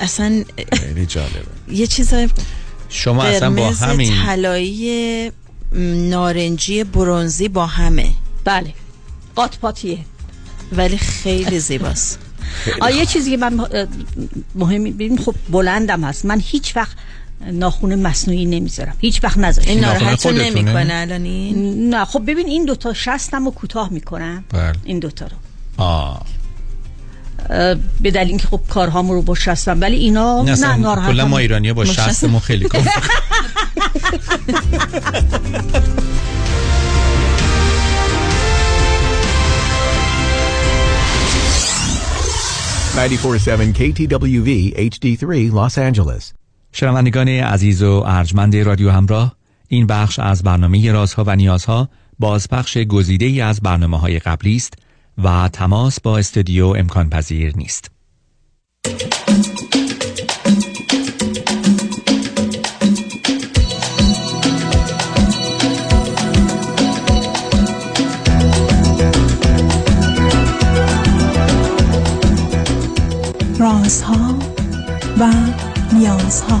اصلا خیلی جالبه. یه چیز شما اصلا با همین طلایی نارنجی برونزی با همه. بله. قات پاتیه ولی خیلی زیباست. آ یه چیزی که من مهمی ببین خب بلندم هست. من هیچ وقت ناخون مصنوعی نمی‌ذارم. هیچ وقت نذاشتم. این خودتونه؟ نمی‌کنه الان این؟ نه. خب ببین این دوتا شستم رو کوتاه می‌کنم. بله. این دوتا رو. آه. به دلیل اینکه خب کارهامو رو با شستم ولی اینا نه ناراحت کلا ما ایرانی با. شستمون خیلی 947 KTWV HD3 Los Angeles. شنوندگان عزیز و ارجمند رادیو همراه این بخش از برنامه رازها و نیازها بازپخش گزیده ای از برنامه های قبلی است و تماس با استودیو امکان پذیر نیست. رازها و نیازها.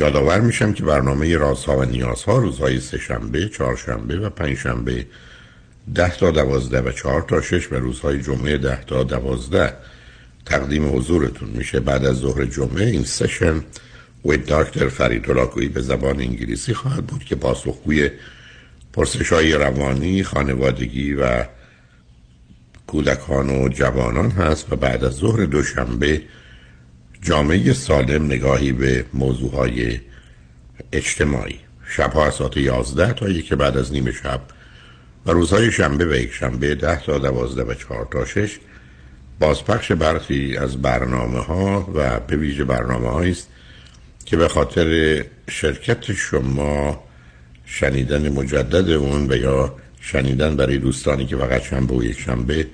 یادآور میشم که برنامه رازها و نیازها روزهای سهشنبه، چهارشنبه و پنجشنبه ده تا دوازده و چهار تا شش و روزهای جمعه ده تا دوازده تقدیم حضورتون میشه. بعد از ظهر جمعه این سشن و دکتر فرید هلاکویی به زبان انگلیسی خواهد بود که پاسخگوی پرسش های روانی، خانوادگی و کودکان و جوانان هست و بعد از ظهر دوشنبه جامعه سالم نگاهی به موضوع های اجتماعی. شبها از ساعت 11 تا یک بعد از نیم شب و روزهای شنبه و یک شنبه 10 تا 12 و 4 تا 6 بازپخش برخی از برنامه ها و به ویژه برنامه است که به خاطر شرکت شما شنیدن مجدد اون و یا شنیدن برای دوستانی که فقط شنبه و یک شنبه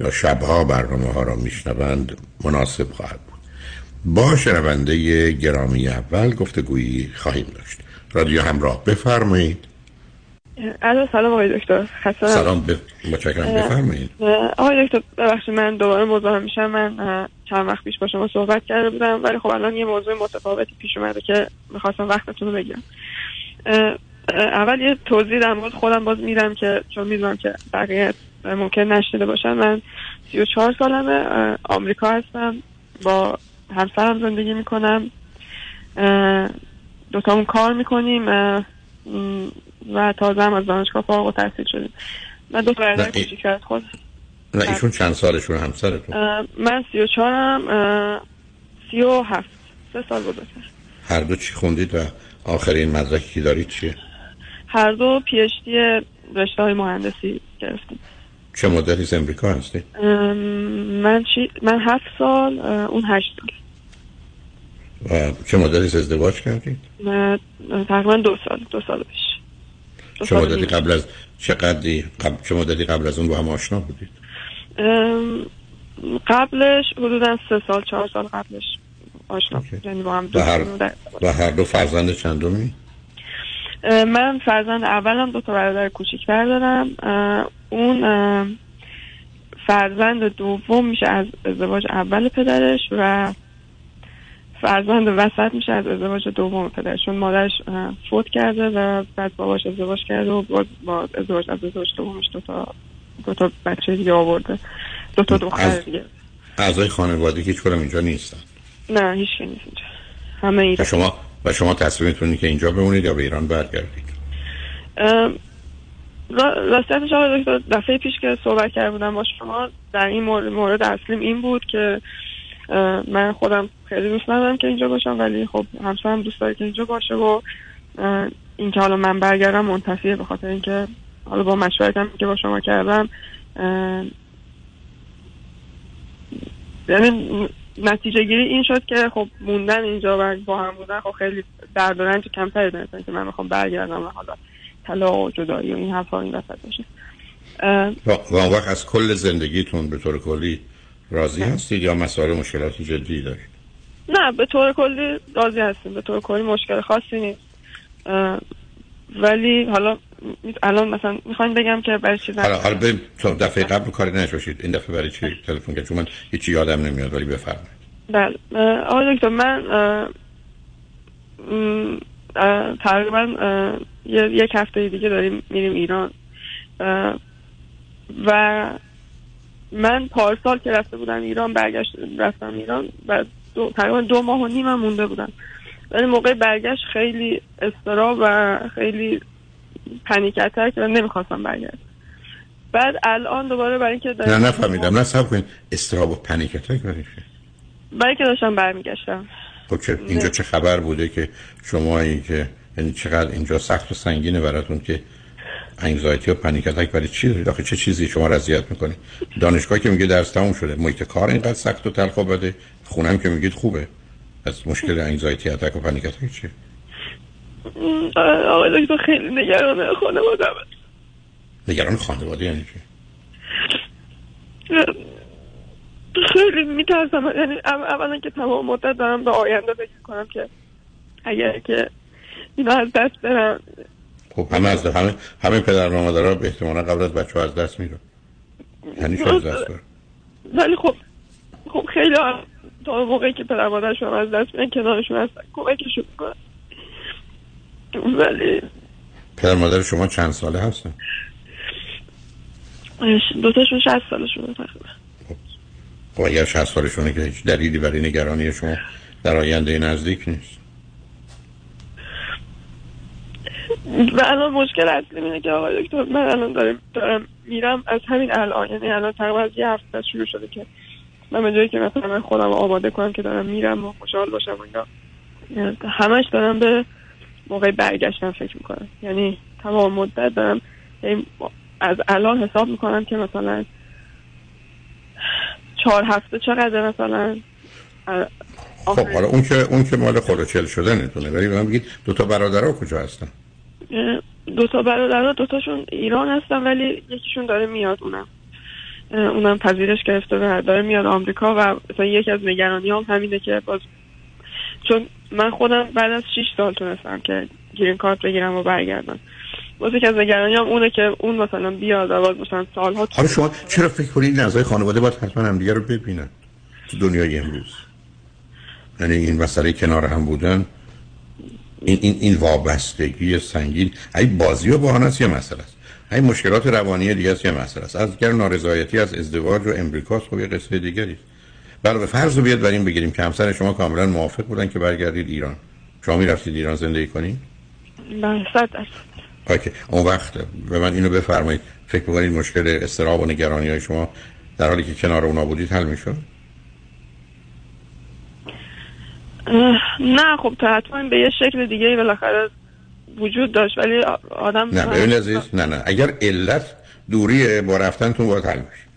یا شبها برنامه ها را میشنوند مناسب خواهد با شنونده گرامی اول گفتگویی خواهیم داشت. رادیو همراه بفرمایید. الو سلام آقای دکتر. خسته سلام ب... متشکرم. بفرمایید. آقای دکتر ببخشید من دوباره موضوع میشم. من چند وقت پیش با شما صحبت کرده بودم ولی خب الان یه موضوع متفاوتی پیش اومده که می‌خواستم وقتتون رو بگیرم اول یه توضیح در مورد خودم باز میدم که چون می‌دونم که بقیه ممکن نشنیده باشن. من 34 سالمه آمریکا هستم. با همسرم زندگی می‌کنم. دوتامون کار می‌کنیم و تازه هم از دانشگاه فارغ التحصیل شدیم. من دو تا برادر کوچیکتر از خود نه ایشون چند سالشون؟ همسرتون؟ من سی و چهارم سی و هفت. سه سال بزرگتر هر دو چی خوندید و آخرین مدرکی دارید چیه؟ هر دو پی اچ دی رشته های مهندسی گرفتیم. چه مدتی از امریکا هستید ام، من چی؟ من هفت سال اون هشت سال. و چه مدتی از ازدواج کردید اه، تقریبا دو سال دو سال پیش. دو چه مدتی. قبل از چه قدری قبل چه مدتی قبل از اون با هم آشنا بودید؟ ام، قبلش حدودا سه سال چهار سال قبلش آشنا. یعنی با هم هر, دو در- و هر دو فرزند چندمی؟ من فرزند اولم دو تا برادر کوچیکتر دارم اون فرزند دوم میشه از ازدواج اول پدرش و فرزند وسط میشه از ازدواج دوم پدرشون مادرش اه، فوت کرده و بعد باباش ازدواج کرده و باز با ازدواج از ازدواج دومش دو تا دو تا بچه دیگه آورده. دو تا دختر دیگه. اعضای خانواده هیچ کدوم اینجا نیستن؟ نه هیچ نیست اینجا. همه و ایران شما و شما تصمیمتون اینه که اینجا بمونید یا به ایران برگردید؟ راستیتش آقای دکتر دفعه پیش که صحبت کرده بودم با شما در این مورد, مورد اصلیم این بود که من خودم خیلی دوست ندارم که اینجا باشم ولی خب همسرم دوست داره که اینجا باشه و اینکه حالا من برگردم منتفیه به خاطر اینکه حالا با مشورتم که با شما کردم یعنی نتیجه گیری این شد که خب موندن اینجا و با هم بودن خب خیلی درد و رنج کمتری داره تا اینکه من می‌خوام برگردم و حالا طلاق و جدایی و این حرفا این وسط باشه و اون وقت از کل زندگیتون به طور کلی راضی هستید یا مسائل مشکلاتی جدی دارید؟ نه به طور کلی راضی هستیم. به طور کلی مشکل خاصی نیست. ولی حالا الان مثلا می‌خواین بگم که برای چی حالا حالا به تا دفعه قبل کاری نشوشید. این دفعه برای چی تلفن کرد؟ چون من هیچی یادم نمیاد ولی بفرمایید. بله. آقای دکتر من تقریبا یک هفته دیگه داریم میریم ایران. و من پارسال که رفته بودم ایران برگشت رفتم ایران و دو، تقریبا دو ماه و نیم هم مونده بودم. ولی موقع برگشت خیلی استراب و خیلی panic attack و نمی‌خواستم برگردم. بعد الان دوباره برای اینکه نه نفهمیدم. نه صبر کنید اضطراب و panic attack برای؟ برای که داشتم برمیگشتم. خب اینجا چه خبر بوده که شما این که یعنی چقدر اینجا سخت و سنگینه براتون که anxiety و panic attack برای چی دارید؟ آخه چه چیزی شما رو اذیت می‌کنه دانشگاه که میگه درس تموم شده محیط کار اینقدر سخت و تلخ و بده خونم که میگید خوبه. از مشکل anxiety attack و panic attack چیه؟ آقای دکتر خیلی نگران خانواده نگران خانواده یعنی چی؟ خیلی میترسم. یعنی اول- اولا که تمام مدت دارم به آینده فکر کنم که اگر که اینا از دست برن خب همه از همه همه پدر و مادرها به احتمال قبل از بچه از دست میره یعنی چی از دست بره ولی خب خب خیلی ها تا موقعی که پدر مادرشون از دست میرن کنارشون هستن. کمکشون می‌کنن. ولی پدر مادر شما چند ساله هستن؟ دوتاشون شهست سالشون تقریبا خب اگر 60 سالشونه که هیچ دلیلی برای نگرانی شما در آینده نزدیک نیست. و الان مشکل اصلی اینه که آقای دکتر. من الان دارم, دارم میرم از همین الان. یعنی الان تقریبا یه هفته شروع شده که من به جایی که مثلا من خودم رو آماده کنم که دارم میرم و خوشحال باشم و اینا. یعنی همش دارم به موقع برگشتن فکر می‌کنم. یعنی تمام مدت دارم یعنی از الان حساب می‌کنم که مثلا چهار هفته چقدر مثلا؟ خب حالا اون که اون که مال شده نتونه ولی من بگید دو تا برادرها کجا هستن؟ دو تا برادرها دو تاشون ایران هستن ولی یکیشون داره میاد اونم. اونم پذیرش گرفته و داره میاد آمریکا و مثلا یکی از نگرانی هم همینه که باز چون من خودم بعد از 6 سال تونستم که گرین کارت بگیرم و برگردم. باز یکی از نگرانی هم اونه که اون مثلا بیاد و باز مثلا سالها حالا شما چرا فکر کنید اعضای خانواده باید حتما هم دیگه رو ببینن تو دنیای امروز؟ یعنی این مسئله کنار هم بودن این این این وابستگی سنگین. ای بازی و بهانه یه مسئله است. ای مشکلات روانی دیگه است یه مسئله است. از گر نارضایتی از ازدواج و امریکاست خب یه قصه دیگری است. بله فرض رو بیاد بریم بگیریم که همسر شما کاملا موافق بودن که برگردید ایران. شما می‌رفتید ایران زندگی کنید بله اوکی. اون وقت به من اینو بفرمایید. فکر می‌کنید مشکل استراب و نگرانی های شما در حالی که کنار اونا بودید حل می‌شد؟ نه خب تا حتما به یه شکل دیگه ای بالاخره وجود داشت ولی آدم نه ببین عزیز نه نه. اگر علت دوری با رفتنتون باید حل بشه.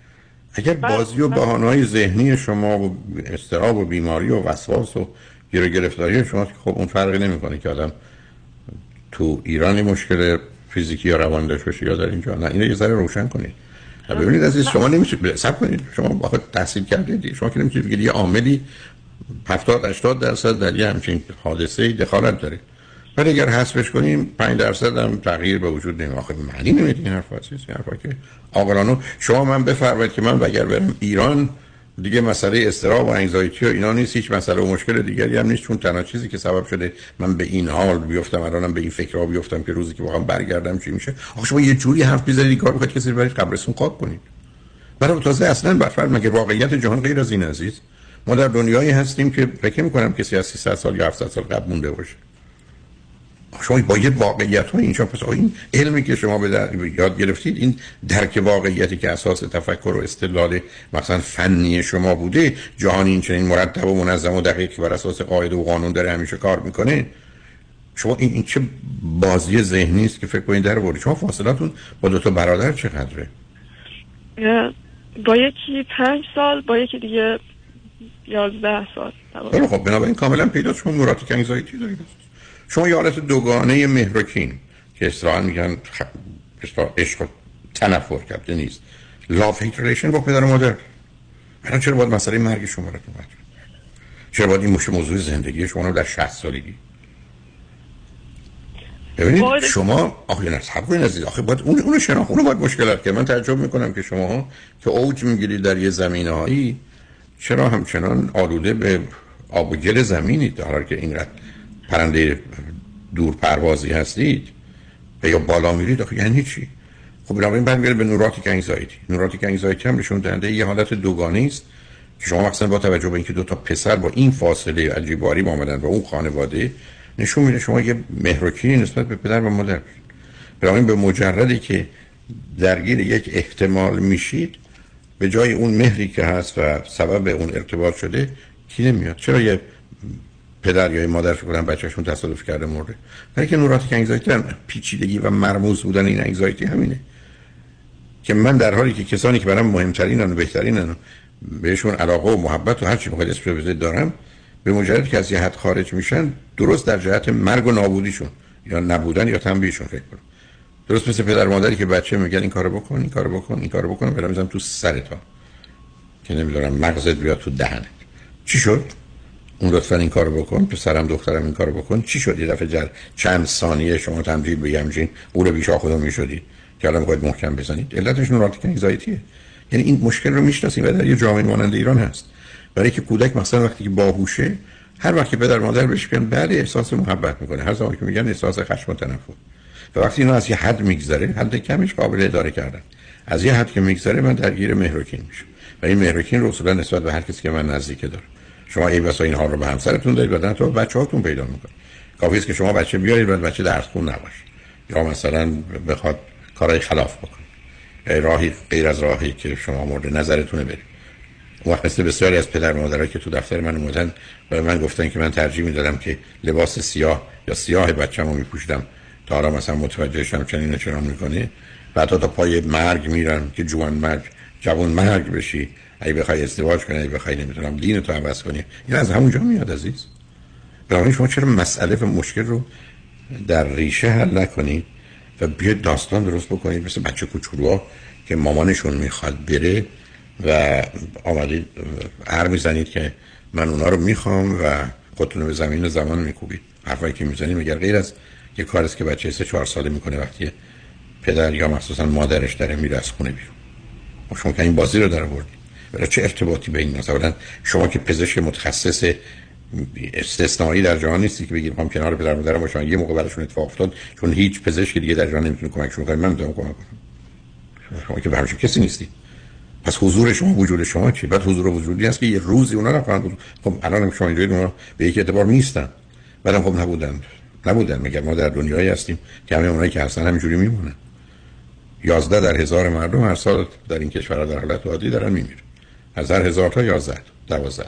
اگر بله، بازی و بله. بهانه‌های ذهنی شما و استراب و بیماری و وسواس و گیر گرفتاری شما که خب اون فرقی نمی‌کنه که آدم تو ایران مشکل فیزیکی یا روان داشته باشه یا در اینجا. نه اینو یه ذره روشن کنید. ببینید عزیز شما نمی‌تونید صبر کنید. شما با تحصیل کردید. شما که نمی‌تونید بگید یه عاملی 70 80 درصد در یه همچین حادثه ای دخالت داره. ولی اگر حذفش کنیم 5 درصد هم تغییر به وجود نمیاد. آخه معنی نمیده این حرفا. چیز حرفا که عاقلانه شما من بفرمایید که من اگر برم ایران دیگه مسئله استراب و انگزایتی و اینا نیست. هیچ مسئله و مشکل دیگری هم نیست. چون تنها چیزی که سبب شده من به این حال بیفتم الانم به این فکرها بیفتم که روزی که واقعا برگردم چی میشه. آخه شما یه جوری حرف می‌زنید کار بخواید کسی برید قبرستون خاک کنید. برای تازه اصلا بفر مگه واقعیت جهان غیر از این عزیز؟ ما در دنیایی هستیم که فکر می‌کنم کسی از 300 سال یا 700 سال قبل مونده باشه. شما با یه واقعیت ها اینجا پس این علمی که شما به یاد گرفتید این درک واقعیتی که اساس تفکر و استدلال مثلا فنی شما بوده جهان این چنین مرتب و منظم و دقیق بر اساس قاعده و قانون داره همیشه کار می‌کنه. شما این, این چه بازی ذهنی است که فکر کنید در بردی شما فاصلتون با دو تا برادر چقدره؟ با یکی پنج سال با یکی دیگه یازده سال. خب بنابراین کاملا پیدا شما نوراتیک انگزایتی دارید. شما یه حالت دوگانه مهرکین که اصطلاحا میگن عشق تنفر کرده نیست. لاف هیت با پدر و مادر. الان چرا باید مسئله مرگ شما رو تو چرا باید این موضوع زندگی شما رو در 60 سالگی ببینید شما آخه نه صبر عزیز. آخه باید اون اون شناخت اون باید مشکلات که من تعجب می‌کنم که شما که اوج می‌گیرید در یه زمینه‌ای چرا همچنان آلوده به آب و گل زمینید؟ در حالی که اینقدر پرنده دور پروازی هستید و یا بالا میرید آخه یعنی چی؟ خب بنابراین برمیگرده به نوراتیک انگزایتی نوراتیک انگزایتی هم نشون دهنده یه حالت دوگانه است که شما مثلا با توجه به اینکه دو تا پسر با این فاصله عجیباری آمدن و اون خانواده نشون میده شما یه مهرکینی نسبت به پدر و مادر. بنابراین به مجردی که درگیر یک احتمال میشید به جای اون مهری که هست و سبب اون ارتباط شده کی نمیاد؟ چرا یه پدر یا مادر فکر کنن بچه‌شون تصادف کرده مرده؟ برای که نوراتیک انگزایتی پیچیدگی و مرموز بودن این انگزایتی همینه. که من در حالی که کسانی که برام مهمترینن و بهترینن بهشون علاقه و محبت و هر چی بخواید اسم دارم به مجرد که از یه حد خارج میشن درست در جهت مرگ و نابودیشون یا نبودن یا تنبیهشون فکر کنم. درست مثل پدر مادری که بچه میگن این کارو بکن این کارو بکن این کارو بکن برام می‌ذارم تو سرت که نمی‌دونم مغزت بیاد تو دهنت. چی شد؟ اون لطفا این کارو بکن پسرم دخترم این کارو بکن. چی شد؟ یه دفعه جر چند ثانیه شما تمجید به همچین او رو بیشا خودم می‌شدی که الان باید محکم بزنید. علتش نوراتیک انگزایتیه یعنی این مشکل رو می‌شناسیم و در یه جامعه مانند ایران هست. برای که کودک مثلا وقتی که باهوشه هر وقتی پدر مادر بهش میگن بله احساس محبت می‌کنه. هر زمانی که میگن احساس خشم و تنفر. و وقتی اینا از یه حد میگذره حد کمش قابل اداره کردن. از یه حد که میگذره من درگیر مهرکین میشم. و این مهرکین رسولا نسبت به هر کسی که من نزدیک داره. شما این واسه این حال رو به همسرتون دارید بعدا تو بچه‌هاتون پیدا می‌کنید. کافی است که شما بچه بیارید بعد بچه درس خون نباشه. یا مثلا بخواد کارهای خلاف بکنه. راهی غیر از راهی که شما مورد نظرتونه برید. وقت مثل بسیاری از پدر مادرها که تو دفتر من اومدن به من گفتن که من ترجیح می‌دادم که لباس سیاه یا سیاه بچه‌مو میپوشیدم. تا حالا مثلا متوجه شم چنین چنان می‌کنه بعد تا پای مرگ میرن که جوان مرگ جوان مرگ بشی. اگه بخوای ازدواج کنی اگه بخوای نمی‌دونم دین تو عوض کنی. این از همونجا میاد عزیز. برای شما چرا مسئله و مشکل رو در ریشه حل نکنید و بیاید داستان درست بکنید؟ مثل بچه کوچولوها که مامانشون می‌خواد بره و آمدید هر می‌زنید که من اونا رو می‌خوام و خودتون به زمین و زمان میکوبید. حرفایی که می‌زنید مگر غیر از یه کار است که بچه سه چهار ساله می‌کنه وقتی پدر یا مخصوصا مادرش داره میره از خونه بیرون. شما که این بازی رو در آوردید برای چه ارتباطی به این مثلا شما که پزشک متخصص استثنایی در جهان نیستی که بگید هم کنار پدر مادرم باشن یه موقع براشون اتفاق افتاد چون هیچ پزشک دیگه در جهان نمی‌تونه کمکشون کنه. من می‌تونم کمک کنم. شما که براشون کسی نیستی. پس حضور شما وجود شما چی بعد حضور وجودی هست که یه روزی اونا رفتن خب الان شما اینجوری اونا به یک اعتبار نیستن. بعدم خب نبودن. نبودن. میگم ما در دنیایی هستیم که همه اونایی که هستن همینجوری میمونن. 11 در هزار مردم هر سال در این کشور در حالت عادی دارن میمیرن. از هر هزار تا 11 12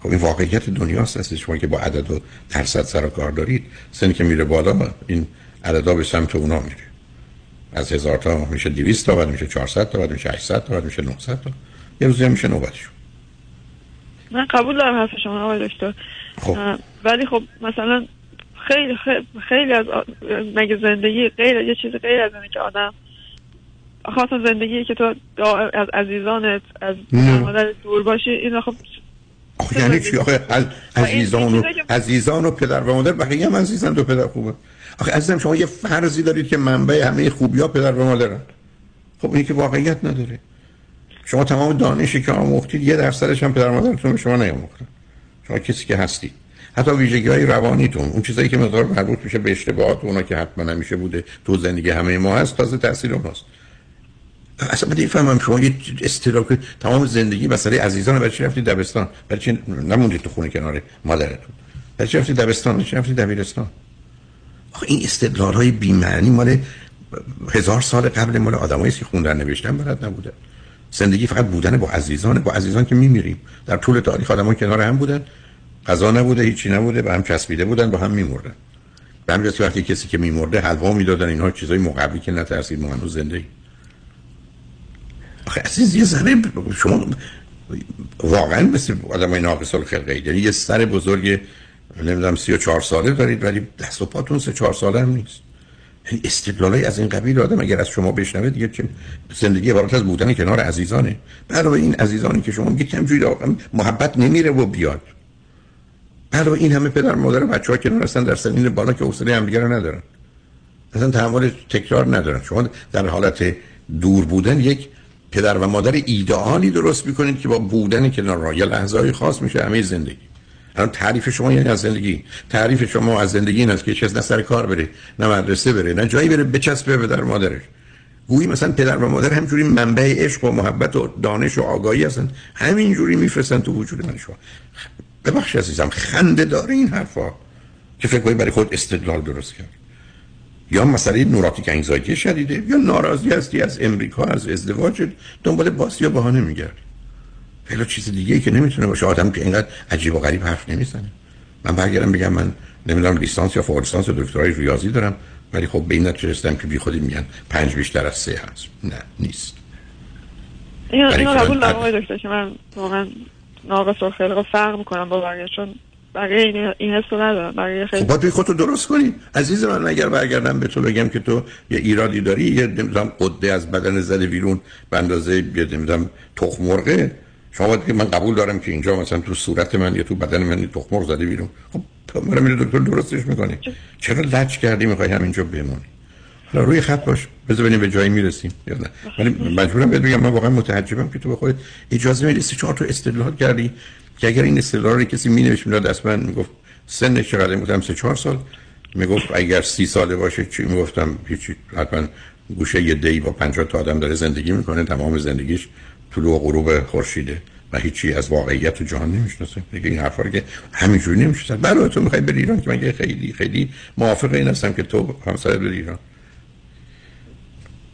خب این واقعیت دنیاست هست شما که با عدد و درصد سر و کار دارید سنی که میره بالا این عددا به سمت اونا میره. از هزار تا میشه 200 تا بعد میشه 400 تا بعد میشه 800 تا بعد میشه 900 تا. یه روزی هم میشه نوبتشون. من قبول دارم حرف شما آقای دکتر. خب. ولی خب مثلا خیلی خیلی, از مگه زندگی غیر یه چیز غیر از اینه که آدم خاصا زندگی که تو از عزیزانت از مادر دور باشی این خب آخه یعنی چی؟ آخه عزیزان و عزیزان و پدر و مادر بقیه هم عزیزان و پدر خوبه. آخه عزیزم شما یه فرضی دارید که منبع همه خوبی ها پدر و مادرن. خب این که واقعیت نداره. شما تمام دانشی که آموختید یه درصدش هم پدر مادرتون به شما نیاموختن. شما کسی که هستید حتی ویژگی های روانیتون اون چیزایی که مقدار مربوط میشه به اشتباهات اونا که حتما نمیشه بوده تو زندگی همه ما هست تازه تاثیر اوناست. اصلا من فهمم شما یه استراک تمام زندگی مسئله عزیزان برای چی رفتید دبستان؟ برای چی نموندید تو خونه کنار مادرتون؟ برای چی رفتید دبستان؟ برای چی رفتید دبیرستان؟ آخه این استدلال های بی‌معنی مال هزار سال قبل مال آدمایی که خوندن نوشتن بلد نبوده زندگی فقط بودن با عزیزان با عزیزان که میمیریم. در طول تاریخ آدم‌ها کنار هم بودن. غذا نبوده هیچی نبوده به هم چسبیده بودن با هم میمردن. به همین وقتی کسی که میمرده حلوا می‌دادن. اینها چیزای مقبلی که نترسید ما هنوز زندگی آخه عزیز یه ذره شما واقعا مثل آدم های ناقص الخلقه یعنی یه سر بزرگ نمی‌دونم 34 ساله دارید ولی دست و پاتون 3 4 ساله هم نیست. یعنی استدلالای از این قبیل آدم اگر از شما بشنوه دیگه چه زندگی عبارت از بودن کنار عزیزانه. برای این عزیزانی که شما میگید کم جوری محبت نمیره و بیاد. برای این همه پدر مادر و بچه‌ها کنار هستن در سنین بالا که حوصله همدیگه رو ندارن. اصلا تحمل تکرار ندارن. شما در حالت دور بودن یک پدر و مادر ایدئالی درست می‌کنید که با بودن کنار را. یه لحظه خاص میشه همه زندگی. الان تعریف شما یعنی از زندگی. تعریف شما از زندگی این است که چیز نه سر کار بره نه مدرسه بره نه جایی بره بچسبه به در مادرش. گویی مثلا پدر و مادر همجوری منبع عشق و محبت و دانش و آگاهی هستن. همینجوری میفرستن تو وجود من شما. ببخش عزیزم خنده داره این حرفا که فکر کنید برای خود استدلال درست کرد. یا مسئله نوراتیک انگزایتی شدیده یا ناراضی هستی از امریکا از ازدواج دنبال باسی یا بهانه میگردی خیلی چیز دیگه ای که نمی‌تونه باشه آدم که اینقدر عجیب و غریب حرف نمی‌زنه. من برگردم بگم من نمی‌دونم لیسانس یا فوق لیسانس دکترای ریاضی دارم ولی خب به این نتیجه رسیدم که بی خودی میگن پنج بیشتر از سه هست. نه نیست. اینو قبول دارم دکتر که من واقعا ناقص و خلق فرق می‌کنم با بقیه چون بقیه این, این حس رو ندارم. بقیه خیلی خب باید خودتو درست کنی. عزیز من اگر برگردم به تو بگم که تو یه ایرادی داری یه نمی‌دونم قده از بدن زده بیرون به اندازه یه نمی‌دونم تخم مرغه. شما باید من قبول دارم که اینجا مثلا تو صورت من یا تو بدن من تخم مرغ زده بیرون. خب من میره دکتر درستش می‌کنی. چرا لچ کردی می‌خوای همینجا بمونی؟ روی خط باش. بذار ببینیم به جایی می‌رسیم یا نه. ولی مجبورم بهت بگم من واقعا متعجبم که تو به خودت اجازه میدی. سه چهار تا استدلال کردی که اگر این استدلال رو کسی مینوشت می‌داد دست من می‌گفت سنش چقدر می‌گفتم سه چهار سال. می‌گفت اگر سی ساله باشه چی؟ می‌گفتم هیچی حتما گوشه یه دی با 50 تا آدم داره زندگی می‌کنه تمام زندگیش طلوع و غروب خورشیده و هیچی از واقعیت جهان نمی‌شناسه. دیگه این حرفا که همینجوری نمیشه برای تو می‌خوای بری ایران که من خیلی خیلی موافق این هستم که تو همسرت بری ایران.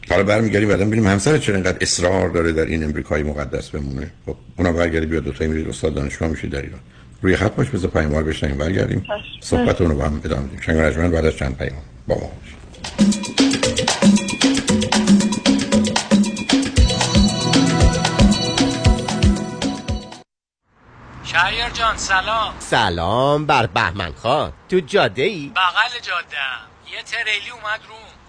حالا برمیگردیم بعدم ببینیم همسر چرا اینقدر اصرار داره در این امریکای مقدس بمونه. خب اونا برگردی بیاد دو تا میرید استاد دانشگاه میشه در ایران. روی خط باش بذار پیاموار بشنیم برگردیم. صحبتون رو با هم ادامه بدیم. شنگ رجمن بعد از چند پیام با ما شهریار جان سلام. سلام بر بهمن خان. تو جاده ای؟ بغل جاده یه تریلی اومد رو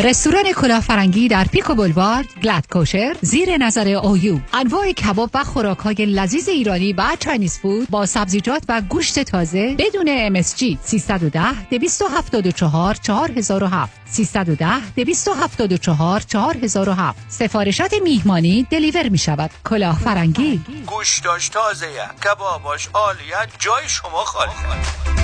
رستوران کلاه فرنگی در Pico Boulevard glatt kosher زیر نظر OU انواع کباب و خوراک های لذیذ ایرانی و Chinese food با سبزیجات و گوشت تازه بدون MSG 310 274 4007 310 274 4007 سفارشات میهمانی deliver می شود کلاه فرنگی گوشتاش تازه کباباش عالیه جای شما خالی.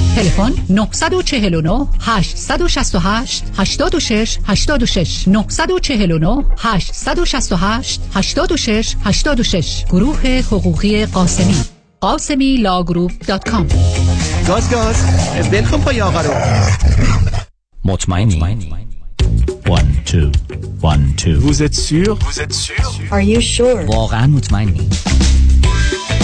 تلفن 949 868 86 86 949 868 86 86 گروه حقوقی قاسمی قاسمی law group dot com گاز گاز ول کن پای آقا رو. مطمئنی؟ One, two, one, two. Vous êtes sûr Vous êtes sûr? Are you sure? واقعا مطمئنی.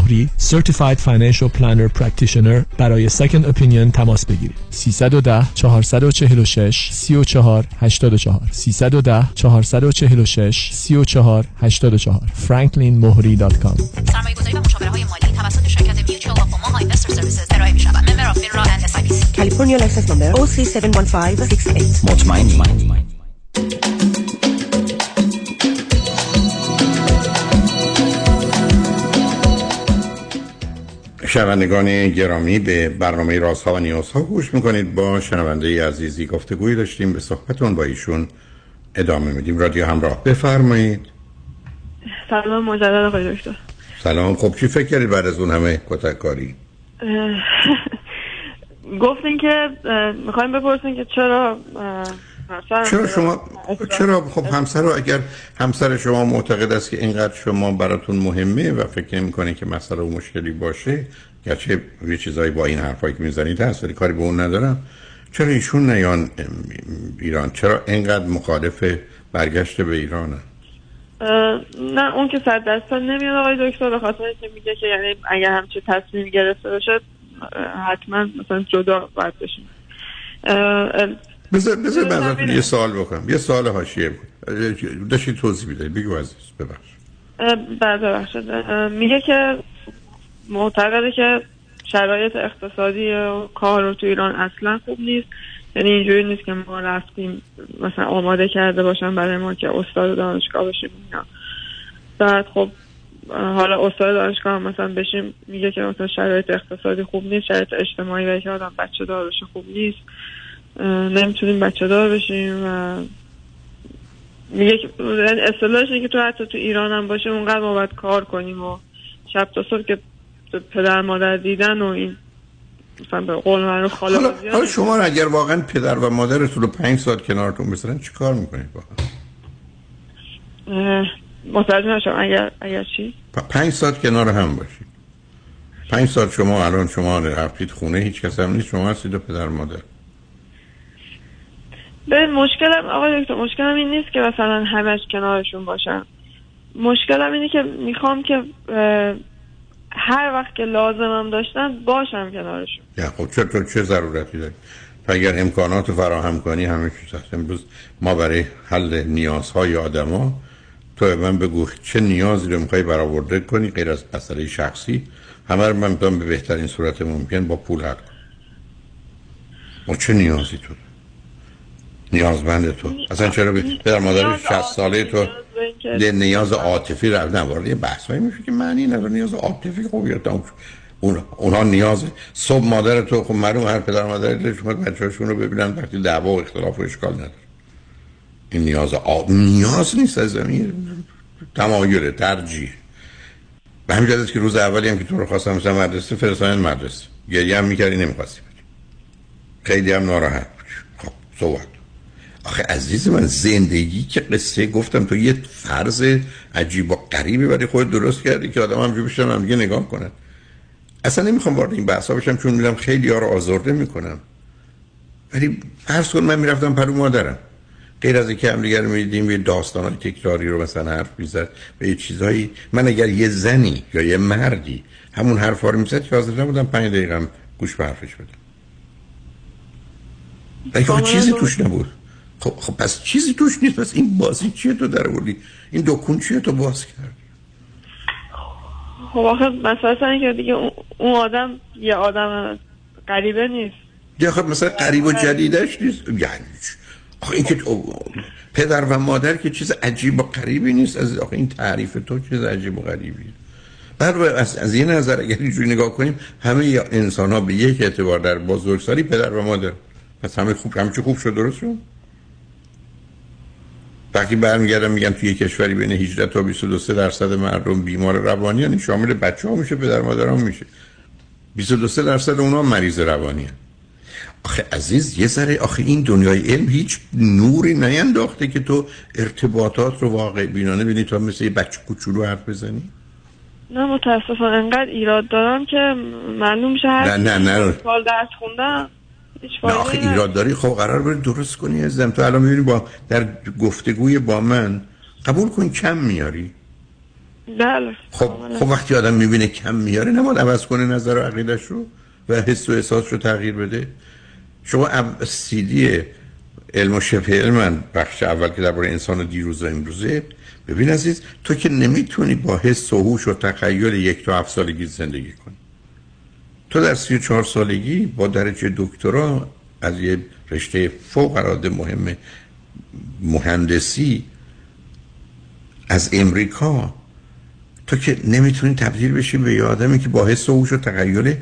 مهری Certified Financial Planner Practitioner برای Second Opinion تماس بگیرید. 310 446 34 84 310 446 34 84 franklinmohri.com سرمایه گذاری و مشاوره های مالی توسط شرکت Mutual of Omaha Investor Services ارائه می شود member of FINRA and S California license number OC71568 مطمئنی. شنوندگان گرامی به برنامه رازها و نیازها گوش می‌کنید. با شنونده عزیزی گفتگوی داشتیم. به صحبتون با ایشون ادامه میدیم. رادیو همراه. بفرمایید. سلام مجدد آقای دکتر. سلام. خب چی فکر کردید بعد از اون همه کتک کاری؟ اه، گفتین که می‌خوایم بپرسین که چرا چرا شما چرا؟ خب همسر رو اگر همسر شما معتقد است که اینقدر شما براتون مهمه و فکر می‌کنه که مسئله و مشکلی باشه گرچه یه چیزایی با این حرفایی که می‌زنید هست ولی کاری به اون ندارم. چرا ایشون نیان ایران؟ چرا اینقدر مخالف برگشت به ایرانه اه، نه اون که صد درصد نمیاد. آقای دکتر به خاطر اینکه میگه که یعنی اگر همچه تصمیم گرفته باشه اه، حتما مثلا جدا باید بشیم. بذار بذار همینه. یه سوال بکنم. یه سوال حاشیه بود داشتید توضیح بدهید بگو عزیز ببخش بله ببخشید. اه، میگه که معتقده که شرایط اقتصادی و کار رو تو ایران اصلا خوب نیست. یعنی اینجوری نیست که ما رفتیم مثلا آماده کرده باشن برای ما که استاد دانشگاه بشیم اینا بعد خب حالا استاد دانشگاه هم مثلا بشیم میگه که مثلا شرایط اقتصادی خوب نیست شرایط اجتماعی و آدم بچه دار بشه خوب نیست. نمی‌تونیم بچه دار بشیم و میگه یعنی اصطلاحش که تو حتی تو ایران هم باشه اونقدر ما باید کار کنیم و شب تا صبح که پدر مادر دیدن و این مثلا به قول من رو خاله حالا, بازی حالا شما اگر واقعا پدر و مادرتون رو پنج ساعت کنارتون بذارن چی کار می‌کنید با هم؟ اه، متوجه نشم. اگر اگر چی؟ پ- پنج ساعت کنار هم باشید. پنج ساعت شما الان شما رفتید خونه هیچ کس هم نیست شما هستید و پدر مادر. به مشکلم آقای دکتر مشکلم این نیست که مثلا همش کنارشون باشم مشکلم اینه که می‌خوام که هر وقت که لازمم داشتن باشم کنارشون. خب چه تو چه ضرورتی داری؟ تو اگر امکانات فراهم کنی همه چیز هست. امروز ما برای حل نیازهای آدما تو من بگو چه نیازی رو می‌خوای برآورده کنی غیر از مسئله شخصی؟ همه رو من به بهترین صورت ممکن با پول حل ما چه نیازی تو؟ داری؟ نیازمند تو. اصلا چرا پدر مادر 60 ساله تو یه نیاز عاطفی رو نه وارد یه بحث میشه که معنی نداره. نیاز عاطفی خوب یا. اون اونها نیاز صبح مادر تو خب معلوم هر پدر مادر دلش می‌خواد بچه‌هاشون رو ببینن وقتی دعوا و اختلاف و اشکال نداره. این نیاز آ... نیاز نیست از زمین. تمایل ترجیح. به همین جهت که روز اولی هم که تو رو خواستم مثلا مدرسه فرستادن مدرسه. گریه هم می‌کردی نمی‌خواستی خیلی هم ناراحت خب صحبت. آخه عزیز من زندگی که قصه گفتم تو یه فرض عجیب و غریبی برای خود درست کردی که آدم هم بشن هم دیگه نگاه کنن. اصلا نمی‌خوام وارد این بحثا بشم چون میرم خیلی ها رو آزرده می‌کنم. ولی فرض کن من می‌رفتم پرو مادرم. غیر از اینکه هم دیگر می‌دیدیم یه داستان تکراری رو مثلا حرف می‌زد و یه چیزهایی من اگر یه زنی یا یه مردی همون حرفا رو می‌زد که حاضر نبودم پنج دقیقه گوش به حرفش بدم. خب چیزی توش نبود. خب, خب پس چیزی توش نیست. پس این بازی چیه تو در آوردی؟ این دکون چیه تو باز کرد خب آخه مثلا که دیگه اون- آدم یه آدم غریبه نیست. یا خب مثلا قریب و جدیدش نیست. یعنی؟ آخه این که پدر و مادر که چیز عجیب و غریبی نیست. از آخه این تعریف تو چیز عجیب و غریبی. بر از, از این نظر اگر اینجوری نگاه کنیم همه انسان ها به یک اعتبار در بزرگسالی پدر و مادر. پس همه خوب همه چی خوب شد درست شد؟ وقتی برمیگردم میگم توی کشوری بین 18 تا 22 درصد مردم بیمار روانی یعنی شامل بچه ها میشه پدر مادر ها میشه 22 درصد اونا مریض روانی هن. آخه عزیز یه ذره آخه این دنیای علم هیچ نوری نینداخته که تو ارتباطات رو واقع بینانه بینی تا مثل یه بچه کوچولو حرف بزنی نه متاسفانه انقدر ایراد دارم که معلوم میشه هر نه، نه، نه. سال درس خوندم نه آخه. ایراد داری؟ خب قرار بری درست کنی ازم تو الان می‌بینی با در گفتگوی با من قبول کن کم میاری. بله. خب خب وقتی آدم می‌بینه کم میاره نماد عوض کنه نظر و عقیدش رو و حس و احساس رو تغییر بده. شما سیدی علم و شبه علم من بخش اول که درباره انسان دیروز و امروزه. ببین عزیز تو که نمی‌تونی با حس و هوش و تخیل یک تا هفت سالگی زندگی کنی. تو در سی و چهار سالگی با درجه دکترا از یه رشته فوق العاده مهم مهندسی از امریکا تو که نمی‌تونی تبدیل بشی به یه آدمی که با حس و هوش و تخیل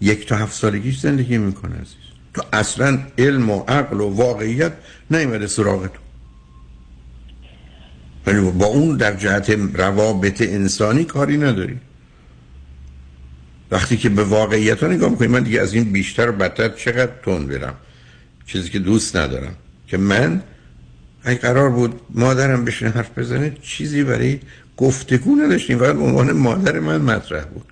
یک تا هفت سالگیش زندگی می‌کنه عزیز. تو اصلا علم و عقل و واقعیت نیومده سراغ تو. با اون در جهت روابط انسانی کاری نداری. وقتی که به واقعیت ها نگاه می‌کنی من دیگه از این بیشتر و بدتر چقدر تون برم؟ چیزی که دوست ندارم. که من اگه قرار بود مادرم بشینه حرف بزنه چیزی برای گفتگو نداشتیم. فقط به عنوان مادر من مطرح بود.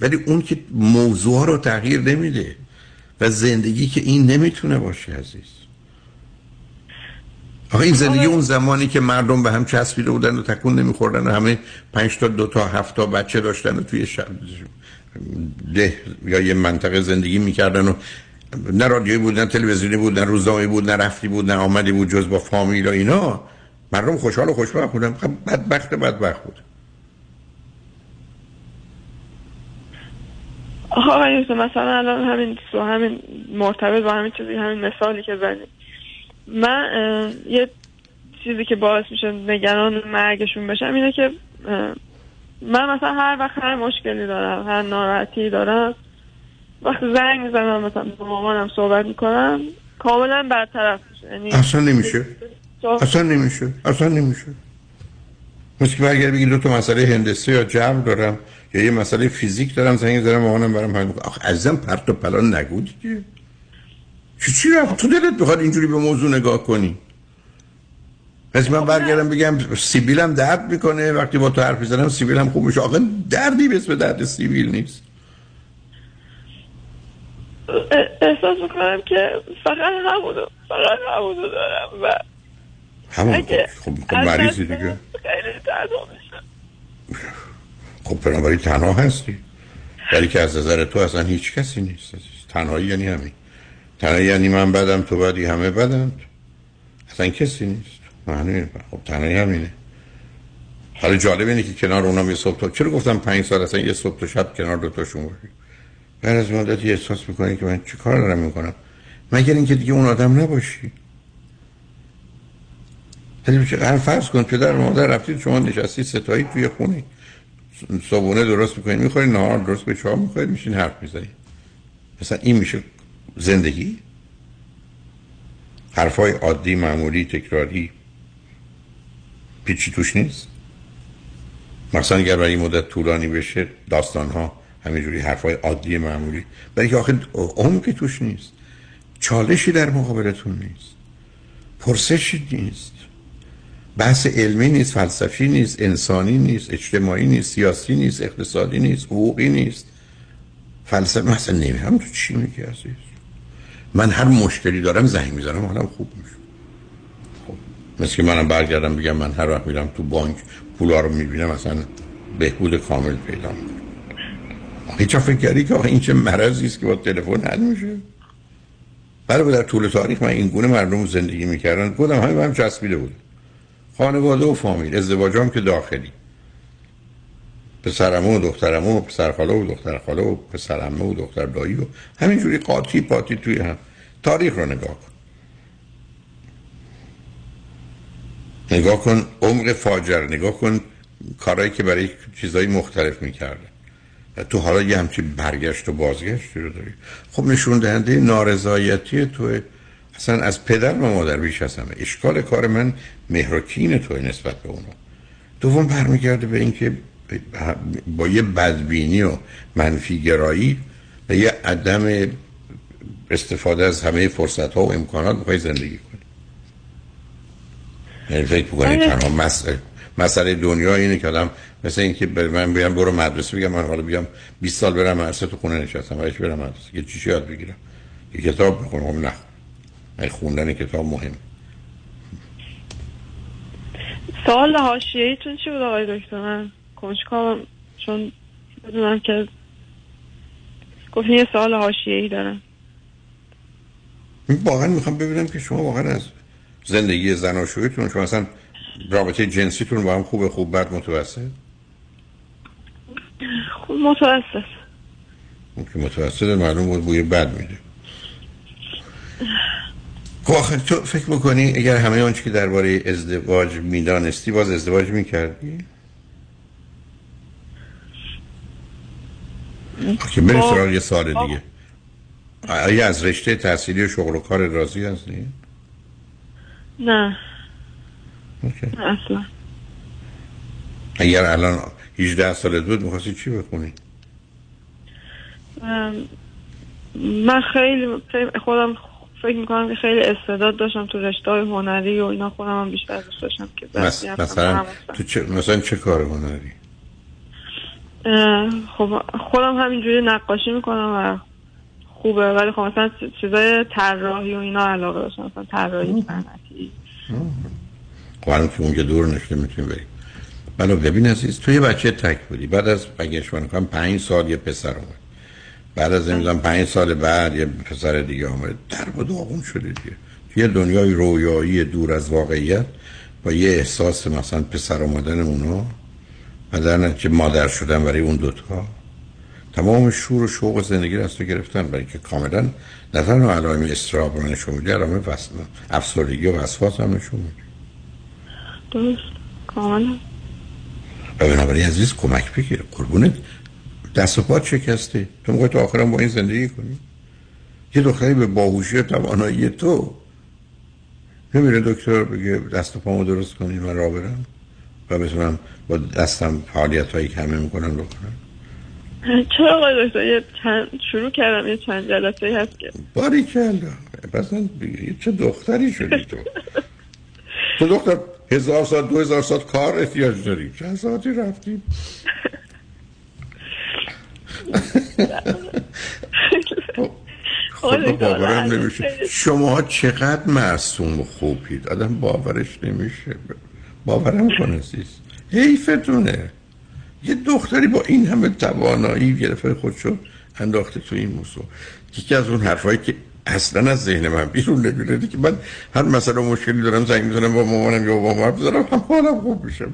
ولی اون که موضوع رو تغییر نمیده و زندگی که این نمی‌تونه باشه عزیز. آخه این زندگی اون زمانی که مردم به هم چسبیده بودن و تکون نمیخوردن و همه پنج تا دو تا هفت تا بچه داشتن و توی شب ده یا یه منطقه زندگی می‌کردن و نه رادیویی بود نه تلویزیونی بود نه روزنامه بود نه رفتی بود نه آمدی بود جز با فامیل و اینا. مردم خوشحال و خوشبخت بودن. خب بدبخت بدبخت بود. آقای مثلا الان همین سو همین مرتبط با همین چیزی همین مثالی که زدید من یه چیزی که باعث میشه نگران مرگشون بشم اینه که من مثلا هر وقت هر مشکلی دارم هر ناراحتی دارم وقتی زنگ می‌زنم مثلا با مامانم صحبت می‌کنم کاملا برطرف میشه. یعنی اصلا نمیشه. اصلا نمیشه. اصلا نمیشه. مثل که برگر بگی دو تا مسئله هندسه یا جبر دارم یا یه مسئله فیزیک دارم زنگ دارم مامانم برام می‌کنه. آخه عزیزم پرت و پلا نگو دیگه. چی چی رفت؟ تو دلت بخواد اینجوری به موضوع نگاه کنی؟ پس من برگردم بگم سیبیلم درد می‌کنه. وقتی با تو حرف می‌زنم سیبیلم خوب میشه. آخه دردی به اسم درد سیبیل نیست. احساس می‌کنم که فقط همونو فقط همونو دارم و همون خب خب مریضی دیگه. خیلی تنها میشم. خب بنابراین تنها هستی. ولی که از نظر تو اصلا هیچ کسی نیست. تنهایی یعنی همین. تنهایی یعنی من بدم تو بدی همه بدند اصلا کسی نیست. معنی خب تنهایی همینه. حالا جالب اینه که کنار اونم یه صبح تا چرا گفتم پنج سال اصلا یه صبح تا شب کنار دوتاشون باشی؟ بعد از مدتی احساس می‌کنی که من چی کار دارم می‌کنم؟ مگر اینکه دیگه اون آدم نباشی؟ چه- هر فرض کن پدر مادر رفتید شما نشستی ستایی توی خونه. صبحونه درست می‌کنید می‌خورید نهار درست به چهار می‌خورید میشین حرف می‌زنید. مثلا این میشه زندگی؟ حرفای عادی معمولی تکراری. پیچی توش نیست؟ مثلا اگر برای مدت طولانی بشه داستان ها همینجوری حرفای عادی معمولی. برای که آخه عمقی توش نیست. چالشی در مقابلتون نیست. پرسشی نیست. بحث علمی نیست فلسفی نیست انسانی نیست اجتماعی نیست سیاسی نیست اقتصادی نیست حقوقی نیست. فلسفه مثلا نمی‌دونم تو چی میگی عزیز؟ من هر مشکلی دارم زنگ می‌زنم حالم خوب میشه. مثل که منم برگردم بگم من هر وقت میرم تو بانک پولا رو می‌بینم مثلا بهبود کامل پیدا می‌کنم. هیچ فکر کردی که آخه این چه مرضی است که با تلفن حل میشه؟ برای در طول تاریخ من این گونه مردم زندگی می‌کردن. گفتم همین من چسبیده بود. خانواده و فامیل ازدواجام که داخلی. پسرمو و دخترمو و پسرخاله و دخترخاله و پسرمه و دختر دایی و همینجوری قاطی پاتی توی هم. تاریخ رو نگاه کن. نگاه کن عمق فاجر نگاه کن کارهایی که برای چیزهای مختلف می‌کردن و تو حالا یه همچی برگشت و بازگشتی رو داری. خب نشون دهنده نارضایتی تو اصلا از پدر و مادر بیش از همه. اشکال کار من مهرکین توی نسبت به اونا. دوم برمیگرده به اینکه با یه بدبینی و منفی گرایی و یه عدم استفاده از همه فرصت ها و امکانات می‌خوای زندگی کنی. یعنی فکر بکنی آره. تنها مسئله مسئله دنیا اینه که آدم مثل اینکه به من بگم برو مدرسه بگم من حالا بیام 20 سال برم مدرسه تو خونه نشستم ولی برم مدرسه. یه چیزی یاد بگیرم. یه کتاب بخونم. خب نه. من خوندن کتاب مهم. سوال حاشیه‌ایتون چی بود آقای دکتر؟ من کنجکاوم چون بدونم که گفتین یه سوال حاشیه‌ای دارم. واقعا می‌خوام ببینم که شما واقعا از زندگی زناشویتون شما اصلا رابطه جنسیتون با هم خوبه خوب بد متوسط؟ خوب متوسط. اون که متوسط معلوم بود بوی بد میده. خب تو فکر می‌کنی اگر همه آنچه که درباره ازدواج می‌دانستی باز ازدواج می‌کردی؟ که بریم با- سراغ یه سال دیگه. آیا از رشته تحصیلی و شغل و کار راضی هستی؟ نه اصلا اگر الان 18 سالت بود می‌خواستی چی بخونی؟ من خیلی خودم فکر می‌کنم که خیلی استعداد داشتم تو رشته های هنری و اینا خودم هم بیشتر دوست داشتم که مس... مثلا. تو چه... مثلا چه کار هنری؟ خب خودم همینجوری نقاشی می‌کنم و خوبه ولی خب مثلا چیزای طراحی و اینا علاقه داشتم مثلا طراحی صنعتی. خب الان که اونجا دور نشده می‌تونیم بریم. بله ببین عزیز تو یه بچه تک بودی. بعد از بگش من کنم پنج سال یه پسر اومد. بعد از نمی‌دونم پنج سال بعد یه پسر دیگه آمد در و داغون شده دیگه. تو یه دنیای رویایی دور از واقعیت با یه احساس مثلا پسر آمدن اونا و در نتیجه مادر شدن برای اون دوتا. تمام شور و شوق زندگی رو از تو گرفتن برای اینکه کاملا نه تنها علائم استراب رو نشون میده علائم افسردگی و وسواس هم نشون میده. درست. کاملا. و بنابراین عزیز کمک بگیر. قربونت. دست و پات شکسته. تو می‌خوای تا آخرم با این زندگی کنی؟ یه دختری به باهوشی و توانایی تو نمیره دکتر بگه دست و پامو درست کنی من راه برم و بتونم با دستم فعالیت هایی که همه می‌کنن بکنم. چرا آقای دکتر؟ چند شروع کردم یه چند جلسه هست که. باری کلا مثلا چه دختری شدی تو؟ تو دختر هزار ساعت دو هزار ساعت کار احتیاج داری. چند ساعتی رفتی؟ خدا باورم نمیشه. شما چقدر معصوم و خوبید. آدم باورش نمیشه. باورم کن عزیز. حیفتونه. یه دختری با این همه توانایی دفعه خودشو انداخته تو این موضوع. یکی از اون حرفایی که اصلا از ذهن من بیرون نمیره که من هر مسئله مشکلی دارم زنگ می‌زنم با مامانم یا با مامانم بزنم هم حالم خوب میشم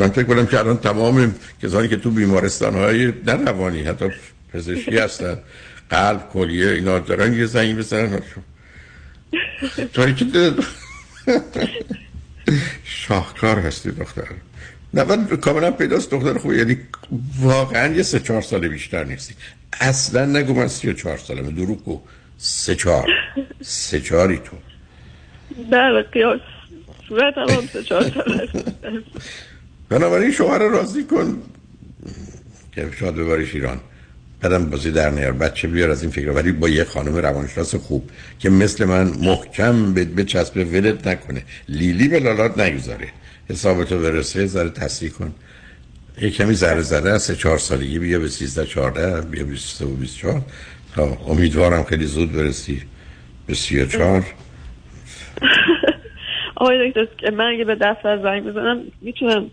من فکر کنم که الان تمام کسانی که تو بیمارستان های نه روانی حتی پزشکی هستن قلب کلیه اینا دارن یه زنگ بزنن. دل- شاهکار هستی دختر. نه من کاملا پیداست دختر خوبی یعنی واقعا یه سه چهار سال بیشتر نیستی. اصلا نگو من سی و چهار سالمه. دروغ گو. سه چهار. سه چهاری تو. بله قیاس. صورت هم سه چهار سال بنابراین شوهر راضی کن که شاد ببریش ایران. بعدم بازی در نیار. بچه بیار از این فکر. ولی با یه خانم روانشناس خوب که مثل من محکم به به چسب ولت نکنه. لیلی به لالات نگذاره. حسابتو برسه ذره تصحیح کن. یه کمی ذره زده از سه چهار سالگی بیا به 13 14 بیا 23 و 24 تا امیدوارم خیلی زود برسی. به 34 آقای دکتر من اگه به دفتر زنگ بزنم می‌تونم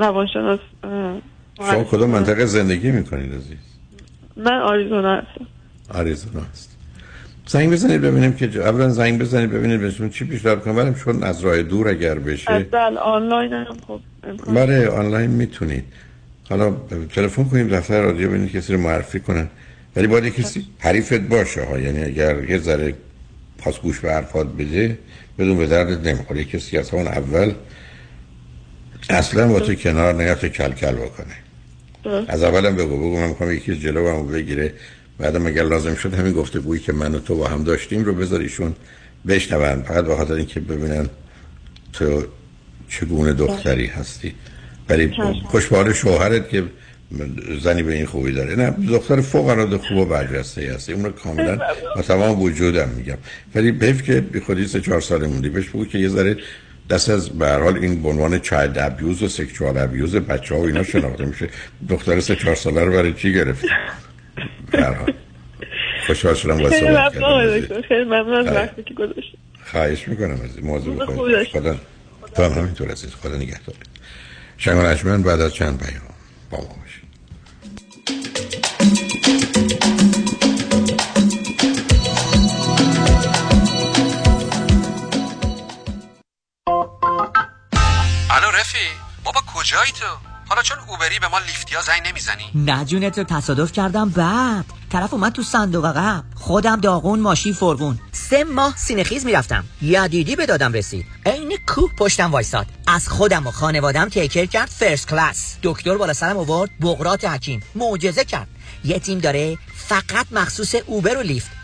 روانشناس شما کدوم منطقه زندگی می‌کنید عزیز؟ من آریزونا هستم. آریزونا هست زنگ بزنید ببینیم که اولا زنگ بزنید ببینید بهتون چی پیشنهاد کنم. ولی چون از راه دور اگر بشه اصلا آنلاین هم خب بله آنلاین می‌تونید. حالا تلفن کنیم دفتر رادیو ببینید کسی رو معرفی کنن. ولی باید کسی حریفت باشه ها. یعنی اگر یه ذره پاس گوش به حرفات بده بدون به دردت نمی‌خوره. کسی از همون اول اصلا با تو کنار نگفته کل کل بکنه. از اولم بگو بگو من می‌خوام یکی جلو هم بگیره. بعدم اگر لازم شد همین گفته بویی که من و تو با هم داشتیم رو بذار ایشون بشنون. فقط به خاطر اینکه ببینن تو چگونه دختری هستی. ولی خوشبال شوهرت که زنی به این خوبی داره. نه دختر فوق العاده خوب و برجسته هستی. اون رو کاملا با تمام وجودم میگم. ولی حیف که بی خودی سه چهار سال موندی بهش بگو که یه ذره دست از به هر حال این به عنوان چایلد ابیوز و سکشوال ابیوز بچه ها و اینا شناخته میشه. دختر سه چهار ساله رو برای چی حال خوشحال شدم با صحبت کردم خیلی ممنون از. وقتی که گذاشتید خواهش می‌کنم از این موضوع داشته خدا تو هم همینطور عزیز. خدا نگهدار. شنگان اجمن بعد از چند پیام با ما باشید. الو رفی بابا کجایی تو؟ حالا چون Uber ی به ما Lyft یا زنگ نمی‌زنی؟ نه جون تو تصادف کردم بعد. طرف اومد تو صندوق عقب. خودم داغون ماشین فرغون. سه ماه سینه‌خیز می‌رفتم. یدیدی به دادم رسید. عین کوه پشتم وایساد. از خودم و خانوادم take care کرد first class. دکتر بالا سرم آورد بقراط حکیم. معجزه کرد. یه تیم داره فقط مخصوص Uber و Lyft.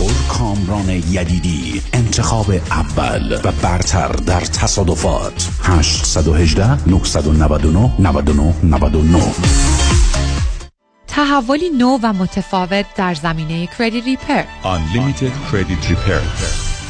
دکتر کامران یدیدی انتخاب اول و برتر در تصادفات. 818 999 99 99 تحولی نو و متفاوت در زمینه کردیت ریپر. Unlimited Credit Repair.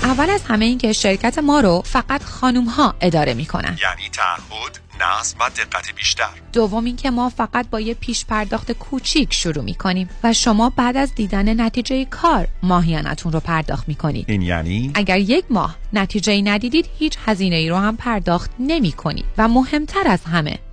اول از همه این که شرکت ما رو فقط خانوم ها اداره می‌کنن. یعنی تعهد نظم و دقت بیشتر. دوم اینکه ما فقط با یه پیش پرداخت کوچیک شروع می‌کنیم و شما بعد از دیدن نتیجه کار ماهیانتون رو پرداخت می‌کنید. این یعنی؟ اگر یک ماه نتیجه ندیدید هیچ هزینه ای رو هم پرداخت نمی کنید و مهمتر از همه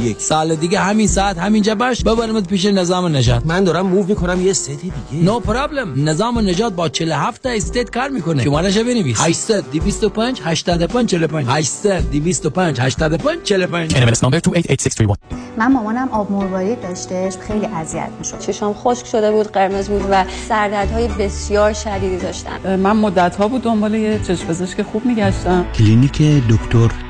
61 سال دیگه همین ساعت همینجا باش ببرمت پیش نظام نجات من دارم move می‌کنم یه state دیگه. no no problem نظام نجات با 47 تا state کار می‌کنه. شمارهش بنویس. 800 225 85 45 800 225 85 45 NMLS number 288631 من مامانم آب مروارید داشتش خیلی اذیت می‌شد. چشام خشک شده بود قرمز بود و سردردهای بسیار شدیدی داشتم من مدت ها بود دنبال یه چشم پزشک خوب میگشتم کلینیک دکتر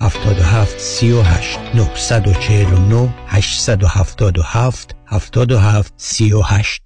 77 38 949 877 77 38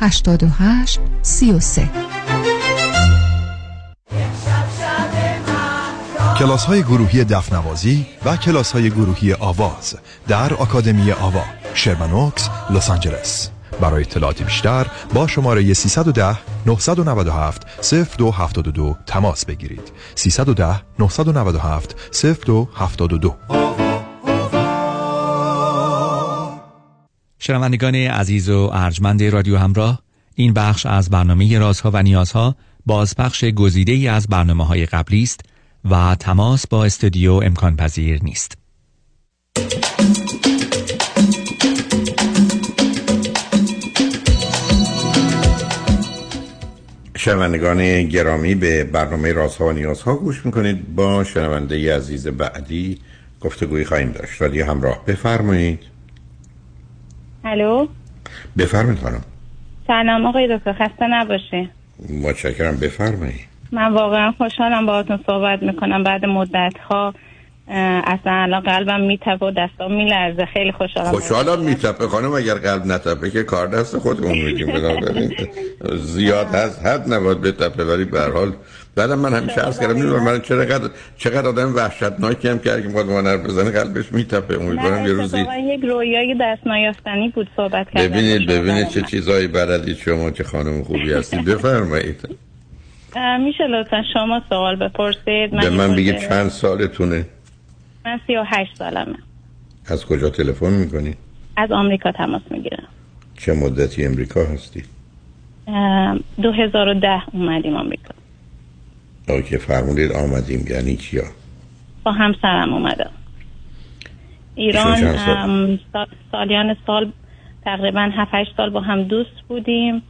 88 33 کلاس های گروهی دفنوازی و کلاس های گروهی آواز در آکادمی آوا شرمنوکس لس آنجلس. برای اطلاعات بیشتر با شماره 310 997 0272 تماس بگیرید. 310 997 0272 شنوندگان عزیز و ارجمند رادیو همراه این بخش از برنامه رازها و نیازها بازپخش گزیده ای از برنامه های قبلی است و تماس با استودیو امکان پذیر نیست. شنوندگان گرامی به برنامه رازها و نیازها گوش می‌کنید. با شنونده عزیز بعدی گفتگوی خواهیم داشت. رادیو همراه. بفرمایید. الو؟ بفرمایید خانم. سلام آقای دکتر خسته نباشه متشکرم بفرمایید. من واقعا خوشحالم باهاتون صحبت می‌کنم. بعد مدت ها اصلا الان قلبم میتپه و دستام میلرزه. خیلی خوشحالم خوشحالم میتپه خانم اگر قلب نتپه که کار دست خودمون میگیم زیاد هست حد نباید بتپه ولی به هر حال بعدم من همیشه عرض کردم. نمی‌دونم من چقدر چقدر آدم وحشتناکی هم کرد که می‌خواد ما بزنه. قلبش میتپه. امیدوارم یه روزی یک رویای دست نیافتنی بود صحبت کردم ببینید ببینید چه چیزایی بلدید شما که خانم خوبی هستید بفرمایید. میشه لطفا شما سوال بپرسید. به من بگید چند سالتونه؟ من سی و هشت سالمه. از کجا تلفن می‌کنی؟ از آمریکا تماس می‌گیرم. چه مدتی امریکا هستی؟ دو هزار و ده اومدیم آمریکا. اوکی فرمودید آمدیم یعنی کیا؟ با همسرم اومدم ایران سال؟ سالیان سال تقریبا 7 سال با هم دوست بودیم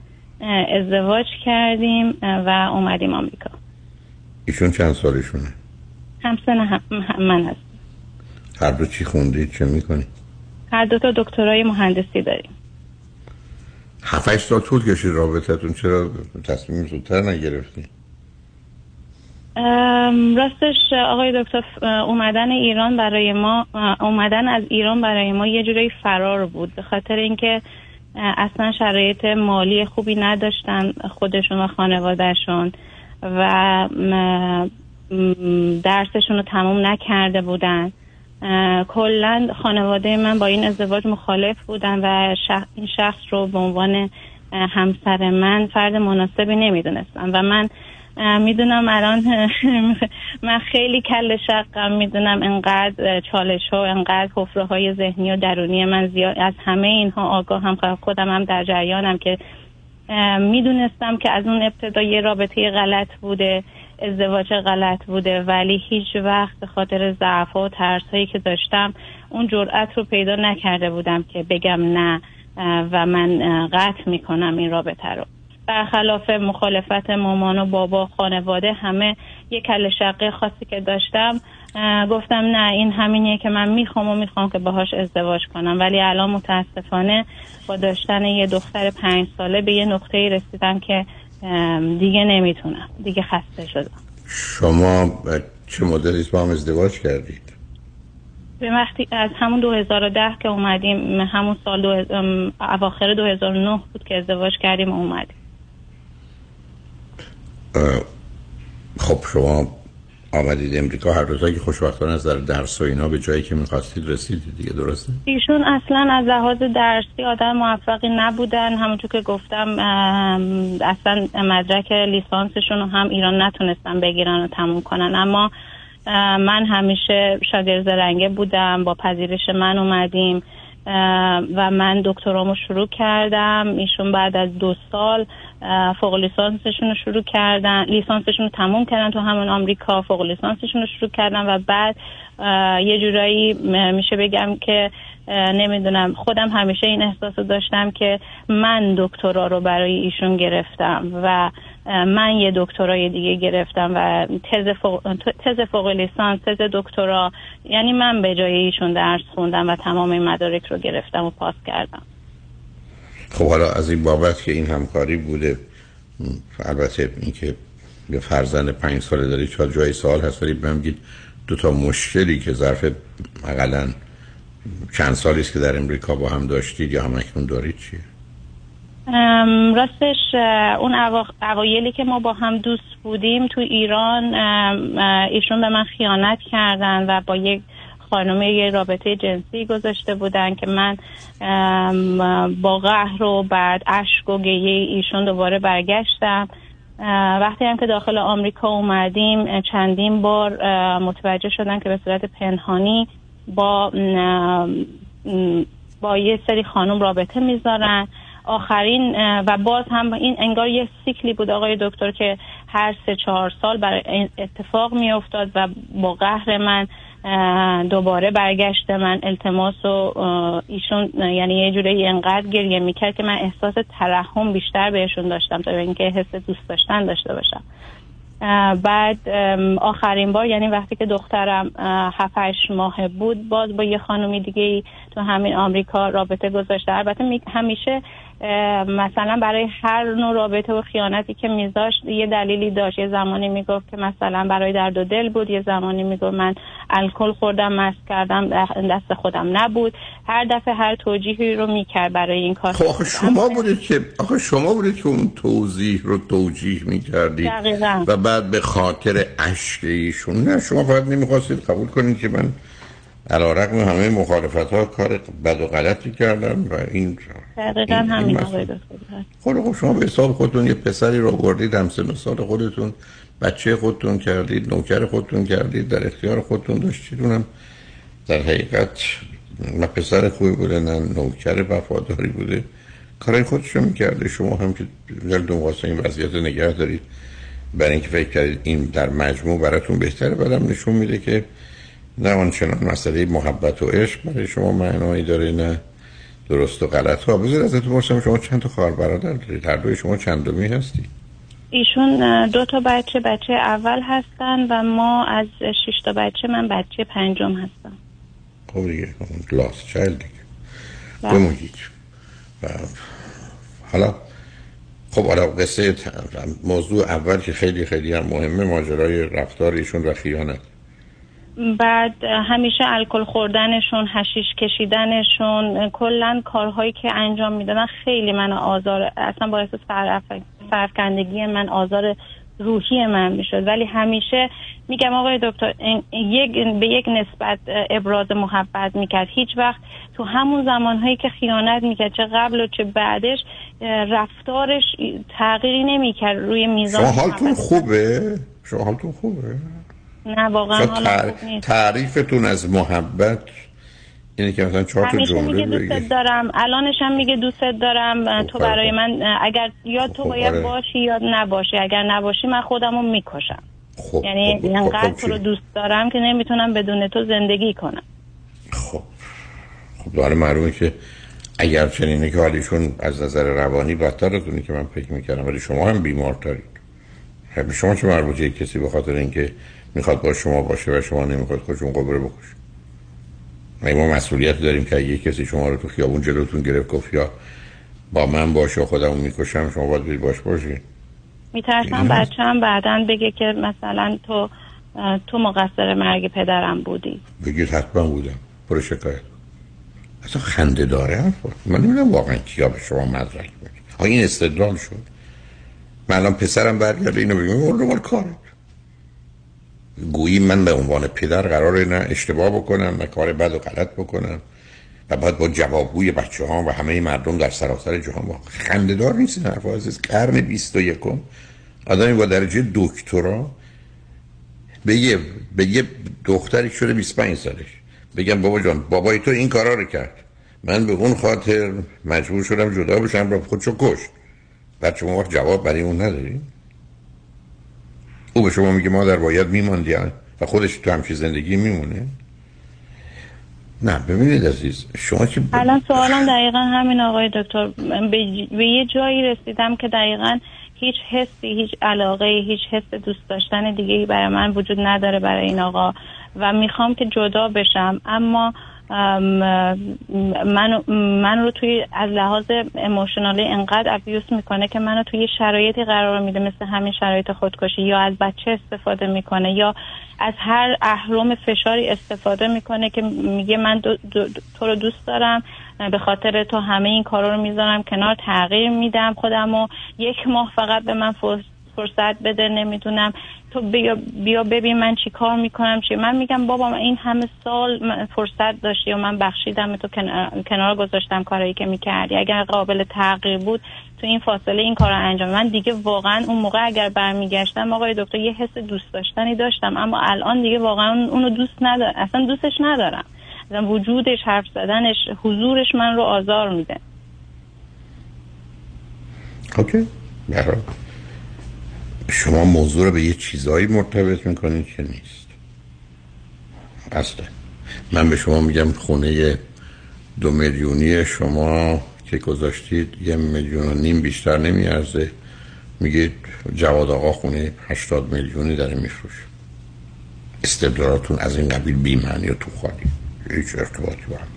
ازدواج کردیم و اومدیم آمریکا ایشون چند سالشونه؟ همسن هم من هست هر دو چی خوندید چه می‌کنی؟ هر دو تا دکترای مهندسی داریم هفت سال طول کشید رابطتون چرا تصمیم زودتر نگرفتی؟ راستش آقای دکتر اومدن ایران برای ما اومدن از ایران برای ما یه جورایی فرار بود به خاطر اینکه اصلا شرایط مالی خوبی نداشتن خودشون و خانوادهشون و درسشون رو تموم نکرده بودن. کلا خانواده من با این ازدواج مخالف بودن و این شخص رو به عنوان همسر من فرد مناسبی نمی‌دونستم و من می‌دونم الان من خیلی کل شقم می‌دونم انقدر چالش ها انقدر حفره های ذهنی و درونی من زیاد از همه اینها آگاه هم خودم هم در جریانم که می‌دونستم که از اون ابتدا یه رابطه غلط بوده ازدواج غلط بوده ولی هیچ وقت به خاطر ضعف و ترس هایی که داشتم اون جرأت رو پیدا نکرده بودم که بگم نه و من قطع می‌کنم این رابطه رو. برخلاف مخالفت مامان و بابا خانواده همه یه کل شقه خاصی که داشتم گفتم نه این همینیه که من می‌خوام و می‌خوام که باهاش ازدواج کنم. ولی الان متاسفانه با داشتن یه دختر پنج ساله به یه نقطه رسیدم که دیگه نمی‌تونم. دیگه خسته شدم. شما چه مدتی با هم ازدواج کردید؟ به وقتی از همون 2010 که اومدیم همون سال دو اواخر 2009 بود که ازدواج کردیم و اومدیم. خب شما آمدید امریکا هر روزایی که خوشبختانه از در درس و اینا به جایی که می‌خواستید رسیدید دیگه درسته؟ ایشون اصلا از لحاظ درسی آدم موفقی نبودن. همونطور که گفتم اصلا مدرک لیسانسشون رو هم ایران نتونستن بگیرن و تموم کنن. اما من همیشه شاگرد رنگه بودم با پذیرش من اومدیم و من دکترامو شروع کردم. ایشون بعد از دو سال فوق لیسانسشون رو شروع کردن لیسانسشون رو تموم کردن تو همون آمریکا فوق لیسانسشون رو شروع کردن و بعد یه جورایی میشه بگم که نمی‌دونم خودم همیشه این احساس داشتم که من دکترا رو برای ایشون گرفتم و من یه دکترای دیگه گرفتم و تز فوق, تز فوق لیسانس تز دکترا یعنی من به جای ایشون درس خوندم و تمام این مدارک رو گرفتم و پاس کردم. خب حالا از این بابت که این همکاری بوده البته اینکه یه فرزند پنج ساله داری چه جای سال هست ولی بگید دو تا مشکلی که ظرف اقلا چند سالی است که در امریکا با هم داشتید یا هم اکنون دارید چیه؟ راستش اون اوایلی که ما با هم دوست بودیم تو ایران ایشون به من خیانت کردن و با یک خانمه یه رابطه جنسی گذاشته بودن که من با قهر و بعد اشک و گیه ایشون دوباره برگشتم. وقتی هم که داخل آمریکا اومدیم چندین بار متوجه شدن که به صورت پنهانی با با یه سری خانم رابطه می‌ذارن. آخرین و باز هم این انگار یه سیکلی بود آقای دکتر که هر سه چهار سال برای اتفاق می افتاد و با قهر من دوباره برگشت من التماس و ایشون یعنی یه جوری انقدر گریه می‌کرد که من احساس ترحم بیشتر بهشون داشتم تا اینکه حس دوست داشتن داشته باشم. بعد آخرین بار یعنی وقتی که دخترم هفت ماه بود باز با یه خانومی دیگه تو همین آمریکا رابطه گذاشته. البته همیشه مثلا برای هر نوع رابطه و خیانتی که میذاشت یه دلیلی داشت. یه زمانی می‌گفت که مثلا برای درد و دل بود یه زمانی می‌گفت من الکل خوردم مست کردم دست خودم نبود. هر دفعه هر توجیهی رو می‌کرد برای این کار. خب شما بودید که آخه شما بودید که اون توضیح رو توجیه می‌کردید و بعد به خاطر اشک ایشون نه شما فقط نمی‌خواستید قبول کنید که من علا رقم همه مخالفت ها کار بد و غلطی کردم و این دقیقا همین خود خب شما به حساب خودتون یه پسری رو بردید هم سن سال خودتون بچه خودتون کردید نوکر خودتون کردید در اختیار خودتون داشتید اونم در حقیقت نه پسر خوبی بوده نه نوکر وفاداری بوده. کارای خودش رو می‌کرده شما هم که دلتون واسه این وضعیت نگه دارید. برای اینکه فکر کردید این در مجموع براتون بهتره بعدم نشون میده که نه آنچنان مسئله محبت و عشق برای شما معنایی داره نه درست و غلط ها بذار ازتون پرسم شما چند تا خواهر برادر دارید؟ هر دوی شما چند دومی هستی؟ ایشون دو تا بچه بچه اول هستن و ما از شش تا بچه من بچه پنجم هستم. خب دیگه لاست چایلد دیگه. بله. بمونید. حالا خب حالا قصه موضوع اول که خیلی خیلی هم مهمه ماجرای رفتار ایشون و خیانت. بعد همیشه الکل خوردنشون هشیش کشیدنشون کلا کارهایی که انجام می‌دادن خیلی من آزار اصلا باعث سرفکندگی من آزار روحی من می‌شد. ولی همیشه میگم آقای دکتر یک به یک نسبت ابراز محبت می‌کرد. هیچ وقت تو همون زمانهایی که خیانت می‌کرد چه قبل و چه بعدش رفتارش تغییری نمی‌کرد روی میزان شما حالتون خوبه؟ شما حالتون خوبه؟ نه واقعا تعریفتون از محبت اینه که مثلا چهار تا جمله میگه دوست دارم. الانش هم میگه دوست دارم. تو برای من اگر یا تو خب، باید آره. باشی یا نباشی. اگر نباشی من خودمو می‌کشم. خب یعنی خب انقدر خب تو رو دوست دارم که نمی‌تونم بدون تو زندگی کنم. خب. خب داره معلومه که اگر چنینه که حالیشون از نظر روانی بدتر از که من فکر می‌کردم ولی شما هم بیمار دارید شما چه مربوطه کسی به خاطر اینکه می‌خواد با شما باشه و شما نمی‌خواد خودشون قبره بکشه. ما مسئولیت داریم که اگه کسی شما رو تو خیابون جلوتون گرفت گفت یا با من باشه خودمو می‌کشم شما باید باش باشید میترسم بچه هم بعدا بگه که مثلا تو تو مقصر مرگ پدرم بودی. بگید حتما بودم. برو شکایت اصلا خنده داره من نمی‌دونم واقعا کیا به شما مدرک میده این استدلال شد. من الان پسرم برگرده اینو بگیم رو کاره. گویی من به عنوان پدر قرار نه اشتباه بکنم نه کار بد و غلط بکنم و باید با جوابگوی بچه ها و همه مردم در سراسر جهان با خنددار نیست این حرف عزیز قرن بیست و یکم. آدمی با درجه دکترا به یه, به یه دختری شده 25 سالش. بگم بابا جان بابای تو این کارا رو کرد. من به اون خاطر مجبور شدم جدا بشم را خودشو کشت. بعد شما وقت جواب برای اون نداری؟ او به شما میگه مادر باید میماندی و خودش تو همچی زندگی میمونه؟ نه ببینید عزیز شما که الان سوالم دقیقا همین آقای دکتر. به یه جایی رسیدم که دقیقا هیچ حسی هیچ علاقه هیچ حس دوست داشتن دیگه برای من وجود نداره برای این آقا. و می‌خوام که جدا بشم. اما من من رو توی از لحاظ اموشنالی انقدر ابیوس می‌کنه که منو توی شرایطی قرار میده مثل همین شرایط خودکشی یا از بچه استفاده می‌کنه یا از هر اهرم فشاری استفاده می‌کنه که میگه من دو تو رو دوست دارم به خاطر تو همه این کارا رو می‌ذارم کنار تغییر میدم خودم و یک ماه فقط به من فرصت بده نمی‌دونم. تو بیا, بیا ببین من چی کار می‌کنم چی؟ من میگم بابا من این همه سال فرصت داشتی و من بخشیدم تو کنار, گذاشتم کارایی که می‌کردی. اگر قابل تغییر بود تو این فاصله این کار رو انجام من دیگه واقعا اون موقع اگر برمیگشتم آقای دکتر یه حس دوست داشتنی داشتم. اما الان دیگه واقعا اونو دوست ندارم اصلا دوستش ندارم. وجودش حرف زدنش حضورش من رو آزار میده. اوکی. شما موضوع رو به یه چیزایی مرتبط می‌کنید که نیست. اصلا من به شما میگم خونه دو میلیونی شما که گذاشتید یه میلیون و نیم بیشتر نمیارزه. میگید جواد آقا خونه 80 میلیونی داره میفروشه. استدلالاتون از این قبیل بیمعنی و تو خالی. هیچ ارتباطی با هم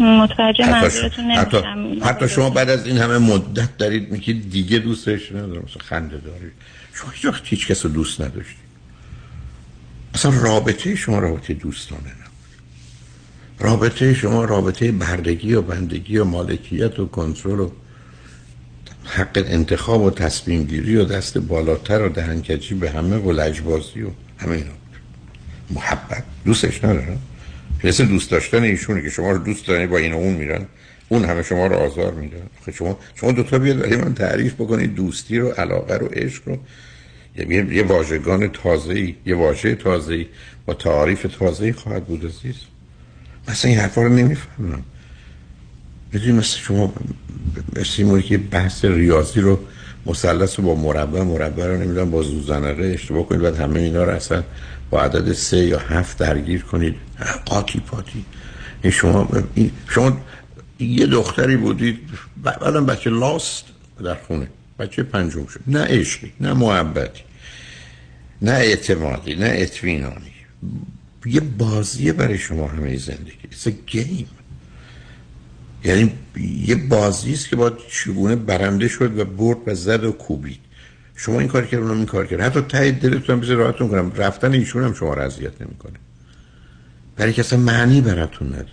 متوجه منظورتون حتی, حتی شما بعد از این همه مدت دارید میگید دیگه دوستش ندارم. مثلا خنده دارید. شما هیچ وقت هیچ کس رو دوست نداشتید. اصلا رابطه شما رابطه دوستانه نبود. رابطه شما رابطه بردگی و بندگی و مالکیت و کنترل و حق انتخاب و تصمیم گیری و دست بالاتر و دهنکجی به همه و لجبازی و همه اینا محبت. دوستش ندارم. مثل دوست داشتن ایشونه که شما رو دوست دارن با این و اون میرن. اون همه شما رو آزار میدن شما شما دو تا بیاد برای من تعریف بکنید دوستی رو علاقه رو عشق رو. یه, یه واژگان تازه‌ای یه واژه تازه‌ای با تعریف تازه‌ای خواهد بود عزیز. مثلا این حرفا رو نمی‌فهمم. بدونید مثل شما مثل که بحث ریاضی رو مثلث رو با مربع مربع رو نمی‌دونم با زوزنقه اشتباه کنید بعد همه اینا رو اصلا با عدد سه یا هفت درگیر کنید. قاطی پاتی. این شما شما یه دختری بودید. بعدا بچه لاست در خونه. بچه پنجم شد. نه عشقی نه محبتی نه اعتمادی نه اطمینانی. یه بازیه برای شما همه زندگی. It's a game. یعنی یه بازی است که با چگونه برنده شد و برد و زد و کوبید. شما این کار کرد اونم این کار کرد حتی ته دلتون بذار راحتون کنم. رفتن ایشون هم شما رو اذیت نمی‌کنه. برای که اصلا معنی براتون نداره.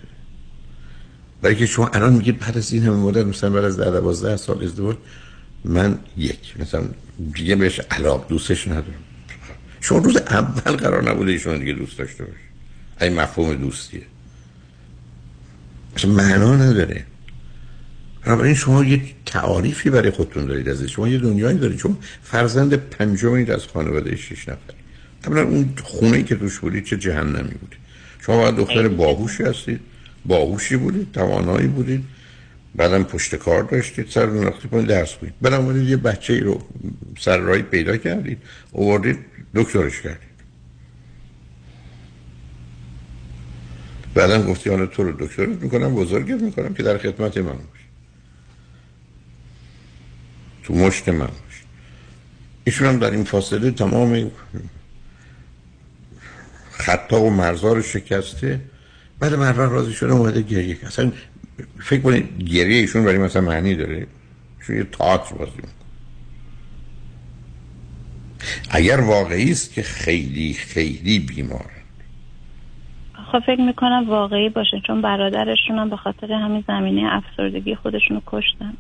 برای که شما الان میگید بعد از این همه مدت مثلا بعد از 10 12 سال ازدواج من یک مثلا دیگه بهش علاق دوستش ندارم. شما روز اول قرار نبوده ایشون دیگه دوست داشته باشه. این مفهوم دوستیه. اصلا معنا نداره. بنابراین شما یه تعاریفی برای خودتون دارید از شما یه دنیایی دارید. چون فرزند پنجمید از خانواده شش نفر. اولا اون خونه که توش بودید چه جهنمی بود؟ شما باید دختر باهوشی هستید. باهوشی بودید. توانایی بودید. بعدم پشت کار داشتید. سر نقطه پایین درس بودید بعدم یه بچه ای رو سر رای پیدا کردید. اووردید. دکترش کردید. بعدم گفتی حالا تو رو دکترت می‌کنم بزرگت می‌کنم که در خدمت من باش. تو مشت من باش. ایشون هم در این فاصله تمام خطا و مرزا رو شکسته. بعد مرور راضی شده اومده گریه اصلا فکر کنید گریه ایشون برای مثلا معنی داره. ایشون یه تاعت بازی می‌کنه. اگر واقعی است که خیلی خیلی بیماره خب فکر می‌کنم واقعی باشه چون برادرشون هم به خاطر همین زمینه افسردگی خودشون رو کشتن.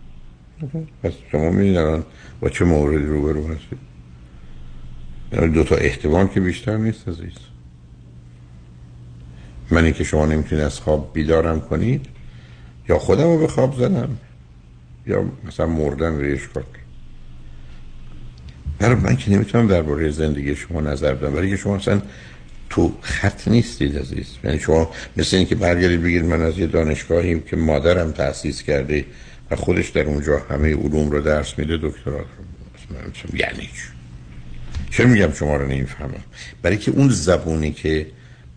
پس شما می‌دونن با چه موردی روبرو هستید یعنی دو تا احتمال که بیشتر نیست عزیز من اینکه شما نمی‌تونید از خواب بیدارم کنید یا خودم رو به خواب زدم یا مثلا مردن ریش کرد برای من که نمی‌تونم درباره زندگی شما نظر بدم برای که شما اصلا تو خط نیستید عزیز. یعنی شما مثل اینکه برگردید بگید من از یه دانشگاهیم که مادرم تأسیس کرده و خودش در اونجا همه علوم رو درس میده دکترات رو. یعنی چرا میگم شما رو نمی‌فهمم؟ برای که اون زبونی که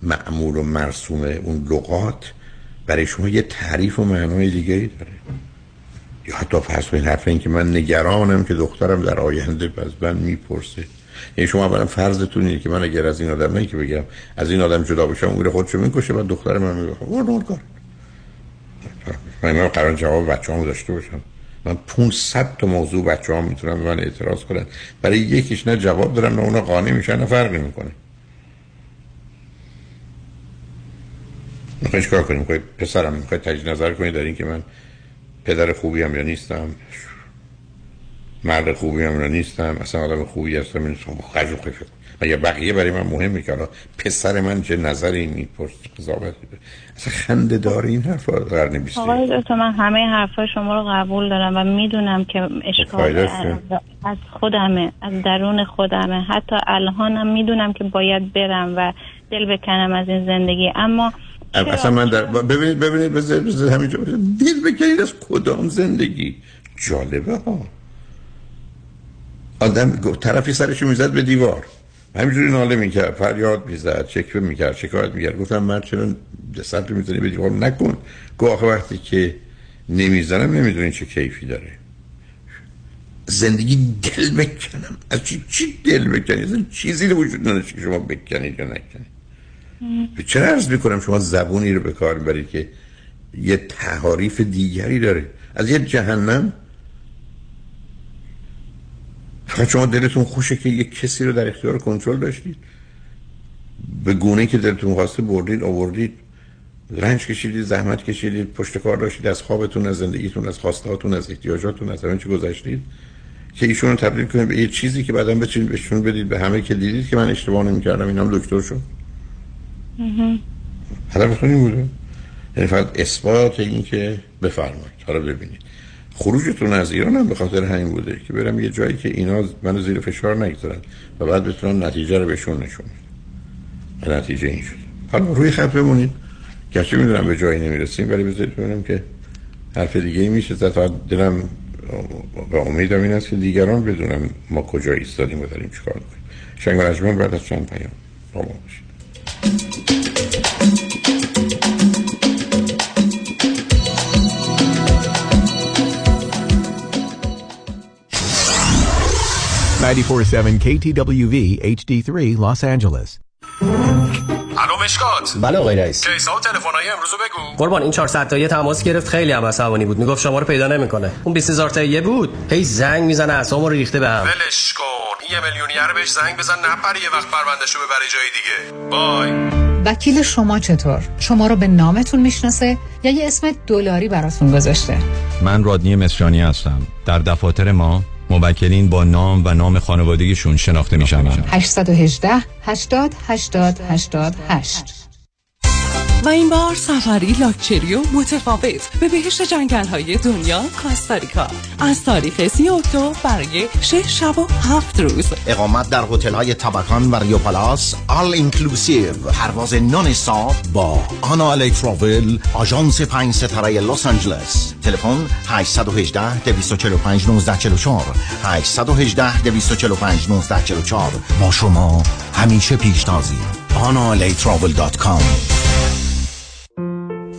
معمول و مرسومه اون لغات برای شما یه تعریف و معنای دیگری داره. یا حتی فرض کنید حرف این که من نگرانم که دخترم در آینده از من می‌پرسه. یعنی شما اولا فرضتون اینه که من اگر از این آدم که بگم از این آدم جدا بشم اون خودشو می‌کشه و دختر من میگه خب کار من قرار جواب بچه‌هامو داشته باشم. من 500 تا موضوع بچه ها می‌تونن به من اعتراض کنن. برای یکیش نه جواب دارم نه اونا قانع میشن نه فرقی می‌کنه. می‌خوای کار کنیم می‌خوای پسرم می‌خوای تجدید نظر کنی در این که من پدر خوبی هم یا نیستم؟ مرد خوبی هم یا نیستم؟ اصلا آدم خوبی هستم این خرج و خفه و یا بقیه برای من مهمه که حالا پسر من چه نظری میپرس قضاوت اصلا خنده داره این حرفا قرن 20 آقای دکتر من همه حرفا شما رو قبول دارم و می‌دونم که اشکال از خودمه از درون خودمه. حتی الانم می‌دونم که باید برم و دل بکنم از این زندگی. اما اصلا من در ببینید ببینید بذارید بذارید همینجا دل بکنید از کدام زندگی؟ جالبه ها. آدم طرفی سرش می‌زد به دیوار. همینجوری ناله می‌کرد فریاد می‌زد چکوه می‌کرد شکایت می‌کرد. گفتم من چرا دستت رو می‌زنی بدی نکن. گو آخه وقتی که نمی‌زنم نمی‌دونی چه کیفی داره. زندگی دل بکنم. از چی, چی دل بکنی؟ چیزی رو وجود نداشت که شما بکنید یا نکنید چرا عرض می‌کنم شما زبونی رو به کار برید که یه تحاریف دیگری داره. از یه جهنم فقط شما دلتون خوشه که یه کسی رو در اختیار کنترل داشتید. به گونه که دلتون خواسته بردید آوردید. رنج کشیدید زحمت کشیدید پشت کار داشتید از خوابتون از زندگیتون از خواستهاتون از احتیاجاتون از همه چی گذشتید. که ایشون رو تبدیل کنید به یه چیزی که بعدا بتونید بهشون بدید به همه که دیدید که من اشتباه نمی‌کردم. اینم دکتر شد. هدفتون این بوده. یعنی فقط اثبات این که بفرمایید. حالا ببینید. خروجتون از ایران هم به خاطر همین بوده که برم یه جایی که اینا منو زیر فشار نگذارن و بعد بتونم نتیجه رو بهشون نشون نتیجه این شد. حالا روی خط بمونید. گرچه می‌دونم به جایی نمی‌رسیم ولی بذارید ببینم که حرف دیگه ای میشه. تا دلم و امیدم این است که دیگران بدونم ما کجا ایستادیم و داریم چیکار می‌کنیم. شنگ بعد از چند پیام با ما باشید. Ninety KTWV HD3 Los Angeles. الو مشکات. بله آقای رئیس. کیسا و تلفن‌های امروز بگو. قربان این 400 تایی تماس گرفت خیلی هم عصبانی بود. می‌گفت شما رو پیدا نمی‌کنه. اون 20000 تایی بود. هی زنگ می‌زنه اعصابمو رو ریخته بهم ولش کن. یه میلیونیر بهش زنگ بزن نپره یه وقت پروندهشو ببری جای دیگه. بای. وکیل شما چطور؟ شما رو به نامتون می‌شناسه یا یه اسم دلاری براتون گذاشته؟ من رادنی مصریانی هستم. در دفاتر ما موکلین با نام و نام خانوادگیشون شناخته می شوند 818 80 80 88 و این بار سفری لاکچری و متفاوت به بهشت جنگل های دنیا کاستاریکا. از تاریخ سی اکتبر برای 6 شب و 7 روز. اقامت در هتل های تبکان و ریو پلاس all inclusive پرواز non با آنا الی تراول آژانس 5 ستاره لس آنجلس. تلفن 818 245 1944 818 245 1944 با شما همیشه پیشتازی. analatravel.com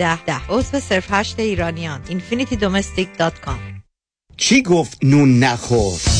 ده ده. عضو صرف هشت ایرانیان. Infinitydomestic.com چی گفت نون نخور؟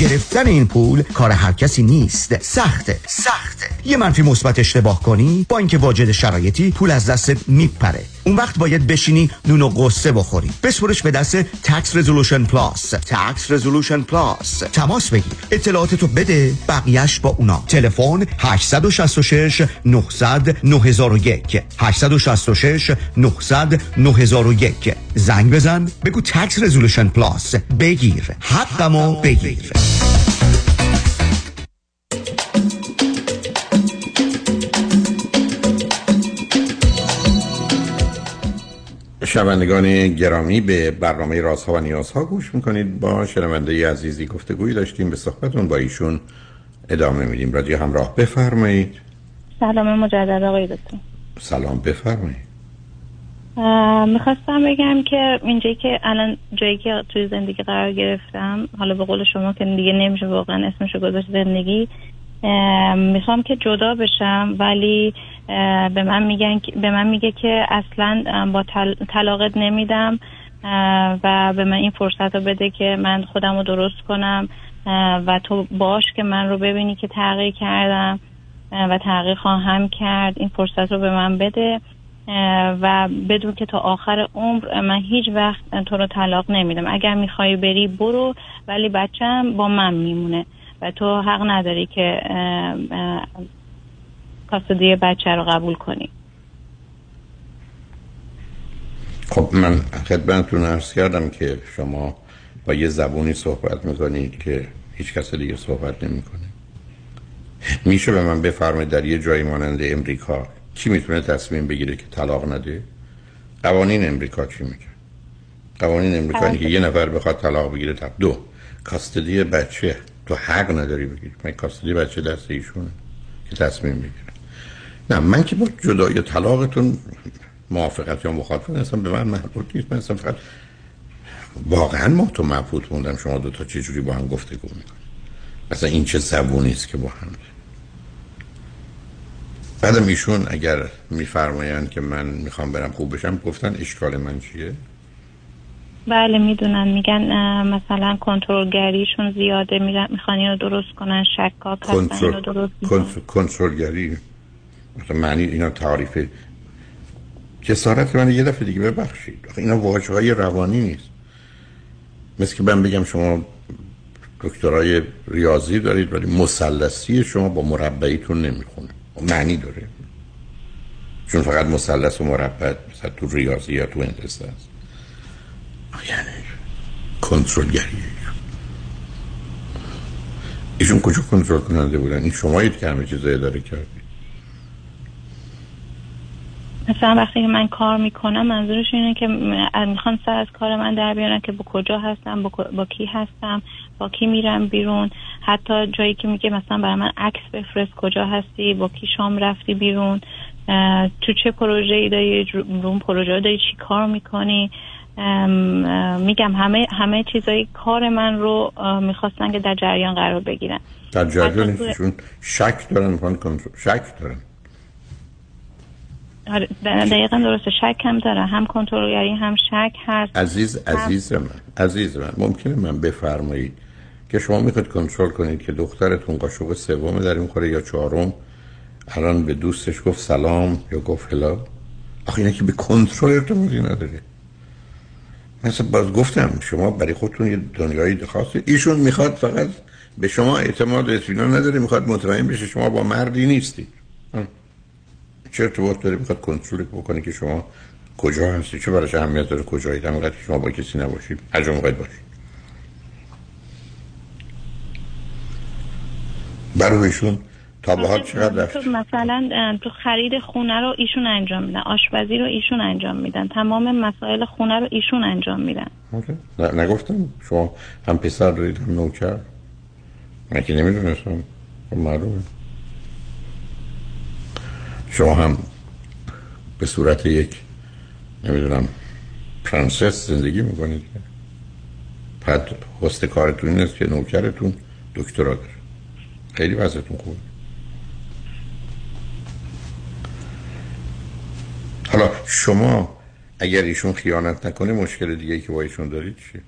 گرفتن این پول کار هر کسی نیست. سخته سخته. یه منفی مثبت اشتباه کنی با اینکه واجد شرایطی پول از دست میپره. اون وقت باید بشینی نون و غصه بخوری. بسپرش به دست Tax Resolution Plus Tax Resolution Plus تماس بگیر. اطلاعاتتو بده بقیهش با اونا. تلفن 866 900 9001 866 900 9001 زنگ بزن. بگو تکس رزولوشن پلاس بگیر. حقمو بگیر. شنوندگان گرامی به برنامه رازها و نیازها گوش می‌کنید. با شنونده عزیزی گفتگویی داشتیم. به صحبتون با ایشون ادامه میدیم. رادیو همراه بفرمایید. سلام مجدد آقای دکتر. سلام بفرمایید. می‌خواستم بگم که اینجایی که الان جایی که توی زندگی قرار گرفتم حالا به قول شما که دیگه نمیشه واقعا اسمشو گذاشت زندگی می‌خوام که جدا بشم ولی به من میگن به من میگه که اصلا با طلاقت نمیدم و به من این فرصت رو بده که من خودم رو درست کنم و تو باش که من رو ببینی که تغییر کردم و تغییر خواهم کرد این فرصت رو به من بده. و بدون که تا آخر عمر من هیچ وقت تو رو طلاق نمیدم. اگر می‌خوای بری برو ولی بچم با من میمونه. و تو حق نداری که کاستدی بچه رو قبول کنی. خب من خدمتتون ارز کردم که شما با یه زبونی صحبت می‌کنید که هیچ کس دیگه صحبت نمی‌کنه. میشه به من بفرمایید در یه جایی مانند امریکا کی می‌تونه تصمیم بگیره که طلاق نده؟ قوانین امریکا چی میگه؟ قوانین امریکا که یه نفر بخواد طلاق بگیره تا دو کاستدی بچه تو حق نداری بگیری. من کاستدی بچه دست ایشونه که تصمیم بگیره. نه من که با جدای طلاقتون موافقت یا مخالفت هستم به من مربوط نیست. من فقط واقعا ما تو مبهوت موندم شما دو تا چه جوری با هم گفتگو می‌کنید؟ مثلا این چه زبونی است که با هم؟ بعدم ایشون اگر میفرمایند که من می‌خوام برم خوب بشم گفتن اشکال من چیه؟ بله می‌دونن میگن مثلا کنترلگریشون زیاده میرن می‌خوان اینو درست کنن شکاک اینو درست کنترلگری مثلا معنی اینا تعریف جسارت من یه دفعه دیگه ببخشید. اینا واجه های روانی نیست. مثل که من بگم شما دکترای ریاضی دارید ولی مسلسی شما با مربعیتون نمی‌خونه. معنی داره. چون فقط مثلث و مربع مثلا تو ریاضی یا تو هندسه است. یعنی کنترلگری. ایشون کجا کنترل کننده بودن؟ این شمایید که همه چیز اداره کردید مثلا وقتی که من کار می‌کنم منظورش اینه که می‌خوان سر از کار من در بیارن که با کجا هستم با, با کی هستم با کی میرم بیرون. حتی جایی که میگه مثلا برای من عکس بفرست کجا هستی با کی شام رفتی بیرون تو چه پروژه ای داری روم پروژه داری چی کار می‌کنی؟ میگم همه همه چیزای کار من رو می‌خواستن که در جریان قرار بگیرن. در جریان چون شک دارن می‌خوان شک دارن. دقیقا درسته. شک هم داره. هم کنترلگری هم شک هست. عزیز عزیز من عزیز من ممکنه من بفرمایید که شما می‌خواید کنترل کنید که دخترتون قاشق سوم در این خوره یا چهارم؟ الان به دوستش گفت سلام یا گفت هلا. آخه اینا که به کنترل ارتباطی نداره مثلا باز گفتم شما برای خودتون یه دنیایی خاصی. ایشون می‌خواد فقط به شما اعتماد اطمینان نداره می‌خواد مطمئن بشه شما با مردی نیستید چه ارتباط داره می‌خواد کنترل بکنه که شما کجا هستی؟ چه براش اهمیت داره؟ کجایی؟ هم شما با کسی نباشید هر جا می‌خواید باشید برای ایشون تا به حال چقدر مثلا تو خرید خونه رو ایشون انجام میدن. آشپزی رو ایشون انجام میدن. تمام مسائل خونه رو ایشون انجام میدن. نگفتم. شما هم پسر دارید هم نوکر. من که نمی‌دونستم؟ خب معلومه. شما هم به صورت یک نمی‌دونم پرنسس زندگی می‌کنید. بعد حست کارتون این که نوکرتون دکترا داره. خیلی وضعتون خوبه. حالا شما اگر ایشون خیانت نکنه مشکل دیگه ای که با ایشون دارید چیه؟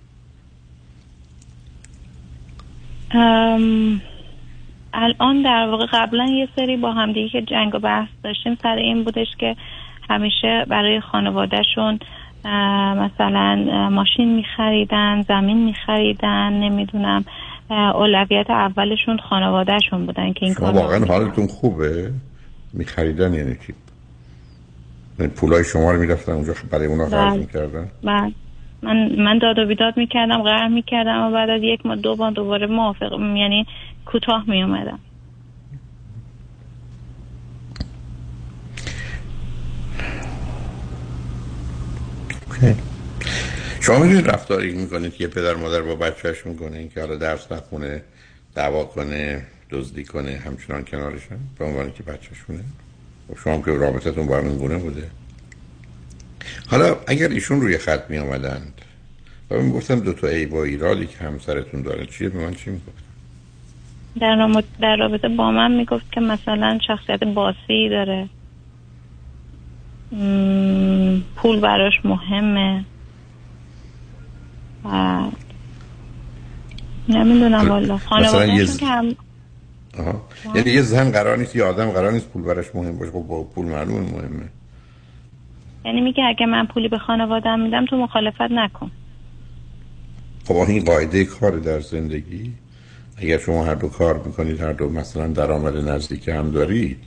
الان در واقع قبلا یه سری با همدیگه که جنگ و بحث داشتیم سر این بودش که همیشه برای خانوادهشون مثلا ماشین میخریدن زمین میخریدن نمی‌دونم اولویت اولشون خانوادهشون بودن که این شما کار واقعا حالتون خوبه؟ میخریدن یعنی چی؟ یعنی پولای شما رو می‌رفتن اونجا برای اونا خرج بله. می‌کردن؟ من من من داد و بیداد می‌کردم قهر می‌کردم و بعد از یک ماه دو ماه دوباره موافق یعنی کوتاه میومدم شما می‌دونید رفتاری می‌کنید یه پدر مادر با بچهش می‌کنه این که حالا درس نخونه دعوا کنه دزدی کنه همچنان کنارشن به عنوان که بچهشونه و شما که رابطتون با هم این گونه بوده. حالا اگر ایشون روی خط می آمدند و من گفتم دو تا عیب و ایرادی که همسرتون داره چیه؟ به من چی می‌گفت؟ در, در رابطه با من می‌گفت که مثلا شخصیت باسی داره. مم، پول براش مهمه. و نمی‌دونم والا. مثلا خانوادهشون یه که هم. یعنی یه زن قرار نیست یه آدم قرار نیست پول براش مهم باشه. خب با پول معلوم مهمه. یعنی میگه اگه من پولی به خانوادم میدم تو مخالفت نکن. خب این قاعده کار در زندگی؟ اگر شما هر دو کار می‌کنید هر دو مثلا درآمد نزدیک هم دارید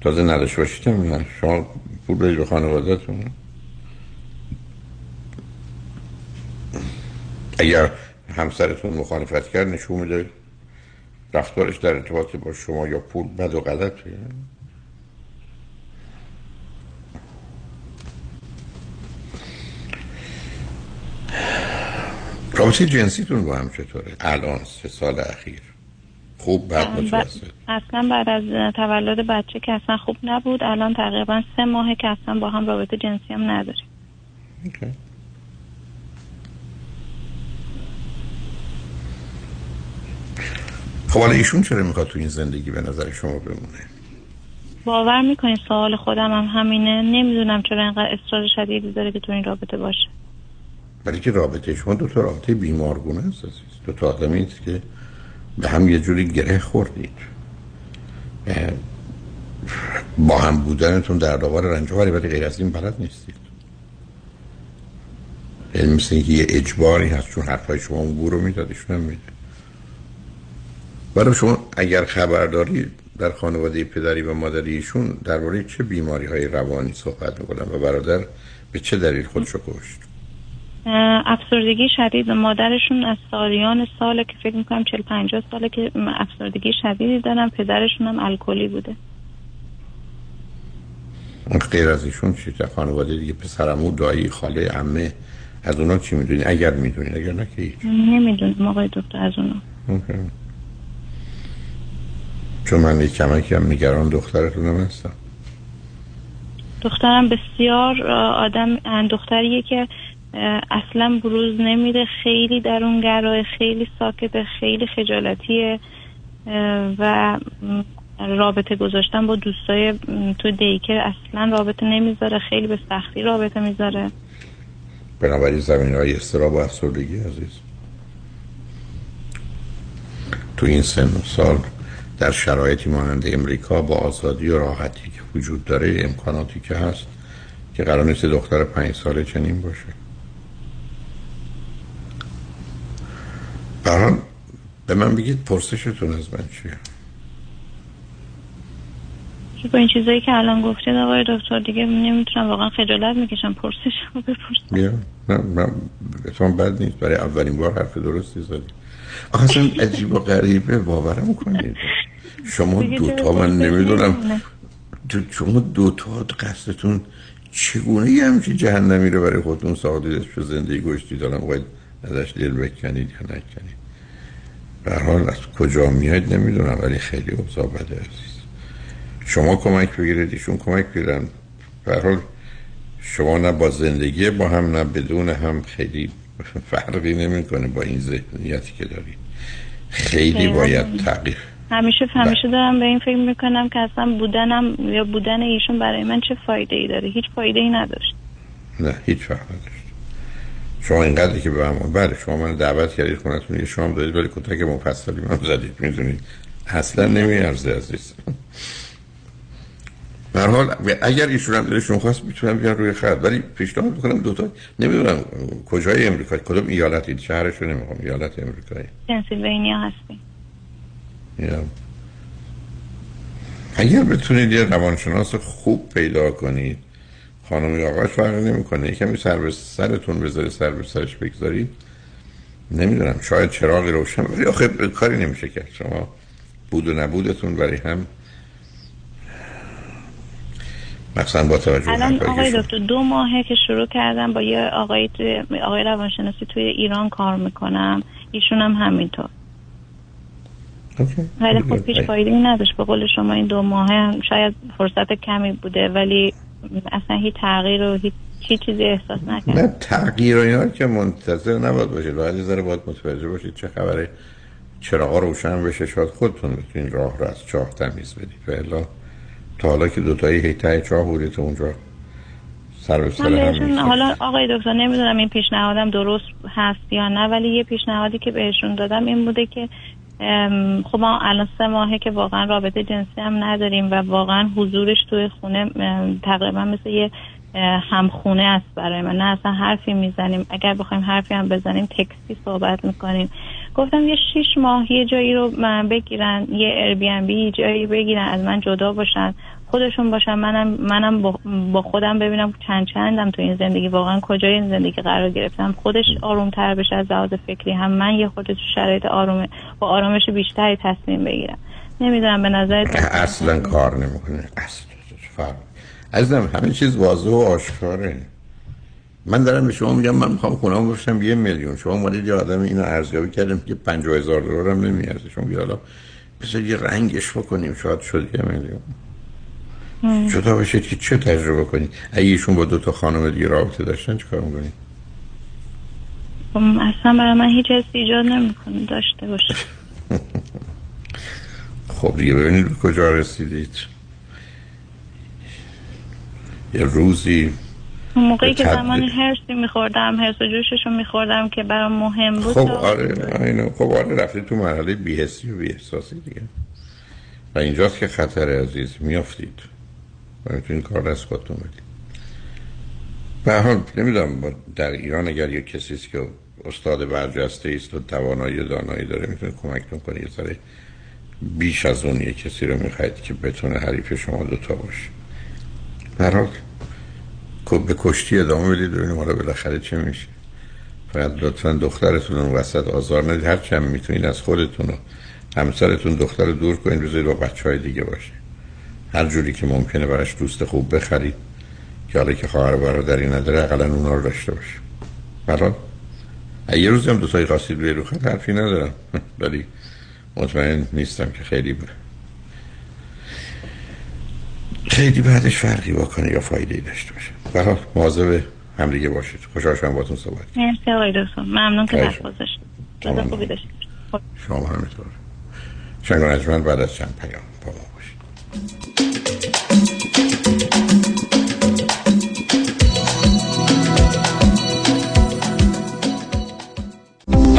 تازه نداشته باشید هم. شما پول به خانوادهتون. اگر همسرتون مخالفت کرد نشون میده رفتارش در ارتباط با شما یا پول بد و غلطه. رابطه جنسیتون با هم چطوره؟ الان سه سال اخیر. خوب بد ب- متوسط. اصلا بعد از تولد بچه که اصلا خوب نبود الان تقریبا سه ماهه که اصلا با هم رابطه جنسی هم نداریم. خب حالا ایشون چرا می‌خواد تو این زندگی به نظر شما بمونه؟ باور می‌کنی سوال خودم هم همینه. نمی‌دونم چرا اینقدر اصرار شدیدی داره که تو این رابطه باشه. برای که رابطه شما دو تا رابطه بیمارگونه است. دو تا آدمی است که به هم یه جوری گره خوردید. با هم بودنتون در دوار رنج ولی ولی غیر از این بلد نیستید. یعنی مثل اینکه یه اجباری هست چون حرفای شما اون گور رو می‌داد ایشون هم میده. برای شما اگر خبرداری در خانواده پدری و مادری ایشون درباره چه بیماری های روانی صحبت می‌کنن؟ و برادر به چه دلیل خودشو کشت؟ افسردگی شدید. مادرشون از سالیان ساله که فکر می‌کنم 40 50 ساله که افسردگی شدیدی دارن. پدرشون هم الکلی بوده. غیر از ایشون چی؟ در خانواده دیگه پسرمو دایی خاله عمه از اونا چی می‌دونی؟ اگر می‌دونی اگر نه که هیچ. نمی‌دونم آقای دکتر از اونا. اوکی. چون من یک کمکی هم نگران دخترتونم هستم. دخترم بسیار آدم دختریه که اصلا بروز نمیده خیلی درونگرای خیلی ساکته خیلی خجالتیه. و رابطه گذاشتن با دوستای تو دیکر اصلا رابطه نمی‌ذاره خیلی به سختی رابطه می‌ذاره. بنابراین زمین های استراب و افسردگی عزیز. تو این سن و سال در شرایطی مانند امریکا با آزادی و راحتی که وجود داره امکاناتی که هست که قرار نیست دختر پنج ساله چنین باشه. برحال به من بگید پرسشتون از من چیه؟ که با این چیزایی که الان گفتید آقای دکتر دیگه نمی‌تونم واقعا خجالت می‌کشم پرسش رو بپرسم. بیا. نه من اتفاقا بد نیست. برای اولین بار حرف درستی زدی آخه اصلا عجیب و غریبه. باورم کنید. شما دوتا من نمی‌دونم؟ تو شما دوتا قصدتون چگونه یه همچین جهنمی رو برای خودتون ساختید اسمش زندگی گشتی دارم باید ازش دل بکنید یا نکنید. به حال از کجا میاد نمی‌دونم ولی خیلی اوضاع بده عزیز. شما کمک بگیرید ایشون کمک بگیرن. به حال شما نه با زندگی با هم نه بدون هم خیلی فرقی نمی‌کنه با این ذهنیتی که دارید. خیلی. باید تغییر. همیشه همیشه دارم به این فکر می‌کنم که اصلا بودنم یا بودن ایشون برای من چه فایده ای داره؟ هیچ فایده ای نداشت. نه هیچ نداشت. شما اینقدری که به هم بله شما من دعوت کردید خونتون یه شام دادید ولی کتک مفصلی من زدید می‌دونید اصلا نمیارزه عزیز به حال اگر ایشون هم دلشون خواست می‌تونم بیان روی خط. ولی پیشنهاد می‌کنم دوتا نمی‌دونم کجای امریکا کدوم ایالتید شهرش رو نمی‌خوام ایالت امریکایی. پنسیلوانیا هستیم یا. اگر بتونید یه روانشناس خوب پیدا کنید خانم یا آقاش فرق نمی‌کنه کمی سر به سرتون بذاری سر به سرش بگذارید. نمی‌دونم شاید چراغی روشن ولی آخه کاری نمیشه کرد. شما بود و نبودتون برای هم مثلا با توجه الان آقای دکتر دو ماهه که شروع کردم با یه آقای آقای روانشناسی توی ایران کار می‌کنم. ایشون هم همینطور. ولی خب هیچ فایده ای نداشت. به قول شما این دو ماهه هم شاید فرصت کمی بوده ولی اصلا هیچ تغییر و هیچ هیچ چیزی احساس نکردم نه تغییر و اینا که منتظر نباید باشید. یه ذره باید متوجه باشید چه خبره. چراغا روشن بشه. شاید خودتون بتونید راه رو از چاه تمیز بدید. و الا تا حالا که دوتایی هی ته چاه بودید تو اونجا سر به سر. حالا آقای دکتر نمی‌دونم این پیشنهادم درست هست یا نه ولی یه پیشنهادی که بهشون دادم این بوده که خب ما الان سه ماهه که واقعا رابطه جنسی هم نداریم و واقعا حضورش توی خونه ام، تقریبا مثل یه همخونه است برای من. نه اصلا حرفی می‌زنیم. اگر بخوایم حرفی هم بزنیم تکستی صحبت می‌کنیم. گفتم یه شیش ماه یه جایی رو من بگیرن یه اربی جایی بگیرن از من جدا باشن. خودشون باشن. منم منم با- خودم ببینم چند چندم تو این زندگی. واقعا کجای این زندگی قرار گرفتم؟ خودش آروم تر بشه از لحاظ فکری. هم من یه خود تو شرایط آروم با آرامش بیشتری تصمیم بگیرم. نمی‌دونم به نظر اصلا کار نمی‌کنه. اصلا فرق عزیزم همه چیز واضح و آشکاره. من دارم به شما میگم من می‌خوام خونم بفروشم یه میلیون. شما اومدید یه آدم اینو ارزیابی کردم که 50 هزار دلار هم نمیارزه. شما بیا حالا یه رنگش بکنیم. شاید شد یه میلیون. جدا باشید که چه تجربه کنید؟ اگه ایشون با دو تا خانم دیگه رابطه داشتن چیکار می‌کنید؟ خب، اصلا برای من هیچ حسی ایجاد نمی‌کنه داشته باشه. خب دیگه ببینید به کجا رسیدید. یه روزی موقعی که. زمان هرسی میخوردم هرس و جوششو میخوردم که برام مهم بود. خب آره اینو خب آره رفتید تو مرحله بیهسی و بیاحساسی دیگه. و اینجاست که خطر عزیز میافتید. و می‌تونید کار از خودتون بدید به حال نمی‌دونم در ایران اگر یک کسی است که استاد برجسته است و توانایی و دانایی داره می‌تونه کمکتون کنه. یه ذره بیش از اون یه کسی رو می‌خواید که بتونه حریف شما دوتا باشه. هر حال کو- به کشتی ادامه بدید ببینیم حالا بالاخره چه میشه. فقط لطفا دخترتون رو وسط آزار ندید. هر چند می‌تونید از خودتون و همسرتون دختر دور کنید بذارید با بچه های دیگه باشه. هر جوری که ممکنه براش دوست خوب بخرید که حالا که خواهر و برادری نداره اقلا اونا رو داشته باشه برحال یه روزی هم دوتایی خواستید روی رو خط حرفی ندارم. ولی مطمئن نیستم که خیلی بره خیلی بعدش فرقی بکنه یا فایده ای داشته باشه. برحال مواظب همدیگه باشید. خوشحال شدم باتون صحبت مرسی آقای دکتر. ممنون که وقت گذاشتید خوبی داشتید. شما همینطور. شنگ بعد از چند پیام. Thank you.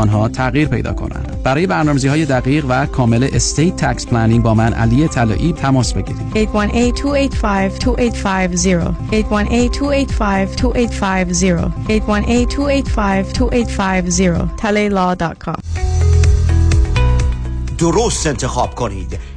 آنها تغییر پیدا کنند. برای برنامه‌ریزی های دقیق و کامل estate tax planning با من علی طلایی تماس بگیرید. 818-285-2850 درست انتخاب کنید.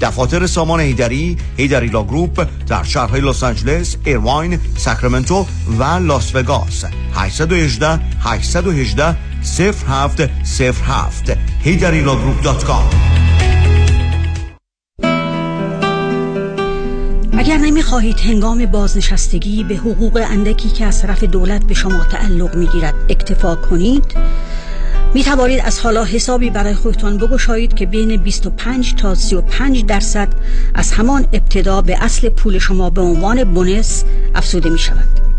دفاتر سامان هیدری هیدری Law Group در شهرهای لس آنجلس ایرواین ساکرامنتو و لاس وگاس. 818 818 0707 heidarilawgroup.com اگر نمی‌خواهید هنگام بازنشستگی به حقوق اندکی که از طرف دولت به شما تعلق می‌گیرد اکتفا کنید می توانید از حالا حسابی برای خودتان بگشایید که بین 25 تا 35 درصد از همان ابتدا به اصل پول شما به عنوان بونس افزوده می شود.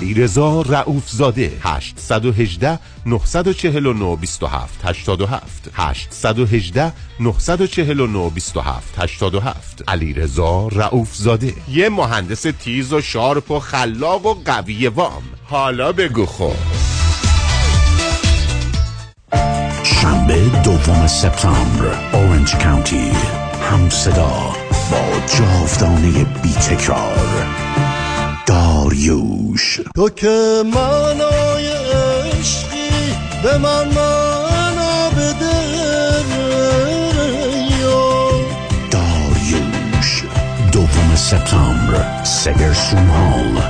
رضا رعوف زاده 818 949 27 87 818 949 27 87 علی رضا رعوف زاده یه مهندس تیز و sharp و خلاق و قوی وام. حالا بگو خب. شنبه دوم سپتامبر اورنج کانتی هم صدا با جاودانه بی تکرار داریوش تو که معنای عشقی به من معنا بده داریوش دوم سپتامبر سگرسون هال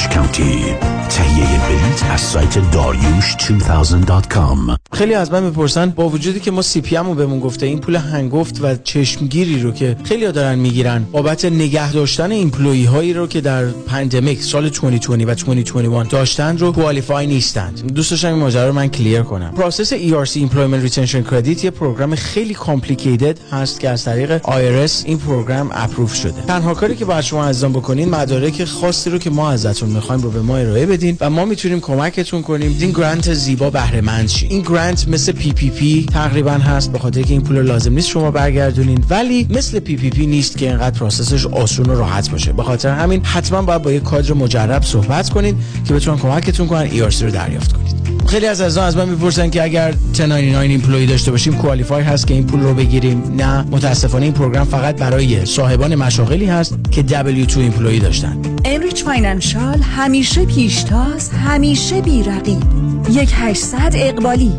اورنج کانتی تهیه بلیت از سایت داریوش 2000.com خیلی از من می‌پرسن با وجودی که ما CPA رو بهمون گفته این پول هنگفت و چشمگیری رو که خیلی ها دارن می‌گیرن بابت نگه داشتن employee هایی رو که در pandemic سال 2020 و 2021 داشتن رو qualify نیستند. دوست داشتم این ماجرا رو من clear کنم. process ERC Employment Retention Credit یه program خیلی complicated هست که از طریق IRS این program approve شده. تنها کاری که باید شما انجام بکنین مدارک خاصی رو که ما ازتون می‌خوایم رو به ما ارائه بدین و ما می‌تونیم کمکتون کنیم. این grant زیبا بهره مند این grant مثل PPP تقریبا هست به خاطر که این پول لازم نیست شما برگردونین. ولی مثل PPP نیست که اینقدر process ش آسون و راحت باشه. به خاطر همین حتما باید با یک کادر مجرب صحبت کنید که بتونن کمکتون کنن ای رو دریافت کنید خیلی از عزیزان از من می‌پرسن که اگر 1099 employee داشته باشیم qualify هست که این پول رو بگیریم؟ نه متاسفانه این program فقط برای صاحبان مشاغلی هست که W2 employee داشتن. امریچ فاینانشال همیشه پیشتاز همیشه بیرقیب. یک 800 اقبالی.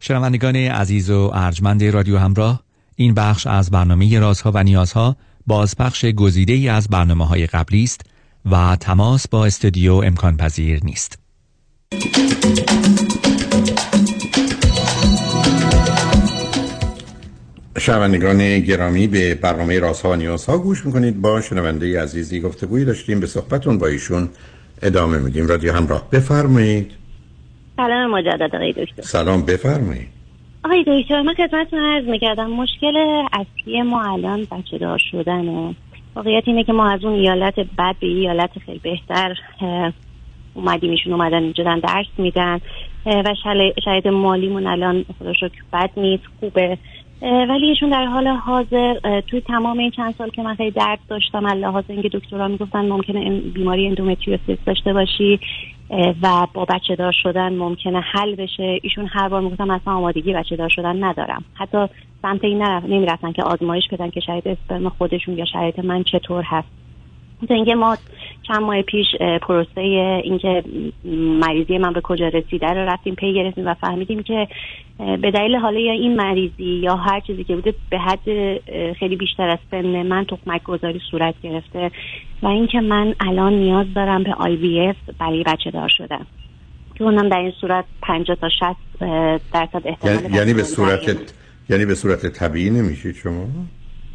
شنوندگان عزیز و ارجمند رادیو همراه این بخش از برنامه رازها و نیازها بازپخش گزیده ای از برنامه های قبلی است و تماس با استودیو امکان پذیر نیست. شنوندگان گرامی به برنامه رازها و نیازها گوش می‌کنید. با شنونده عزیزی گفتگویی داشتیم. به صحبتون با ایشون ادامه میدیم. رادیو همراه. بفرمایید. سلام مجدد آقای دکتر. سلام بفرمایید. آقای دکتر من خدمتتون عرض می‌کردم. مشکل اصلی ما الان بچه دار شدنه. واقعیت اینه که ما از اون ایالت بد به ایالت خیلی بهتر اومدیم ایشون اومدن اینجا دارن درس میدن. و شاید مالیمون الان خدا بد نیست خوبه. ولی ایشون در حال حاضر توی تمام این چند سال که من خیلی درد داشتم لحاظ اینکه دکترها می‌گفتن ممکنه این بیماری اندومتریوسیس داشته باشی و با بچه دار شدن ممکنه حل بشه. ایشون هر بار می‌گفتم اصلا آمادگی بچه دار شدن ندارم. حتی سمت این نمی‌رفتن که آزمایش بدن که شاید اسپرم خودشون یا شرایط من چطور هست. اینکه ما چند ماه پیش پروسه اینکه مریضی من به کجا رسیده رو رفتیم پی گرفتیم و فهمیدیم که به دلیل حالا یا این مریضی یا هر چیزی که بوده به حد خیلی بیشتر از سن من تخمک گذاری صورت گرفته و اینکه من الان نیاز دارم به آی وی اف برای بچه دار شدن. که اونم در این صورت 50 تا 60 اه، درصد احتمال یعنی, به صورت یعنی به صورت طبیعی نمیشید شما؟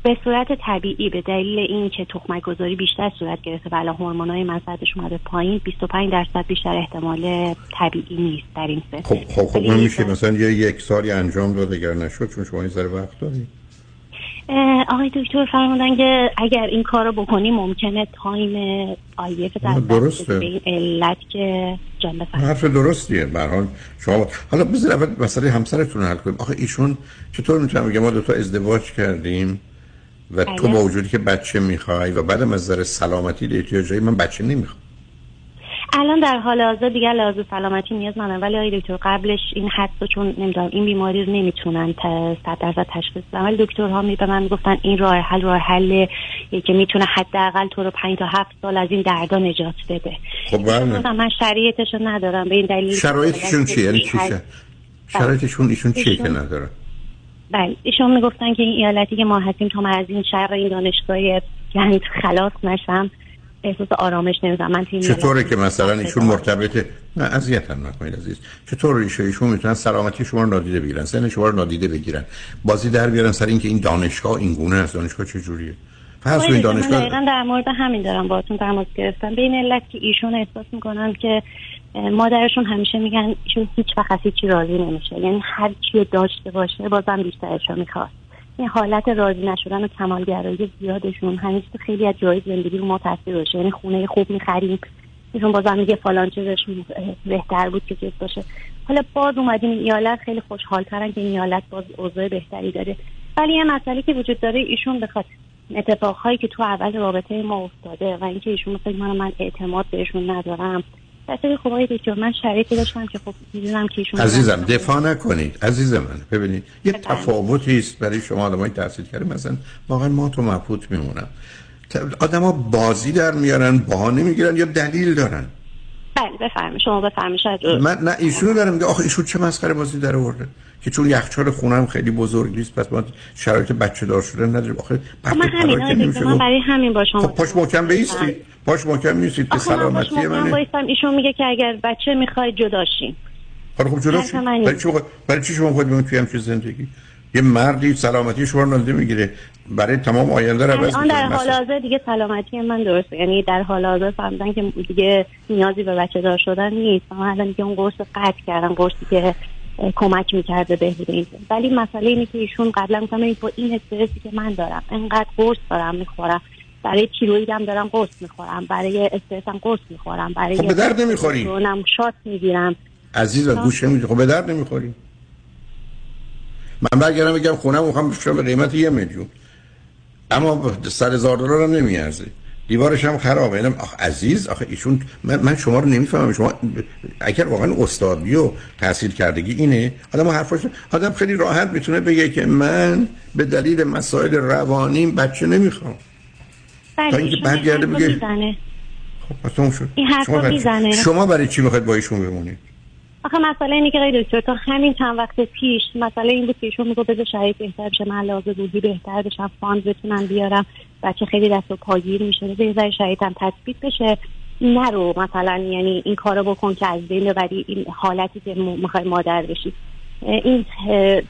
به صورت طبیعی به دلیل اینکه تخمک گذاری بیشتر صورت گرفته و الان هورمونای سطحش اومده پایین 25 درصد بیشتر احتمال طبیعی نیست در این سن خب خب خب اون میشه مثلا یه یک سالی انجام داد اگر نشد چون شما این ذره وقت دارید آقای دکتر فرمودن که اگر این کارو بکنی ممکنه تایم آیف در درسته. به این علت که جان. حرف درستیه به هر حال. شما حالا بذار اول مسئله همسرتون رو حل کنیم. آخه ایشون چطور می‌تونم بگم؟ ما دو تا ازدواج کردیم. و تو بله. با وجودی که بچه می‌خوای و بعدم از نظر سلامتی احتیاجایی من بچه نمی‌خوام. الان در حال حاضر دیگه لحاظ سلامتی نیاز ندارم. ولی آقای دکتر قبلش این حدس چون نمی‌دونم این بیماری رو نمی‌تونن تا صد درصد تشخیص بدن. ولی دکترها می به من می‌گفتن این راه حل راه حل که می‌تونه حداقل تو رو 5 تا 7 سال از این دردا نجات بده. خب بله. من شرایطش رو ندارم. به این دلیل شرایطشون چیه؟ یعنی چی شرایطشون ایشون چیه که نداره بله ایشون می‌گفتن که این ایالتی که ما هستیم تا من از این شر این دانشگاه گند خلاص نشم احساس آرامش نمی‌دونم من این چطوره که مثلا ایشون مرتبطه نه اذیتم نکنید عزیز. چطور ایشون؟ ایشون می‌تونن سلامتی شما رو نادیده بگیرن سن شما رو نادیده بگیرن. بازی در بیارن سر اینکه این دانشگاه این گونه است. دانشگاه چه جوریه کنید دکتر، من دانشگاه دقیقا در مورد همین دارم باهاتون تماس گرفتم. به این علت که ایشون احساس می‌کنن که مادرشون همیشه میگن ایشون هیچ وقت از راضی نمیشه. یعنی هر چی داشته باشه بازم بیشترش رو می‌خواد. این حالت راضی نشدن و کمالگرایی زیادشون همیشه خیلی از جای زندگی رو ما تاثیر باشه. یعنی خونه خوب می‌خریم ایشون بازم میگه فلان چیزش بهتر بود که چیز باشه. حالا باز اومدیم این ایالت خیلی خوشحالترن که این ایالت باز اوضاع بهتری داره. ولی یه مسئله که وجود داره ایشون بخواد اتفاقهایی که تو اول رابطه ما افتاده و اینکه ایشون فکر من اعتماد بهشون ندارم خب آقای دکتر من شرایطی داشتم که خب می‌دونم که ایشون عزیزم دفاع نکنید. عزیز من ببینید یه تفاوتی است برای شما. آدمای تحصیل کرده مثلا واقعا ما تو مبهوت میمونم. آدما بازی در میارن بهانه می‌گیرن یا دلیل دارن؟ بله بفرمایید. شما بفرمایید. من نه ایشونو دارم میگه آخه ایشون چه مسخره بازی در آورده؟ که چون یخچال خونم خیلی بزرگ نیست پس ما شرایط بچه دار شدن نداریم. آخه خب من همین من برای همین با شما خب پاش محکم بیستید پاش محکم نیستید که من سلامتی محکم منه. بایستم ایشون میگه که اگر بچه می‌خوای جداشیم حالا خب جدا حرف شید. من نیست. برای چی برای چی شما خود میمونید توی همچین زندگی؟ یه مردی سلامتی شما رو نادیده می‌گیره. برای تمام آینده رو عوض الان در. حال. حاضر دیگه سلامتی من درسته. یعنی در حال حاضر فهمیدن که دیگه نیازی به بچه دار شدن نیست. من الان دیگه اون قرص رو قطع کردم قرصی که کمک می‌کرده بهبود این ولی مسئله اینه که ایشون قبلا ببین تو این استرسی که من دارم انقدر قرص دارم می‌خورم. برای تیرویدم دارم قرص می‌خورم برای استرسم قرص می‌خورم برای خب به درد نمی‌خوری. شات می‌گیرم. عزیز و گوش نمیدی. خب به درد نمی‌خوری من برگردم بگم خونم می‌خوام به قیمت یه میلیون. اما صد هزار دلار هم نمیارزه. دیوارش هم خرابه اینم آخ عزیز آخه ایشون من, من شما رو نمی‌فهمم. شما اگر واقعا استادی و تحصیل کردگی اینه آدم حرفاش آدم خیلی راحت می‌تونه بگه که من به دلیل مسائل روانیم بچه نمی‌خوام. بله تا اینکه ایشون این برگرده حرفو بگه- تموم شد. این حرفا می‌زنه. شما برای چی می‌خواید با ایشون بمونید؟ آخه مسئله اینه که آقای دکتر تا همین چند وقت پیش مسئله این بود که ایشون می‌گفت بذار شرایط بهتر بشه من لحاظ روحی بهتر بشم fund بتونم بیارم. بچه خیلی دست و پاگیر میشه بذار ذره شرایطم تثبیت بشه. نرو مثلا یعنی این کارو بکن که از بین ببری این حالتی که می‌خوای مادر بشی. این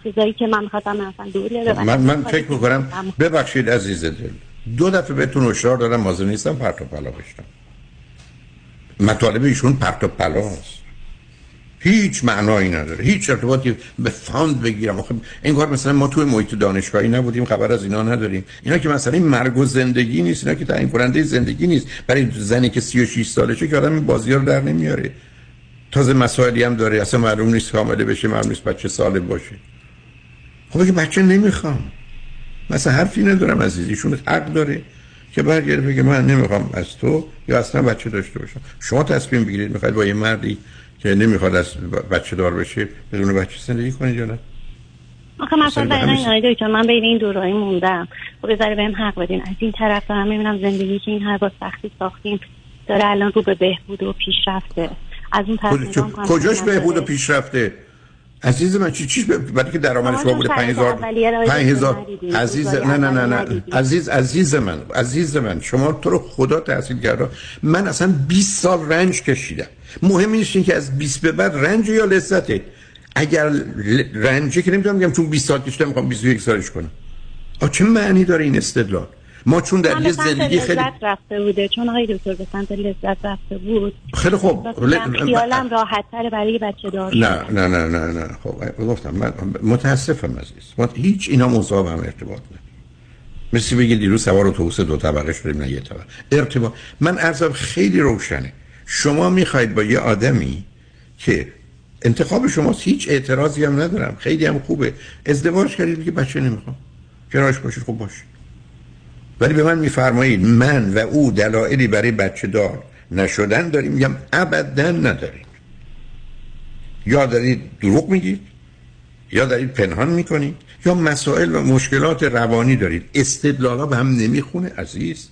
چیزایی که من می‌خواستم مثلا دور ببرم. من من فکر می‌کنم ببخشید عزیز دل. دو دفعه بهتون هشدار دادم حاضر نیستم پرت و پلا بشنوم مطالب ایشون پرت و پلاست هیچ معنایی نداره. هیچ ارتباطی به فاند بگیرم. آخه این کار مثلا ما توی محیط دانشگاهی نبودیم خبر از اینا نداریم. اینا که مثلا این مرگ و زندگی نیست اینا که تعیین کننده زندگی نیست. برای زنی که 36 سالشه که آدم این بازی رو در نمیاره. تازه مسائلی هم داره. اصلا معلوم نیست کامله بشه معلوم نیست بچه سالم باشه. خب که بچه نمی‌خوام. مثلا حرفی ندارم عزیز. ایشون حق داره که برگرده بگه من نمی‌خوام از تو یا اصلا بچه داشته باشم. شما تصمیم بگیرید. می‌خواید با یه مردی که نمی‌خواد از بچه دار بشه بدون بچه زندگی کنید یا نه؟ آخه مثلا برای این آیده چون من بین این دورایی موندم. و بذاره بهم حق بدین. از این طرف دارم می‌بینم زندگی که این هر با سختی ساختیم داره الان رو به بهبود و پیشرفته. از اون طرف کجاش بهبود و پیشرفته؟ عزیز من چی چیز برای که درآمد شما بوده 5000 5000 عزیز نه نه نه نه. عزیز عزیز من عزیز من شما تو رو خدا تحصیل کرده من اصلا 20 سال رنج کشیدم. مهم نیست که از 20 به بعد رنج یا لذته اگر رنجه که نمی‌تونم بگم چون 20 سال کشیدم می‌خوام 21 سالش کنم. آ چه معنی داره این استدلال؟ ما چون در یه زندگی خیلی لذت رفته بوده. چون آقای دکتر به سمت لذت رفته بود. خیلی خوب. خیالم راحت تر برای بچه دار نه نه نه نه نه. خب گفتم من متاسفم عزیز. ما هیچ اینا مصاب هم ارتباط نه مثل بگید دیروز سوار اتوبوس دو طبقه شدیم نه یه طبقه. ارتباط. من ارزم خیلی روشنه. شما می‌خواید با یه آدمی که انتخاب شما هیچ اعتراضی هم ندارم. خیلی هم خوبه. ازدواج کردید که بچه نمی‌خوام. کنارش باشید خوب باشید ولی به من میفرمایید من و او دلایلی برای بچه دار نشدن داریم میگم ابدا نداریم. یا دارید دروغ میگید یا دارید پنهان می‌کنید یا مسائل و مشکلات روانی دارید. استدلالا به هم نمی‌خونه عزیز.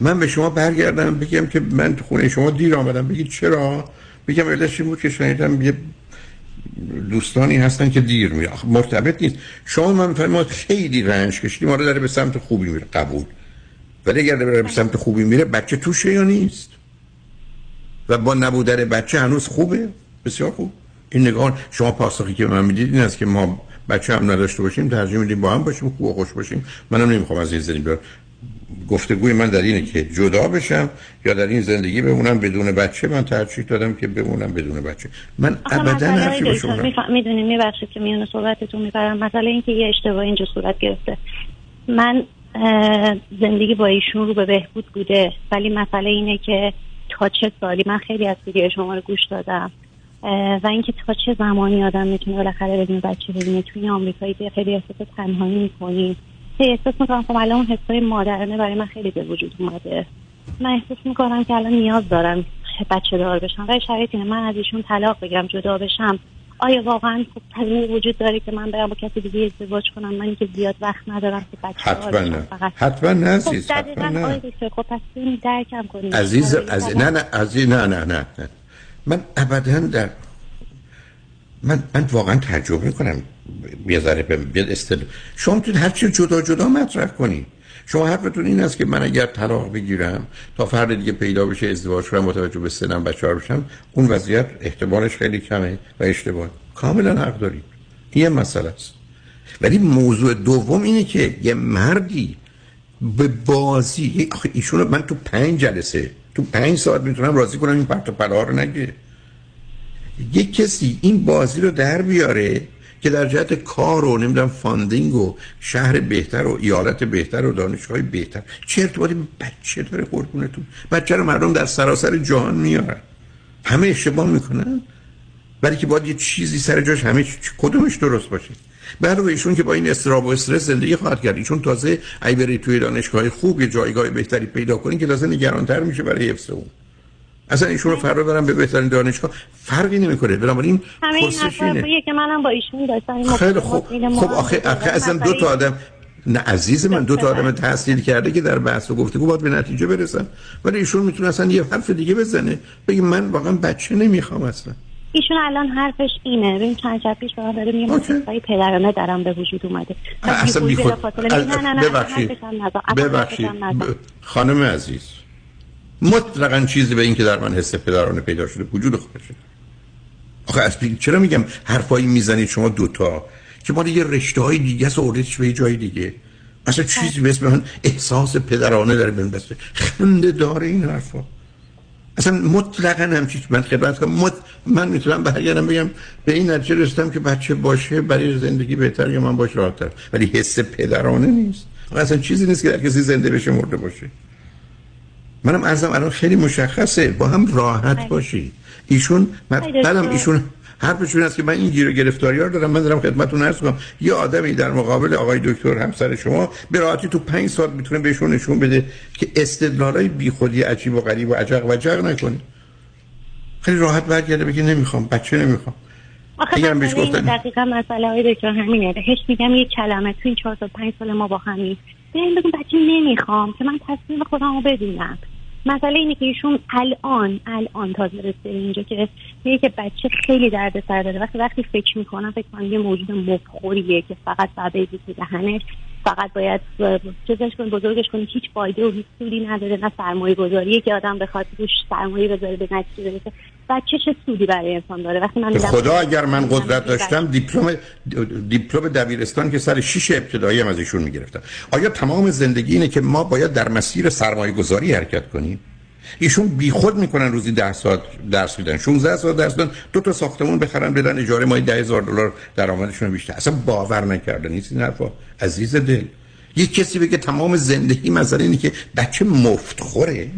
من به شما برگردم بگم که من تو خونه شما دیر آمدم. بگید چرا؟ بگم علتش بود که شنیدم یه دوستانی هستن که دیر میره. مرتبط نیست. شما من فرماد خیلی رنج کشیدیم. آره داره به سمت خوبی میره. قبول. ولی اگر داره به سمت خوبی میره بچه توشه یا نیست؟ و با نبودن بچه هنوز خوبه؟ بسیار خوب. این نگاه شما پاسخی که من می‌دید این است که ما بچه هم نداشته باشیم ترجیح میدیم با هم باشیم خوب و خوش باشیم. منم نمی‌خوام از این زندگی گفتگوی من در اینه که جدا بشم یا در این زندگی بمونم بدون بچه. من ترجیح دادم که بمونم بدون بچه. من ابدا حرفی شما می‌دونیم میبخشید که میون صحبتتون می‌برم مثلا اینکه یه اشتباه اینجا صورت گرفته. من زندگی با ایشون رو به بهبود بوده. ولی مسئله اینه که تا چه سالی؟ من خیلی از ویدیو شما رو گوش دادم. و اینکه تا چه زمانی آدم می‌تونه بالاخره بدون بچه ببینه؟ توی آمریکایی خیلی احساس تنهایی می‌کنیم احساس می‌کنم خب الان اون حسای مادرانه برای من خیلی به وجود اومده. من احساس می‌کنم که الان نیاز دارم بچه دار بشم. و شرایط اینه من از ایشون طلاق بگیرم جدا بشم. آیا واقعا خب تضمین وجود داره که من برم با کسی دیگه ازدواج کنم؟ من که زیاد وقت ندارم که بچه حتما نه. حتما نه عزیز خب حتما نه. خب پس درکم کنید. عزیز عزیز نه نه عزیز نه نه نه. من ابدا در من من واقعا تجربه کنم یه ذره بیاد استد شما می‌تونید هر چی جدا جدا مطرح کنید. شما حرفتون این است که من اگر طلاق بگیرم تا فرد دیگه پیدا بشه ازدواج کنم متوجه به سنم بچه‌ها بشم اون وضعیت احتمالش خیلی کمه و اشتباه. کاملا حق دارید. این مسئله است. ولی موضوع دوم اینه که یه مردی به بازی آخه ایشون من تو پنج جلسه تو پنج ساعت می‌تونم راضی کنم این پرت و پلا رو نگه. یک کسی این بازی رو در بیاره که در جهت کار و نمی‌دونم funding و شهر بهتر و ایالت بهتر و دانشگاه بهتر چه ارتباطی به بچه داره قربونتون؟ بچه رو مردم در سراسر جهان میارن. همه اشتباه می‌کنن. برای که باید یه چیزی سر جاش همه کدومش درست باشه؟ بعد ایشون که با این استراب و استرس زندگی خواهد کرد. ایشون تازه ای بری توی دانشگاه خوب یه جایگاه بهتری پیدا کنین که تازه نگرانتر میشه برای حفظ اون. اصلا ایشون رو فردا برم به بهترین دانشگاه. فرقی نمی‌کنه. بنابراین پرسش اینه. که منم با ایشون داشتم خیلی خوب. خب آخه آخه اصلا دو تا آدم نه عزیز من دو تا آدم تحصیل کرده که در بحث و گفتگو باید به نتیجه برسن. ولی ایشون می‌تونه اصلا یه حرف دیگه بزنه بگه من واقعا بچه نمی‌خوام اصلا. ایشون الان حرفش اینه. ببین چند شب پیش به داره میگه مسئله پدرانه درم به وجود اومده. اصلا بی خود ببخشید. ببخشید. خانم عزیز. مطلقا چیزی به این که در من حس پدرانه پیدا شده وجود خودشه. آخه از چرا میگم حرفایی می‌زنید شما دوتا که ما دیگه رشته های دیگه است به جای دیگه. اصلا چیزی به اسم من احساس پدرانه داره بهم دسته. خنده داره این حرفا. اصلا مطلقا همچی من خدمت کنم. مط... من می‌تونم برگردم بگم به این نتیجه رسیدم که بچه باشه برای زندگی بهتر یا من باش راحت‌تر. ولی حس پدرانه نیست. اصلا چیزی نیست که در کسی زنده بشه مرده باشه. منم ارزم الان خیلی مشخصه. با هم راحت باشی. ایشون بعدم ایشون حرفشون است که من این گیر و گرفتاری ها دارم. من دارم خدمتتون عرض کنم یه آدمی در مقابل آقای دکتر همسر شما به راحتی تو پنج سال می‌تونه بهشون نشون بده که استدلالای بیخودی عجیب و غریب و عجق و جق نکنه خیلی راحت برگرده بگه نمی‌خوام بچه نمی‌خوام. آخه اگرم بهش گفتن دقیقا مسئله های دکتر همینه. هیچ میگم یک کلمه تو این چهار تا پنج سال ما با همین بگم بچه نمی‌خوام که من تصمیم خودم رو بدونم. مسئله اینه که ایشون الان الان تازه رسیده اینجا که میگه که بچه خیلی درد سر داره. وقتی وقتی فکر می‌کنم فکر کنم یه موجود مفخوریه که فقط بعد تو دهنش فقط باید چیزش کنی بزرگش کنی هیچ فایده و هیچ سودی نداره نه سرمایه گذاریه که آدم بخواد روش سرمایه بذاره به نتیجه برسه. بچه چه سودی برای انسان داره. وقتی من خدا اگر من قدرت داشتم دیپلم دیپلم دبیرستان که سر شیش ابتدایی هم از ایشون می‌گرفتم. آیا تمام زندگی اینه که ما باید در مسیر سرمایه گذاری حرکت کنیم؟ ایشون بیخود می‌کنن روزی ده ساعت درس میدن. 16 ساعت درس میدن. دو تا ساختمون بخرن بدن اجاره ماهی 10000 دلار درآمدشون بیشتر. اصلا باور نکردن. نیست این حرفا. عزیز دل. یک کسی بگه تمام زندگی مسئله اینه که بچه مفت خوره.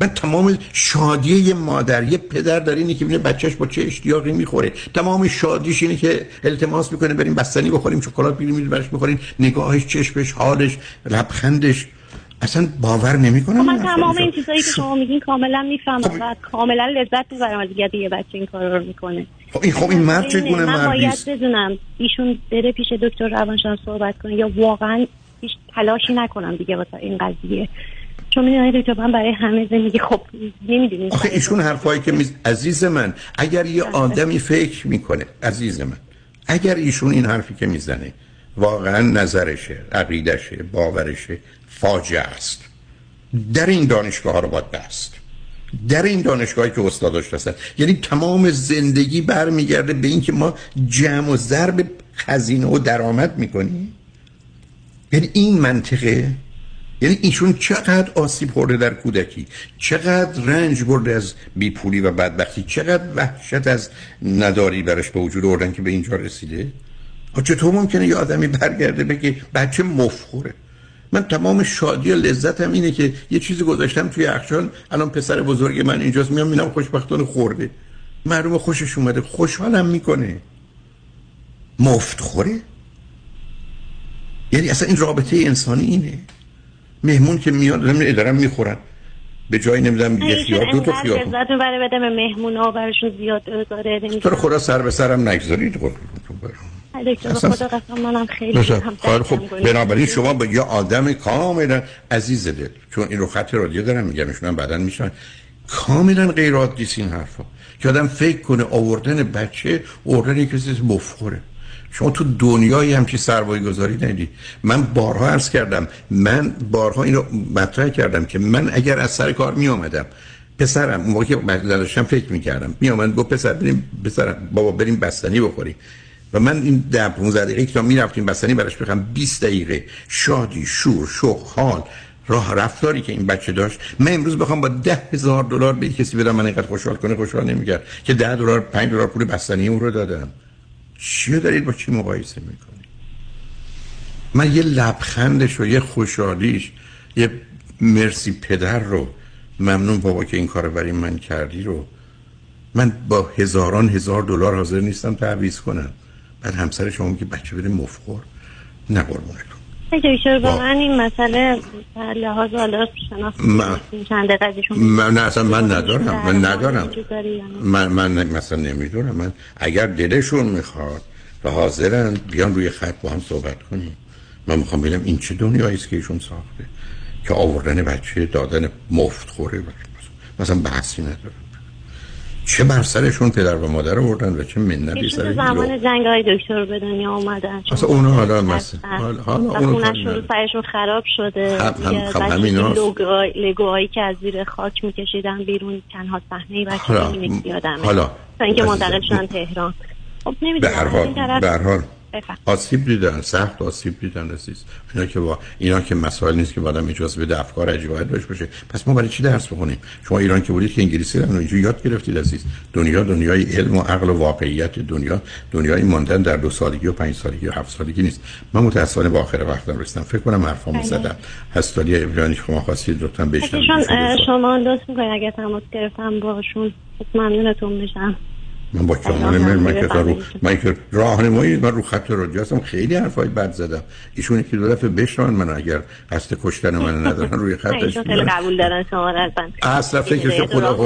من تمام شادی یه مادر یه پدر در اینه که ببینه بچهش با چه اشتیاقی می‌خوره. تمام شادیش اینه که التماس می‌کنه بریم بستنی بخوریم شکلات بگیریم برش بخوریم نگاهش چشمش حالش لبخندش. اصلا باور نمی‌کنم خب من تمام این چیزایی که شما میگین کاملا می‌فهمم و کاملا لذت می‌برم از اینکه یه بچه این کار رو می‌کنه. خب این خب این مرد چگونه من مردی باید است بدونم ایشون بره پیش دکتر روانشناس صحبت کنه یا واقعا هیچ تلاشی نکنم دیگه واسه این قضیه؟ چون می‌دونید دکتر من برای همه زندگی خب نمی‌دونید آخه ایشون حرفایی که میز... عزیز من اگر یه آدمی فکر می‌کنه عزیز من اگر ایشون این حرفی که می‌زنه واقعا نظرشه عقیدشه باورشه فاجعه است. در این دانشگاه ها رو باید بست. در این دانشگاهی که استاداش هستن یعنی تمام زندگی برمیگرده به اینکه ما جمع و ضرب خزینه و درآمد می‌کنیم. یعنی این منطقه یعنی ایشون چقدر آسیب خورده در کودکی چقدر رنج برده از بیپولی و بدبختی چقدر وحشت از نداری برش به وجود آوردن که به اینجا رسیده. چطور ممکنه یه آدمی برگرده بگه بچه مفخوره؟ من تمام شادی و لذتم اینه که یه چیزی گذاشتم توی اخشان الان پسر بزرگ من اینجاست میام می‌بینم خوشبختانه خورده. معلومه خوشش اومده خوشحالم می‌کنه. مفت خوره؟ یعنی اصلا این رابطه انسانی اینه. مهمون که میاد دارم می‌خورن. به جایی نمی‌دونم یه خیار دو تا خیار. لذت می‌بره بده به و براشون زیاد داره خدا سر به سرم نگذارید خب. دکتر خدا قسم منم خیلی هم خب کنه. بنابراین شما به یه آدم کاملا عزیز دل. چون این رو خط رادیو دارم میگم ایشون بعدا میشن. کاملا غیر عادی این حرفا. که آدم فکر کنه آوردن بچه آوردن کسی مفخوره. شما تو دنیایی هم که سرمایه گذاری ندید من بارها عرض کردم من بارها اینو مطرح کردم که من اگر از سر کار می آمدم پسرم اون موقع که داشتم فکر می کردم می آمد گفت پسر بریم پسر بابا بریم بستنی بخوریم. و من این ده 15 دقیقه که تا می رفتیم بستنی براش بخوام 20 دقیقه. شادی شور شوق حال راه رفتاری که این بچه داشت. من امروز بخوام با ده هزار دلار به کسی بدم من اینقدر خوشحال کنه خوشحال نمی‌کرد که ده دلار 5 دلار پول بستنی اون رو دادم. چی دارید با چی مقایسه می‌کنید؟ من یه لبخندش و یه خوشحالیش یه مرسی پدر رو ممنون بابا که این کار برای من کردی رو. من با هزاران هزار دلار حاضر نیستم تعویض کنم. بعد همسر شما که بچه بده مفخور نه قربونت دکتر واقعا این مسئله لحاظ حالا من- چند من نه اصلا من ندارم من ندارم؟ من من مثلا نمی‌دونم. من اگر دلشون می‌خواد و حاضرن بیان روی خط با هم صحبت کنیم. من می‌خوام ببینم این چه دنیایی است که ایشون ساخته؟ که آوردن بچه دادن مفت خوره مثلا بحثی ندارم. چه بر سرشون پدر و مادر آوردن و چه ایشون سر زمان. جنگ های دکتر به دنیا اومدن اصلا اونا حالا مثلا. حالا و رو سرشون خراب شده هم- هم- خب بچه همیناست. لوگوهای- لگوهایی که از زیر خاک میکشیدن بیرون تنها صحنه نمی‌رسید یادمه حالا تا اینکه منتقل شدن تهران خب نمی‌دونم به هر حال آسیب دیدن سخت آسیب دیدن عزیز. اینا که با اینا که مسائل نیست که بعدم اجازه بده افکار عجیب غریب داشته باشه. پس ما برای چی درس بخونیم؟ شما ایران که بودید که انگلیسی رو اینجا یاد گرفتید عزیز. دنیا دنیای علم و عقل و واقعیت دنیا. دنیای ماندن در دو سالگی و پنج سالگی و هفت سالگی نیست. من متاسفانه با آخر وقتم رسیدم. فکر کنم حرفامو بله. زدم. هستالی ابراهیمی شما خواستید لطفا بشنوید. شما لطف می‌کنید اگه تماس گرفتم باشون ممنونتون میشم. من با میل من که رو من که راهنمایی من رو خط رادیو هستم خیلی حرفای بد زدم. ایشون که دو دفعه بشنون من اگر قصد کشتن من ندارن روی خطش. خیلی قبول دارن شما اصلا. اصلا فکرش خدا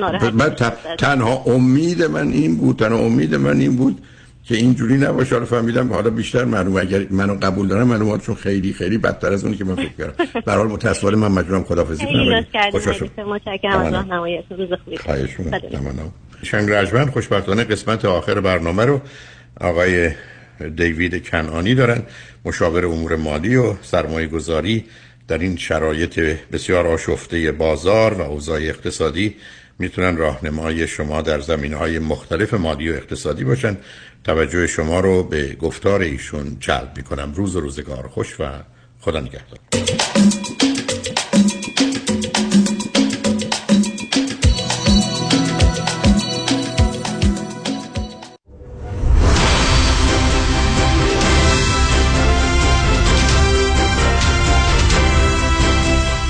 ناراحت من ت- تنها امید من این بود تنها امید من این بود که اینجوری نباشه. حالا فهمیدم حالا بیشتر معلوم اگر منو قبول دارن معلوماتشون خیلی خیلی بدتر از اونی که من فکر کردم. به هر حال متأسفانه من مجبورم خدافظی خیلی کنم. ملیسا. متشکرم. از. راهنماییتون روز خوبی. خواهش می‌کنم. شنگ رجمن خوشبختانه قسمت آخر برنامه رو آقای دیوید کنعانی دارن مشاور امور مالی و سرمایه گذاری در این شرایط بسیار آشفته بازار و اوضاع اقتصادی. می‌تونن راهنمای شما در زمینه های مختلف مالی و اقتصادی باشن. توجه شما رو به گفتار ایشون جلب می‌کنم. روز و روزگار خوش و خدا نگهدار.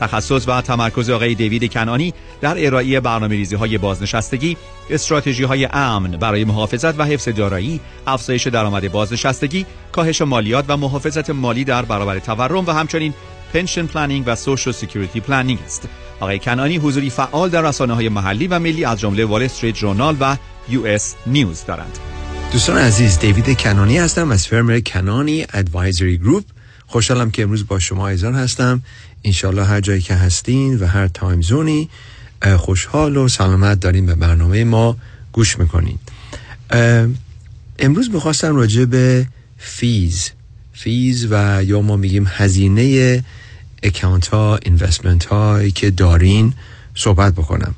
تخصص و تمرکز آقای دیوید کنانی در ارائه برنامه ریزی های بازنشستگی، استراتژی های امن برای محافظت و حفظ دارایی، افزایش درآمد بازنشستگی، کاهش مالیات و محافظت مالی در برابر تورم و همچنین pension planning و social security planning است. آقای کنانی حضوری فعال در رسانه های محلی و ملی از جمله وال استریت جورنال و یو اس نیوز دارند. دوستان عزیز دیوید کنانی هستم از firm کنانی ادوایزری گروپ خوشحالم که امروز با شما عزیزان هستم انشالله هر جایی که هستین و هر time zone ی خوشحال و سلامت دارین به برنامه ما گوش می‌کنین. امروز می‌خواستم راجع به fees fees و یا ما میگیم هزینه account ها investment هایی که دارین صحبت بکنم.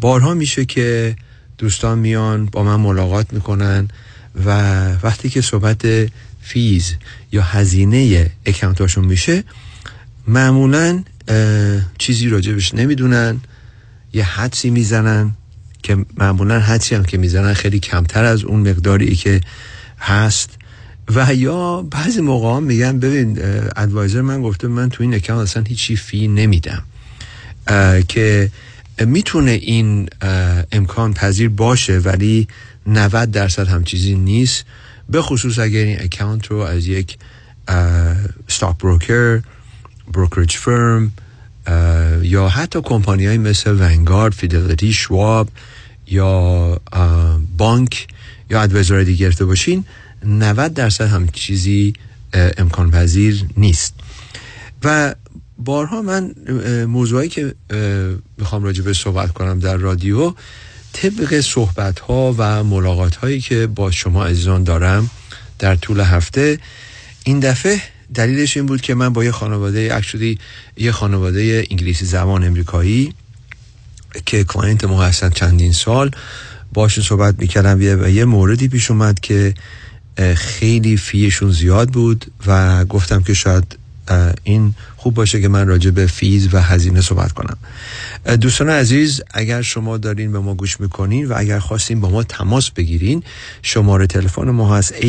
بارها میشه که دوستان میان با من ملاقات می‌کنن و وقتی که صحبت fees یا هزینه account هاشون میشه معمولا چیزی راجبش نمی‌دونن یه حدسی می‌زنن که معمولا حدسی هم که می‌زنن خیلی کمتر از اون مقداری که هست. و یا بعضی موقع میگن ببین advisor من گفته من تو این account اصلا هیچی fee نمیدم. که می‌تونه این امکان پذیر باشه ولی 90 درصد همچین چیزی نیست. به خصوص اگر این account رو از یک stock broker brokerage firm اه، یا حتی کمپانی های مثل ونگارد فیدلیتی شواب یا اه، بانک یا advisor دیگه گرفته باشین 90 درصد همچین چیزی اه، امکان پذیر نیست. و بارها من موضوعی که می‌خوام راجع به صحبت کنم در رادیو طبق صحبت ها و ملاقات هایی که با شما عزیزان دارم در طول هفته این دفعه دلیلش این بود که من با یه خانواده actually یه خانواده انگلیسی زبان امریکایی که client ما هستن چندین سال باشون صحبت می‌کردم و یه موردی پیش اومد که خیلی fee شون زیاد بود و گفتم که شاید این خوب باشه که من راجع به فیز و هزینه صحبت کنم دوستان عزیز اگر شما دارین به ما گوش می‌کنین و اگر خواستین با ما تماس بگیرین شماره تلفن ما هست 877-829-9227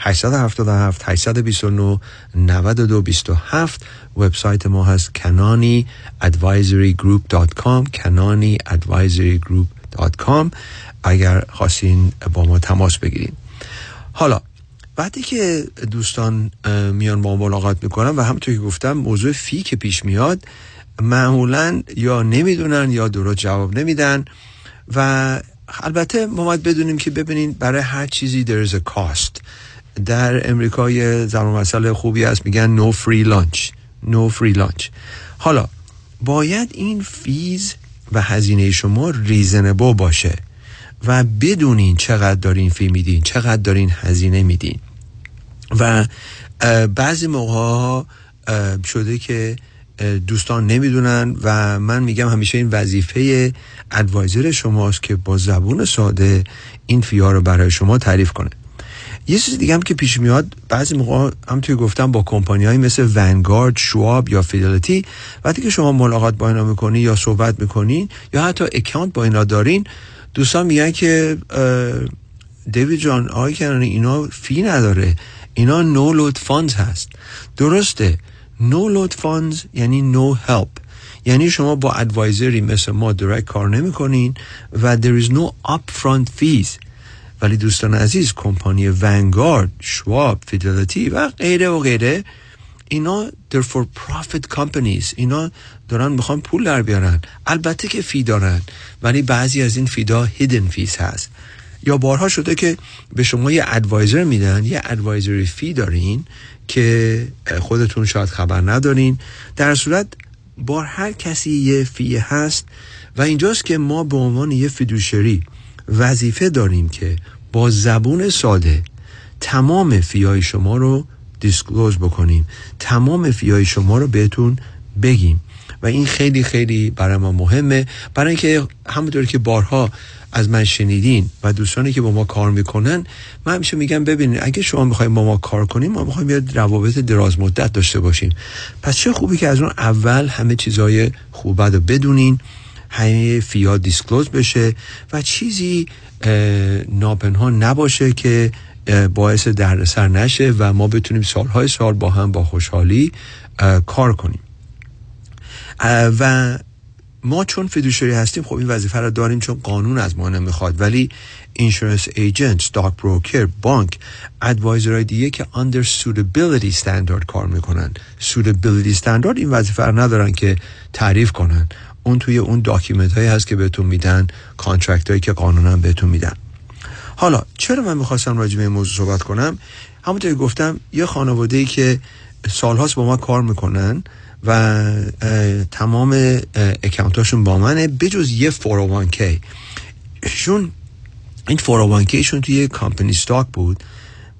877 829 92 27 وبسایت ما هست کنانی advisorygroup.com کنانی advisorygroup.com اگر خواستین با ما تماس بگیرین حالا وقتی که دوستان میان با ملاقات می‌کنن و همونطور که گفتم موضوع فی که پیش میاد معمولا یا نمی‌دونن یا درست جواب نمیدن و البته ما باید بدونیم که ببینین برای هر چیزی there is a cost. در امریکا یه زمان مسئله خوبی هست میگن no free lunch. No free lunch. حالا باید این fees و هزینه شما reasonable باشه و بدونین چقدر دارین fee میدین چقدر دارین هزینه میدین. و بعضی موقع شده که دوستان نمی‌دونن و من میگم همیشه این وظیفه advisor شماست که با زبون ساده این fee ها رو برای شما تعریف کنه. یه چیز دیگه هم که پیش میاد بعضی موقع هم توی گفتم با کمپانی های مثل ونگارد شواب یا فیدلیتی وقتی که شما ملاقات با اینا می‌کنین یا صحبت می‌کنین یا حتی account با اینا دارین دوستان میگن که دیوید جان آقای کنانی اینا fee نداره. اینا no-load funds هست. درسته. no-load funds یعنی no help یعنی شما با advisor ی مثل ما درک کار نمی کنین و there is no upfront fees. ولی دوستان عزیز کمپانی Vanguard Schwab Fidelity و غیره و غیره اینا are for profit companies. اینا دارن می‌خوان پول در بیارن. البته که fee دارن. ولی بعضی از این fee ها hidden fees هست. یا بارها شده که به شما یه advisor میدن یه advisory fee دارین که خودتون شاید خبر ندارین. در هر صورت هر کسی یه fee هست و اینجاست که ما به عنوان یه fiduciary وظیفه داریم که با زبون ساده تمام fee های شما رو disclose بکنیم. تمام fee های شما رو بهتون بگیم. و این خیلی خیلی برای ما مهمه. برای اینکه همونطور که بارها از من شنیدین و دوستانی که با ما کار می‌کنن من همیشه میگم ببینید اگه شما می‌خواین با ما کار کنین ما می‌خوایم یه روابط دراز مدت داشته باشیم. پس چه خوبی که از اون اول همه چیزای خوب رو بدونین همه fee ها disclose بشه و چیزی ناپنهان نباشه که باعث دردسر نشه و ما بتونیم سالهای سال با هم با خوشحالی کار کنیم. و ما چون فیدوشری هستیم خب این وظیفه رو داریم چون قانون از ما نمی‌خواد. ولی اینشورنس ایجنت ستاک بروکر بانک ادوایزرهای دیگه که under suitability standard کار می‌کنن. Suitability standard این وظیفه رو ندارن که تعریف کنن. اون توی اون document هایی هست که بهتون میدن contract هایی که قانونا بهتون میدن. حالا چرا من می‌خواستم راجع به این موضوع صحبت کنم؟ همونطور گفتم یه خانواده ای که سالهاست با ما کار می‌کنن و تمام account اشون با منه. بجز یه 401k شون این 401k شون توی company stock بود.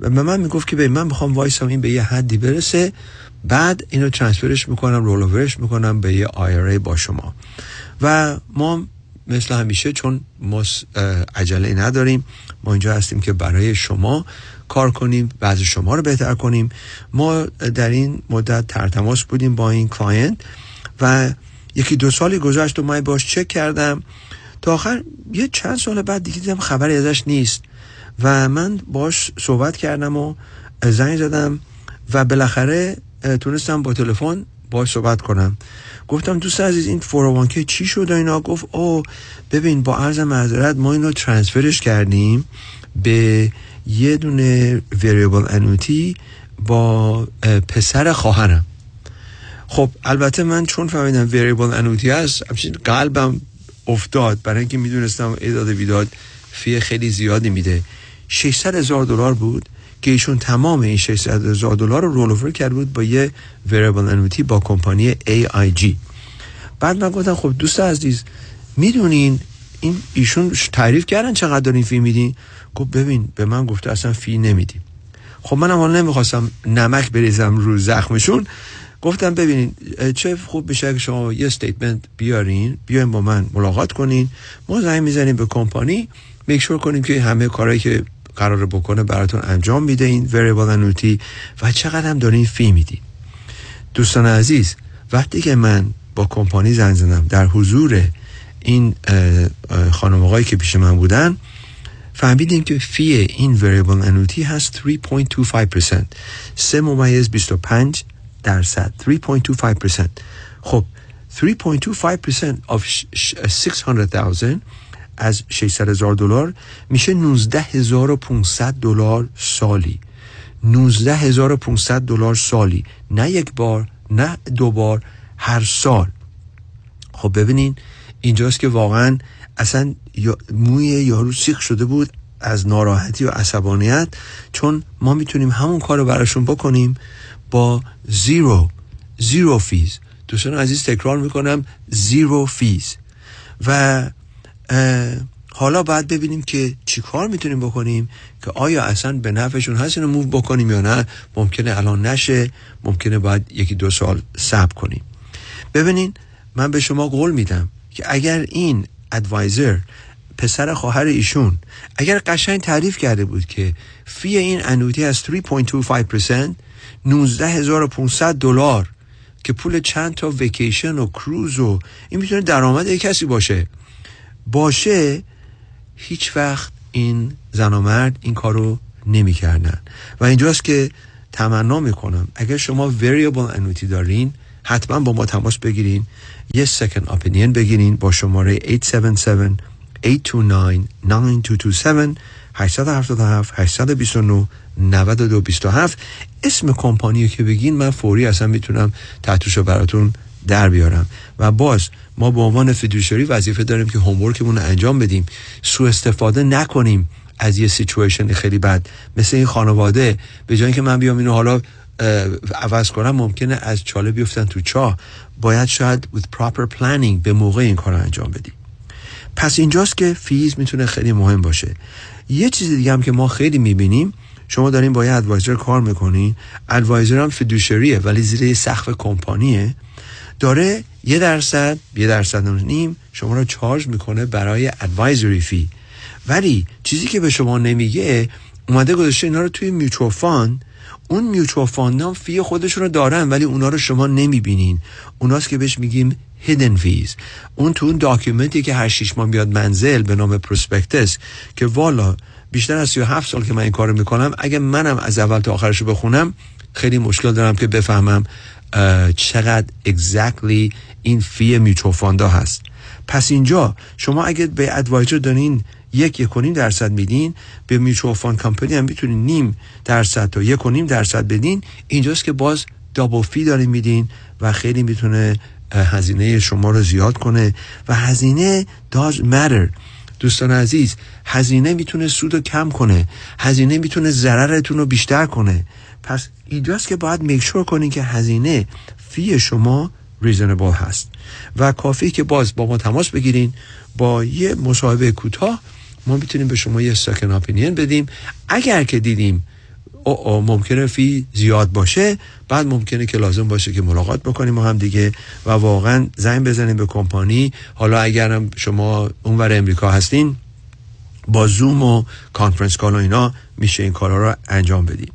و به من می‌گفت که به من می‌خوام وایسم این به یه حدی برسه. بعد اینو transfer ش می‌کنم رولوورش می‌کنم به یه IRA با شما. و ما مثل همیشه چون ما عجله نداریم ما اینجا هستیم که برای شما کار کنیم وضع شما رو بهتر کنیم. ما در این مدت در تماس بودیم با این client و یکی دو سالی گذشت و من باش چک کردم. تا آخر یه چند سال بعد دیگه دیدم خبری ازش نیست و من باش صحبت کردم و زنگ زدم و بالاخره تونستم با تلفن باش صحبت کنم. گفتم دوست عزیز این 401k چی شد اینا؟ گفت او ببین با عرض معذرت ما اینو ترانسفرش کردیم به یه دونه وریبل انوتی با پسر خواهرم. خب البته من چون فهمیدم وریبل انوتی هست همچنین قلبم افتاد. برای اینکه می‌دونستم ایداد ویداد fee خیلی زیادی میده. 600 هزار دلار بود که ایشون تمام این 600 هزار دلار رو roll کرده بود با یه variable annuity با کمپانی AIG بعد من گفتم خب دوست عزیز می‌دونین این ایشون تعریف کردن چقدر دارین fee میدین؟ گفت ببین به من گفته اصلا fee نمیدیم. خب منم حالا نمی‌خواستم نمک بریزم رو زخمشون. گفتم ببینین چه خوب بشه که شما یه statement بیارین بیاین با من ملاقات کنین. ما زنگ می‌زنیم به کمپانی. میکشور کنیم که همه کارهایی که قرار بکنه براتون انجام میده این وریبل و چقدر هم دارین فی میدین. دوستان عزیز وقتی که من با کمپانی زنگ زدم در حضور این خانم آقایی که پیش من بودن فهمیدیم که فی این وریبل انویتی هست 3.25% 3 ممیز 25 درصد. 3.25% خب 3.25% of 600,000 از 600 هزار دلار میشه 19500 دلار سالی. 19500 دلار سالی. نه یک بار نه دو بار هر سال. خب ببینین اینجاست که واقعا اصلا موی یارو سیخ شده بود از ناراحتی و عصبانیت چون ما می‌تونیم همون کار رو براشون بکنیم با zero zero fees. دوستان عزیز تکرار می‌کنم zero fees. و حالا باید ببینیم که چی کار می‌تونیم بکنیم که آیا اصلا به نفعشون هست اینو move بکنیم یا نه. ممکنه الان نشه ممکنه باید یکی دو سال صبر کنیم. ببینین من به شما قول میدم که اگر این advisor پسر خواهر ایشون اگر قشنگ تعریف کرده بود که فی این انویتی از 3.25% 19500 دلار که پول چند تا ویکیشن و کروز و این می‌تونه درآمد یک کسی باشه باشه هیچ وقت این زن و مرد این کارو نمی‌کردن. و اینجاست که تمنا می‌کنم. اگر شما variable annuity دارین حتما با ما تماس بگیرین یه second opinion بگیرین با شماره 877 829 9227 877 829 9227 اسم کمپانی که بگین من فوری اصلا می‌تونم تحتوشو براتون در بیارم و باز ما به عنوان فیدوشری وظیفه داریم که هومورکمون رو انجام بدیم سو استفاده نکنیم از یه سیچویشن خیلی بد مثل این خانواده به جایی که من بیام اینو حالا عوض کنم ممکنه از چاله بیفتن تو چاه. باید شاید with proper planning به موقع این کار انجام بدیم پس اینجاست که fees می‌تونه خیلی مهم باشه. یه چیز دیگه هم که ما خیلی می‌بینیم شما دارین با یه advisor کار می‌کنین. advisor هم fiduciary ه ولی زیر سقف کمپانیه. داره یه درصد یه درصد نیم شما رو charge می‌کنه برای advisory fee ولی چیزی که به شما نمیگه اومده گذاشته اینا رو توی mutual fund اون mutual fund هم fee خودشون رو دارن ولی اونا رو شما نمی‌بینین. اوناست که بهش میگیم hidden fees. اون تو اون document ی که هر شیش ماه میاد منزل به نام prospectus که والا بیشتر از 37 سال که من این کارو می‌کنم اگه منم از اول تا آخرش رو بخونم خیلی مشکل دارم که بفهمم چقدر exactly این fee mutual fund ها هست. پس اینجا شما اگه به advisor دارین یک یک نیم درصد میدین به mutual fund کمپانی هم می‌تونین نیم درصد تا یک و نیم درصد بدین. اینجاست که باز دابل فی دارین میدین و خیلی می‌تونه هزینه شما رو زیاد کنه. و هزینه داز matter. دوستان عزیز هزینه می‌تونه سود رو کم کنه. هزینه می‌تونه ضررتون رو بیشتر کنه. پس اینجاست که باید میکشور کنین که هزینه فی شما ریزنبل هست. و کافی که باز با ما تماس بگیرین با یه مصاحبه کوتاه ما می‌تونیم به شما یه سکن اپینین بدیم. اگر که دیدیم oh, oh ممکنه fee زیاد باشه بعد ممکنه که لازم باشه که ملاقات بکنیم ما هم دیگه. و واقعا زنگ بزنیم به کمپانی. حالا اگرم شما اونور امریکا هستین با زوم و conference call و اینا میشه این کارا رو انجام بدیم.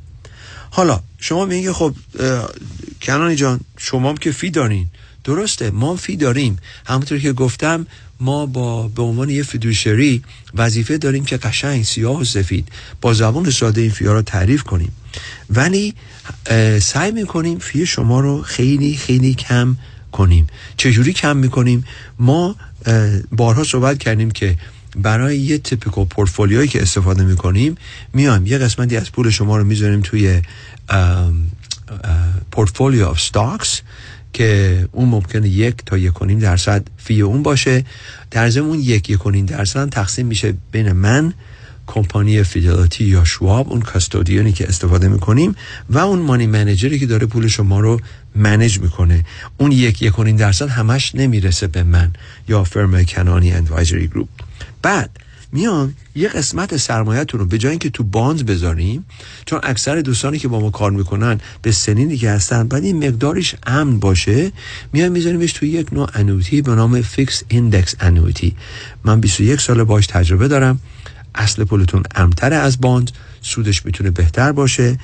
حالا شما میگین خب کنانی جان شما هم که fee دارین. درسته ما fee داریم. همونطور که گفتم ما با به عنوان یه fiduciary وظیفه داریم که قشنگ سیاه و سفید. با زبان ساده این fee ها رو تعریف کنیم. ولی سعی می‌کنیم fee شما رو خیلی خیلی کم کنیم. چجوری کم می‌کنیم؟ ما بارها صحبت کردیم که برای یه typical portfolio یی که استفاده می‌کنیم میایم یه قسمتی از پول شما رو می‌ذاریم توی portfolio of stocks. که اون ممکنه یک تا یک و نیم درصد fee اون باشه. در ضمن اون یک یک و نیم درصد تقسیم میشه بین من کمپانی Fidelity یا Schwab اون custodian ی که استفاده می‌کنیم و اون money manager ی که داره پول شما رو manage می‌کنه. اون یک یک و نیم درصد همش نمی‌رسه به من یا firm کنانی Advisory Group. بعد میایم یه قسمت سرمایه‌تون رو به جای اینکه تو bond بذاریم چون اکثر دوستانی که با ما کار می‌کنن یه سنینی که هستن باید یه مقدارش امن باشه میان میذاریمش تو یک نوع annuity به نام fixed index annuity من 21 سال باش تجربه دارم. اصل پولتون امن‌تر از bond سودش می‌تونه بهتر باشه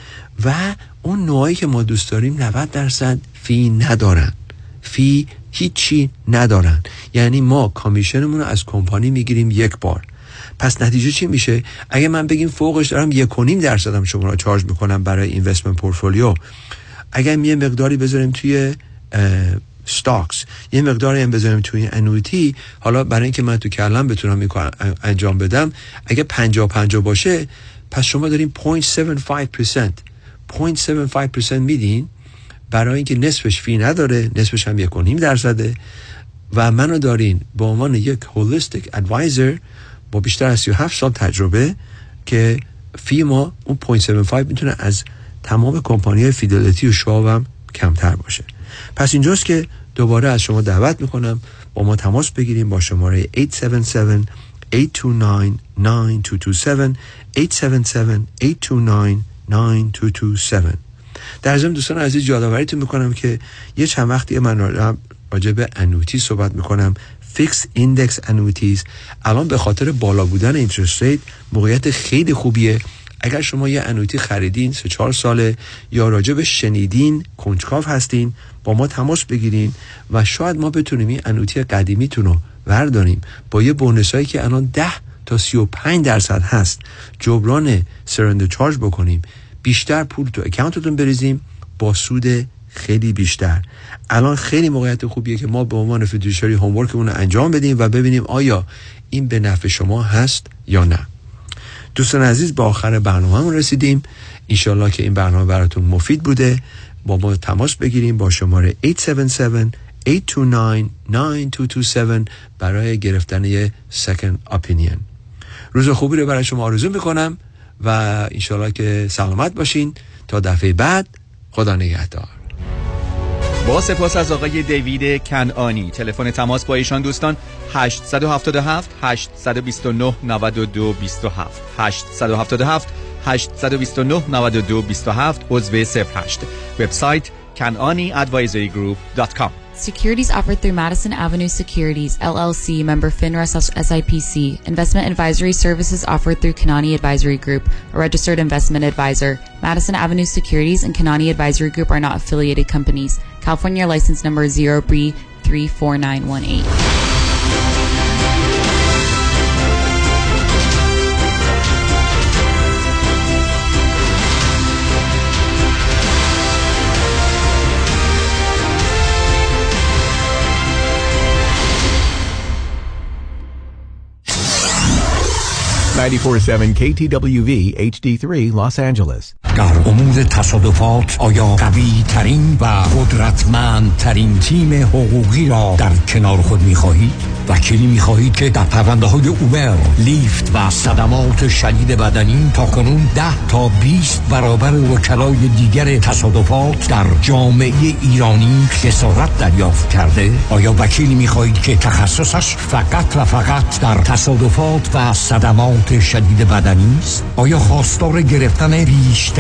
و اون نوعی که ما دوست داریم 90 درصد fee ندارن. fee هیچی ندارن. یعنی ما commission مون رو از کمپانی می‌گیریم یک بار. پس نتیجه چی میشه؟ اگه من بگیم فوقش دارم یک و نیم درصدم شما رو charge می‌کنم برای investment portfolio. اگر یه مقداری بذاریم توی ستاکس یه مقداری هم بذاریم توی انویتی حالا برای اینکه من تو کلم بتونم انجام بدم اگه 50 50 باشه پس شما داریم 0.75% 0.75% میدین. برای اینکه نصفش فی نداره نصفش هم یک درصده. و منو دارین به عنوان یک هولستیک ادوایزر با بیشتر از 37 سال تجربه که فی ما اون 0.75 می‌تونه از تمام کمپانی فیدلیتی و شواب هم کمتر باشه. پس اینجاست که دوباره از شما دعوت می‌کنم با ما تماس بگیریم با شماره 877 829 9227 877 829 9227 در ضمن دوستان عزیز یادآوریتون می‌کنم که یه چند وقتی من راجع به انویتی صحبت می‌کنم. fixed index annuities. الان به خاطر بالا بودن interest rate موقعیت خیلی خوبیه. اگر شما یه annuity خریدین سه چهار ساله یا راجع به شنیدین کنجکاو هستین با ما تماس بگیرین و شاید ما بتونیم این annuity قدیمیتون رو ورداریم. با یه bonus هایی که الان 10 تا 35 درصد هست جبران surrender charge بکنیم. بیشتر پول تو account تون بریزیم با سود خیلی بیشتر. الان خیلی موقعیت خوبیه که ما به عنوان فیدوشری هومورکمون رو انجام بدیم و ببینیم آیا این به نفع شما هست یا نه. دوستان عزیز با آخر برنامه رسیدیم. انشالله که این برنامه براتون مفید بوده. با ما تماس بگیریم با شماره 877 829 9227 برای گرفتن یه second opinion. روز خوبی رو برای شما آرزو می‌کنم و انشالله که سلامت باشین. تا دفعه بعد خدا نگهدار. با سپاس از آقای دیوید کنانی تلفن تماس با ایشان دوستان 877 829 92 27 877 829 92 27 عضو 08 وبسایت kananiadvisorygroup.com Securities offered through Madison Avenue Securities, LLC, member FINRA SIPC. Investment advisory services offered through Kanani Advisory Group, a registered investment advisor. Madison Avenue Securities and Kanani Advisory Group are not affiliated companies. California license number 0B34918. 947 KTWV HD3 Los Angeles در امور تصادفات آیا قوی ترین و قدرتمند ترین تیم حقوقی را در کنار خود می خواهید؟ وکیلی می خواهید که در پرونده های اوبر، لیفت و صدمات شدید بدنی تا کنون ده تا 20 برابر وکلای دیگر تصادفات در جامعه ایرانی خسارت دریافت کرده؟ آیا وکیلی می خواهید که تخصصش فقط و فقط در تصادفات و صدمات شدید بدنی است؟ آیا خواستار گرفتن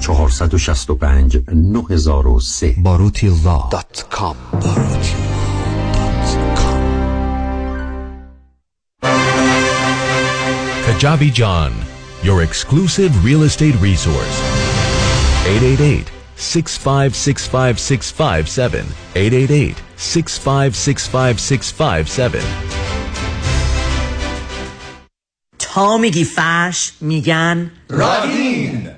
465 9003 باروتی لا دات کام Kajabi John, your exclusive real estate resource. 888 6565657. 888 6565657. تا میگی فرش میگن رادین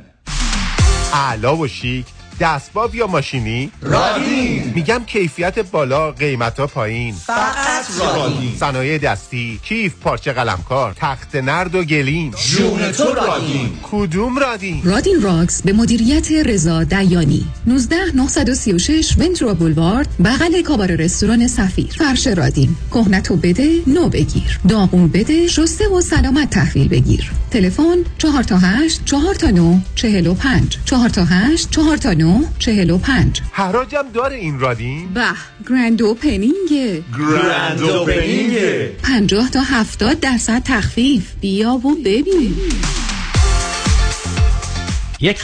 اعلا و شیک دستباب یا ماشینی؟ رادین. میگم کیفیت بالا قیمت ها پایین. فقط رادین. صنایع دستی کیف پارچه قلمکار تخت نرد و گلیم. جون تو رادین. کدوم رادین رادین راکس به مدیریت رضا دیانی. 19 936 ونتورا بولوارد بغل کابار رستوران سفیر. فرش رادین. کهنتو بده نو بگیر. داغون بده شسته و سلامت تحویل بگیر. تلفن 4 تا 8 4 تا 9 45 4 تا 8 4 تا 9 45 حراجم داره این رادین؟ به گرند اوپنینگ. گرند اوپنینگ. 50 تا 70 درصد تخفیف. بیا و ببین. یک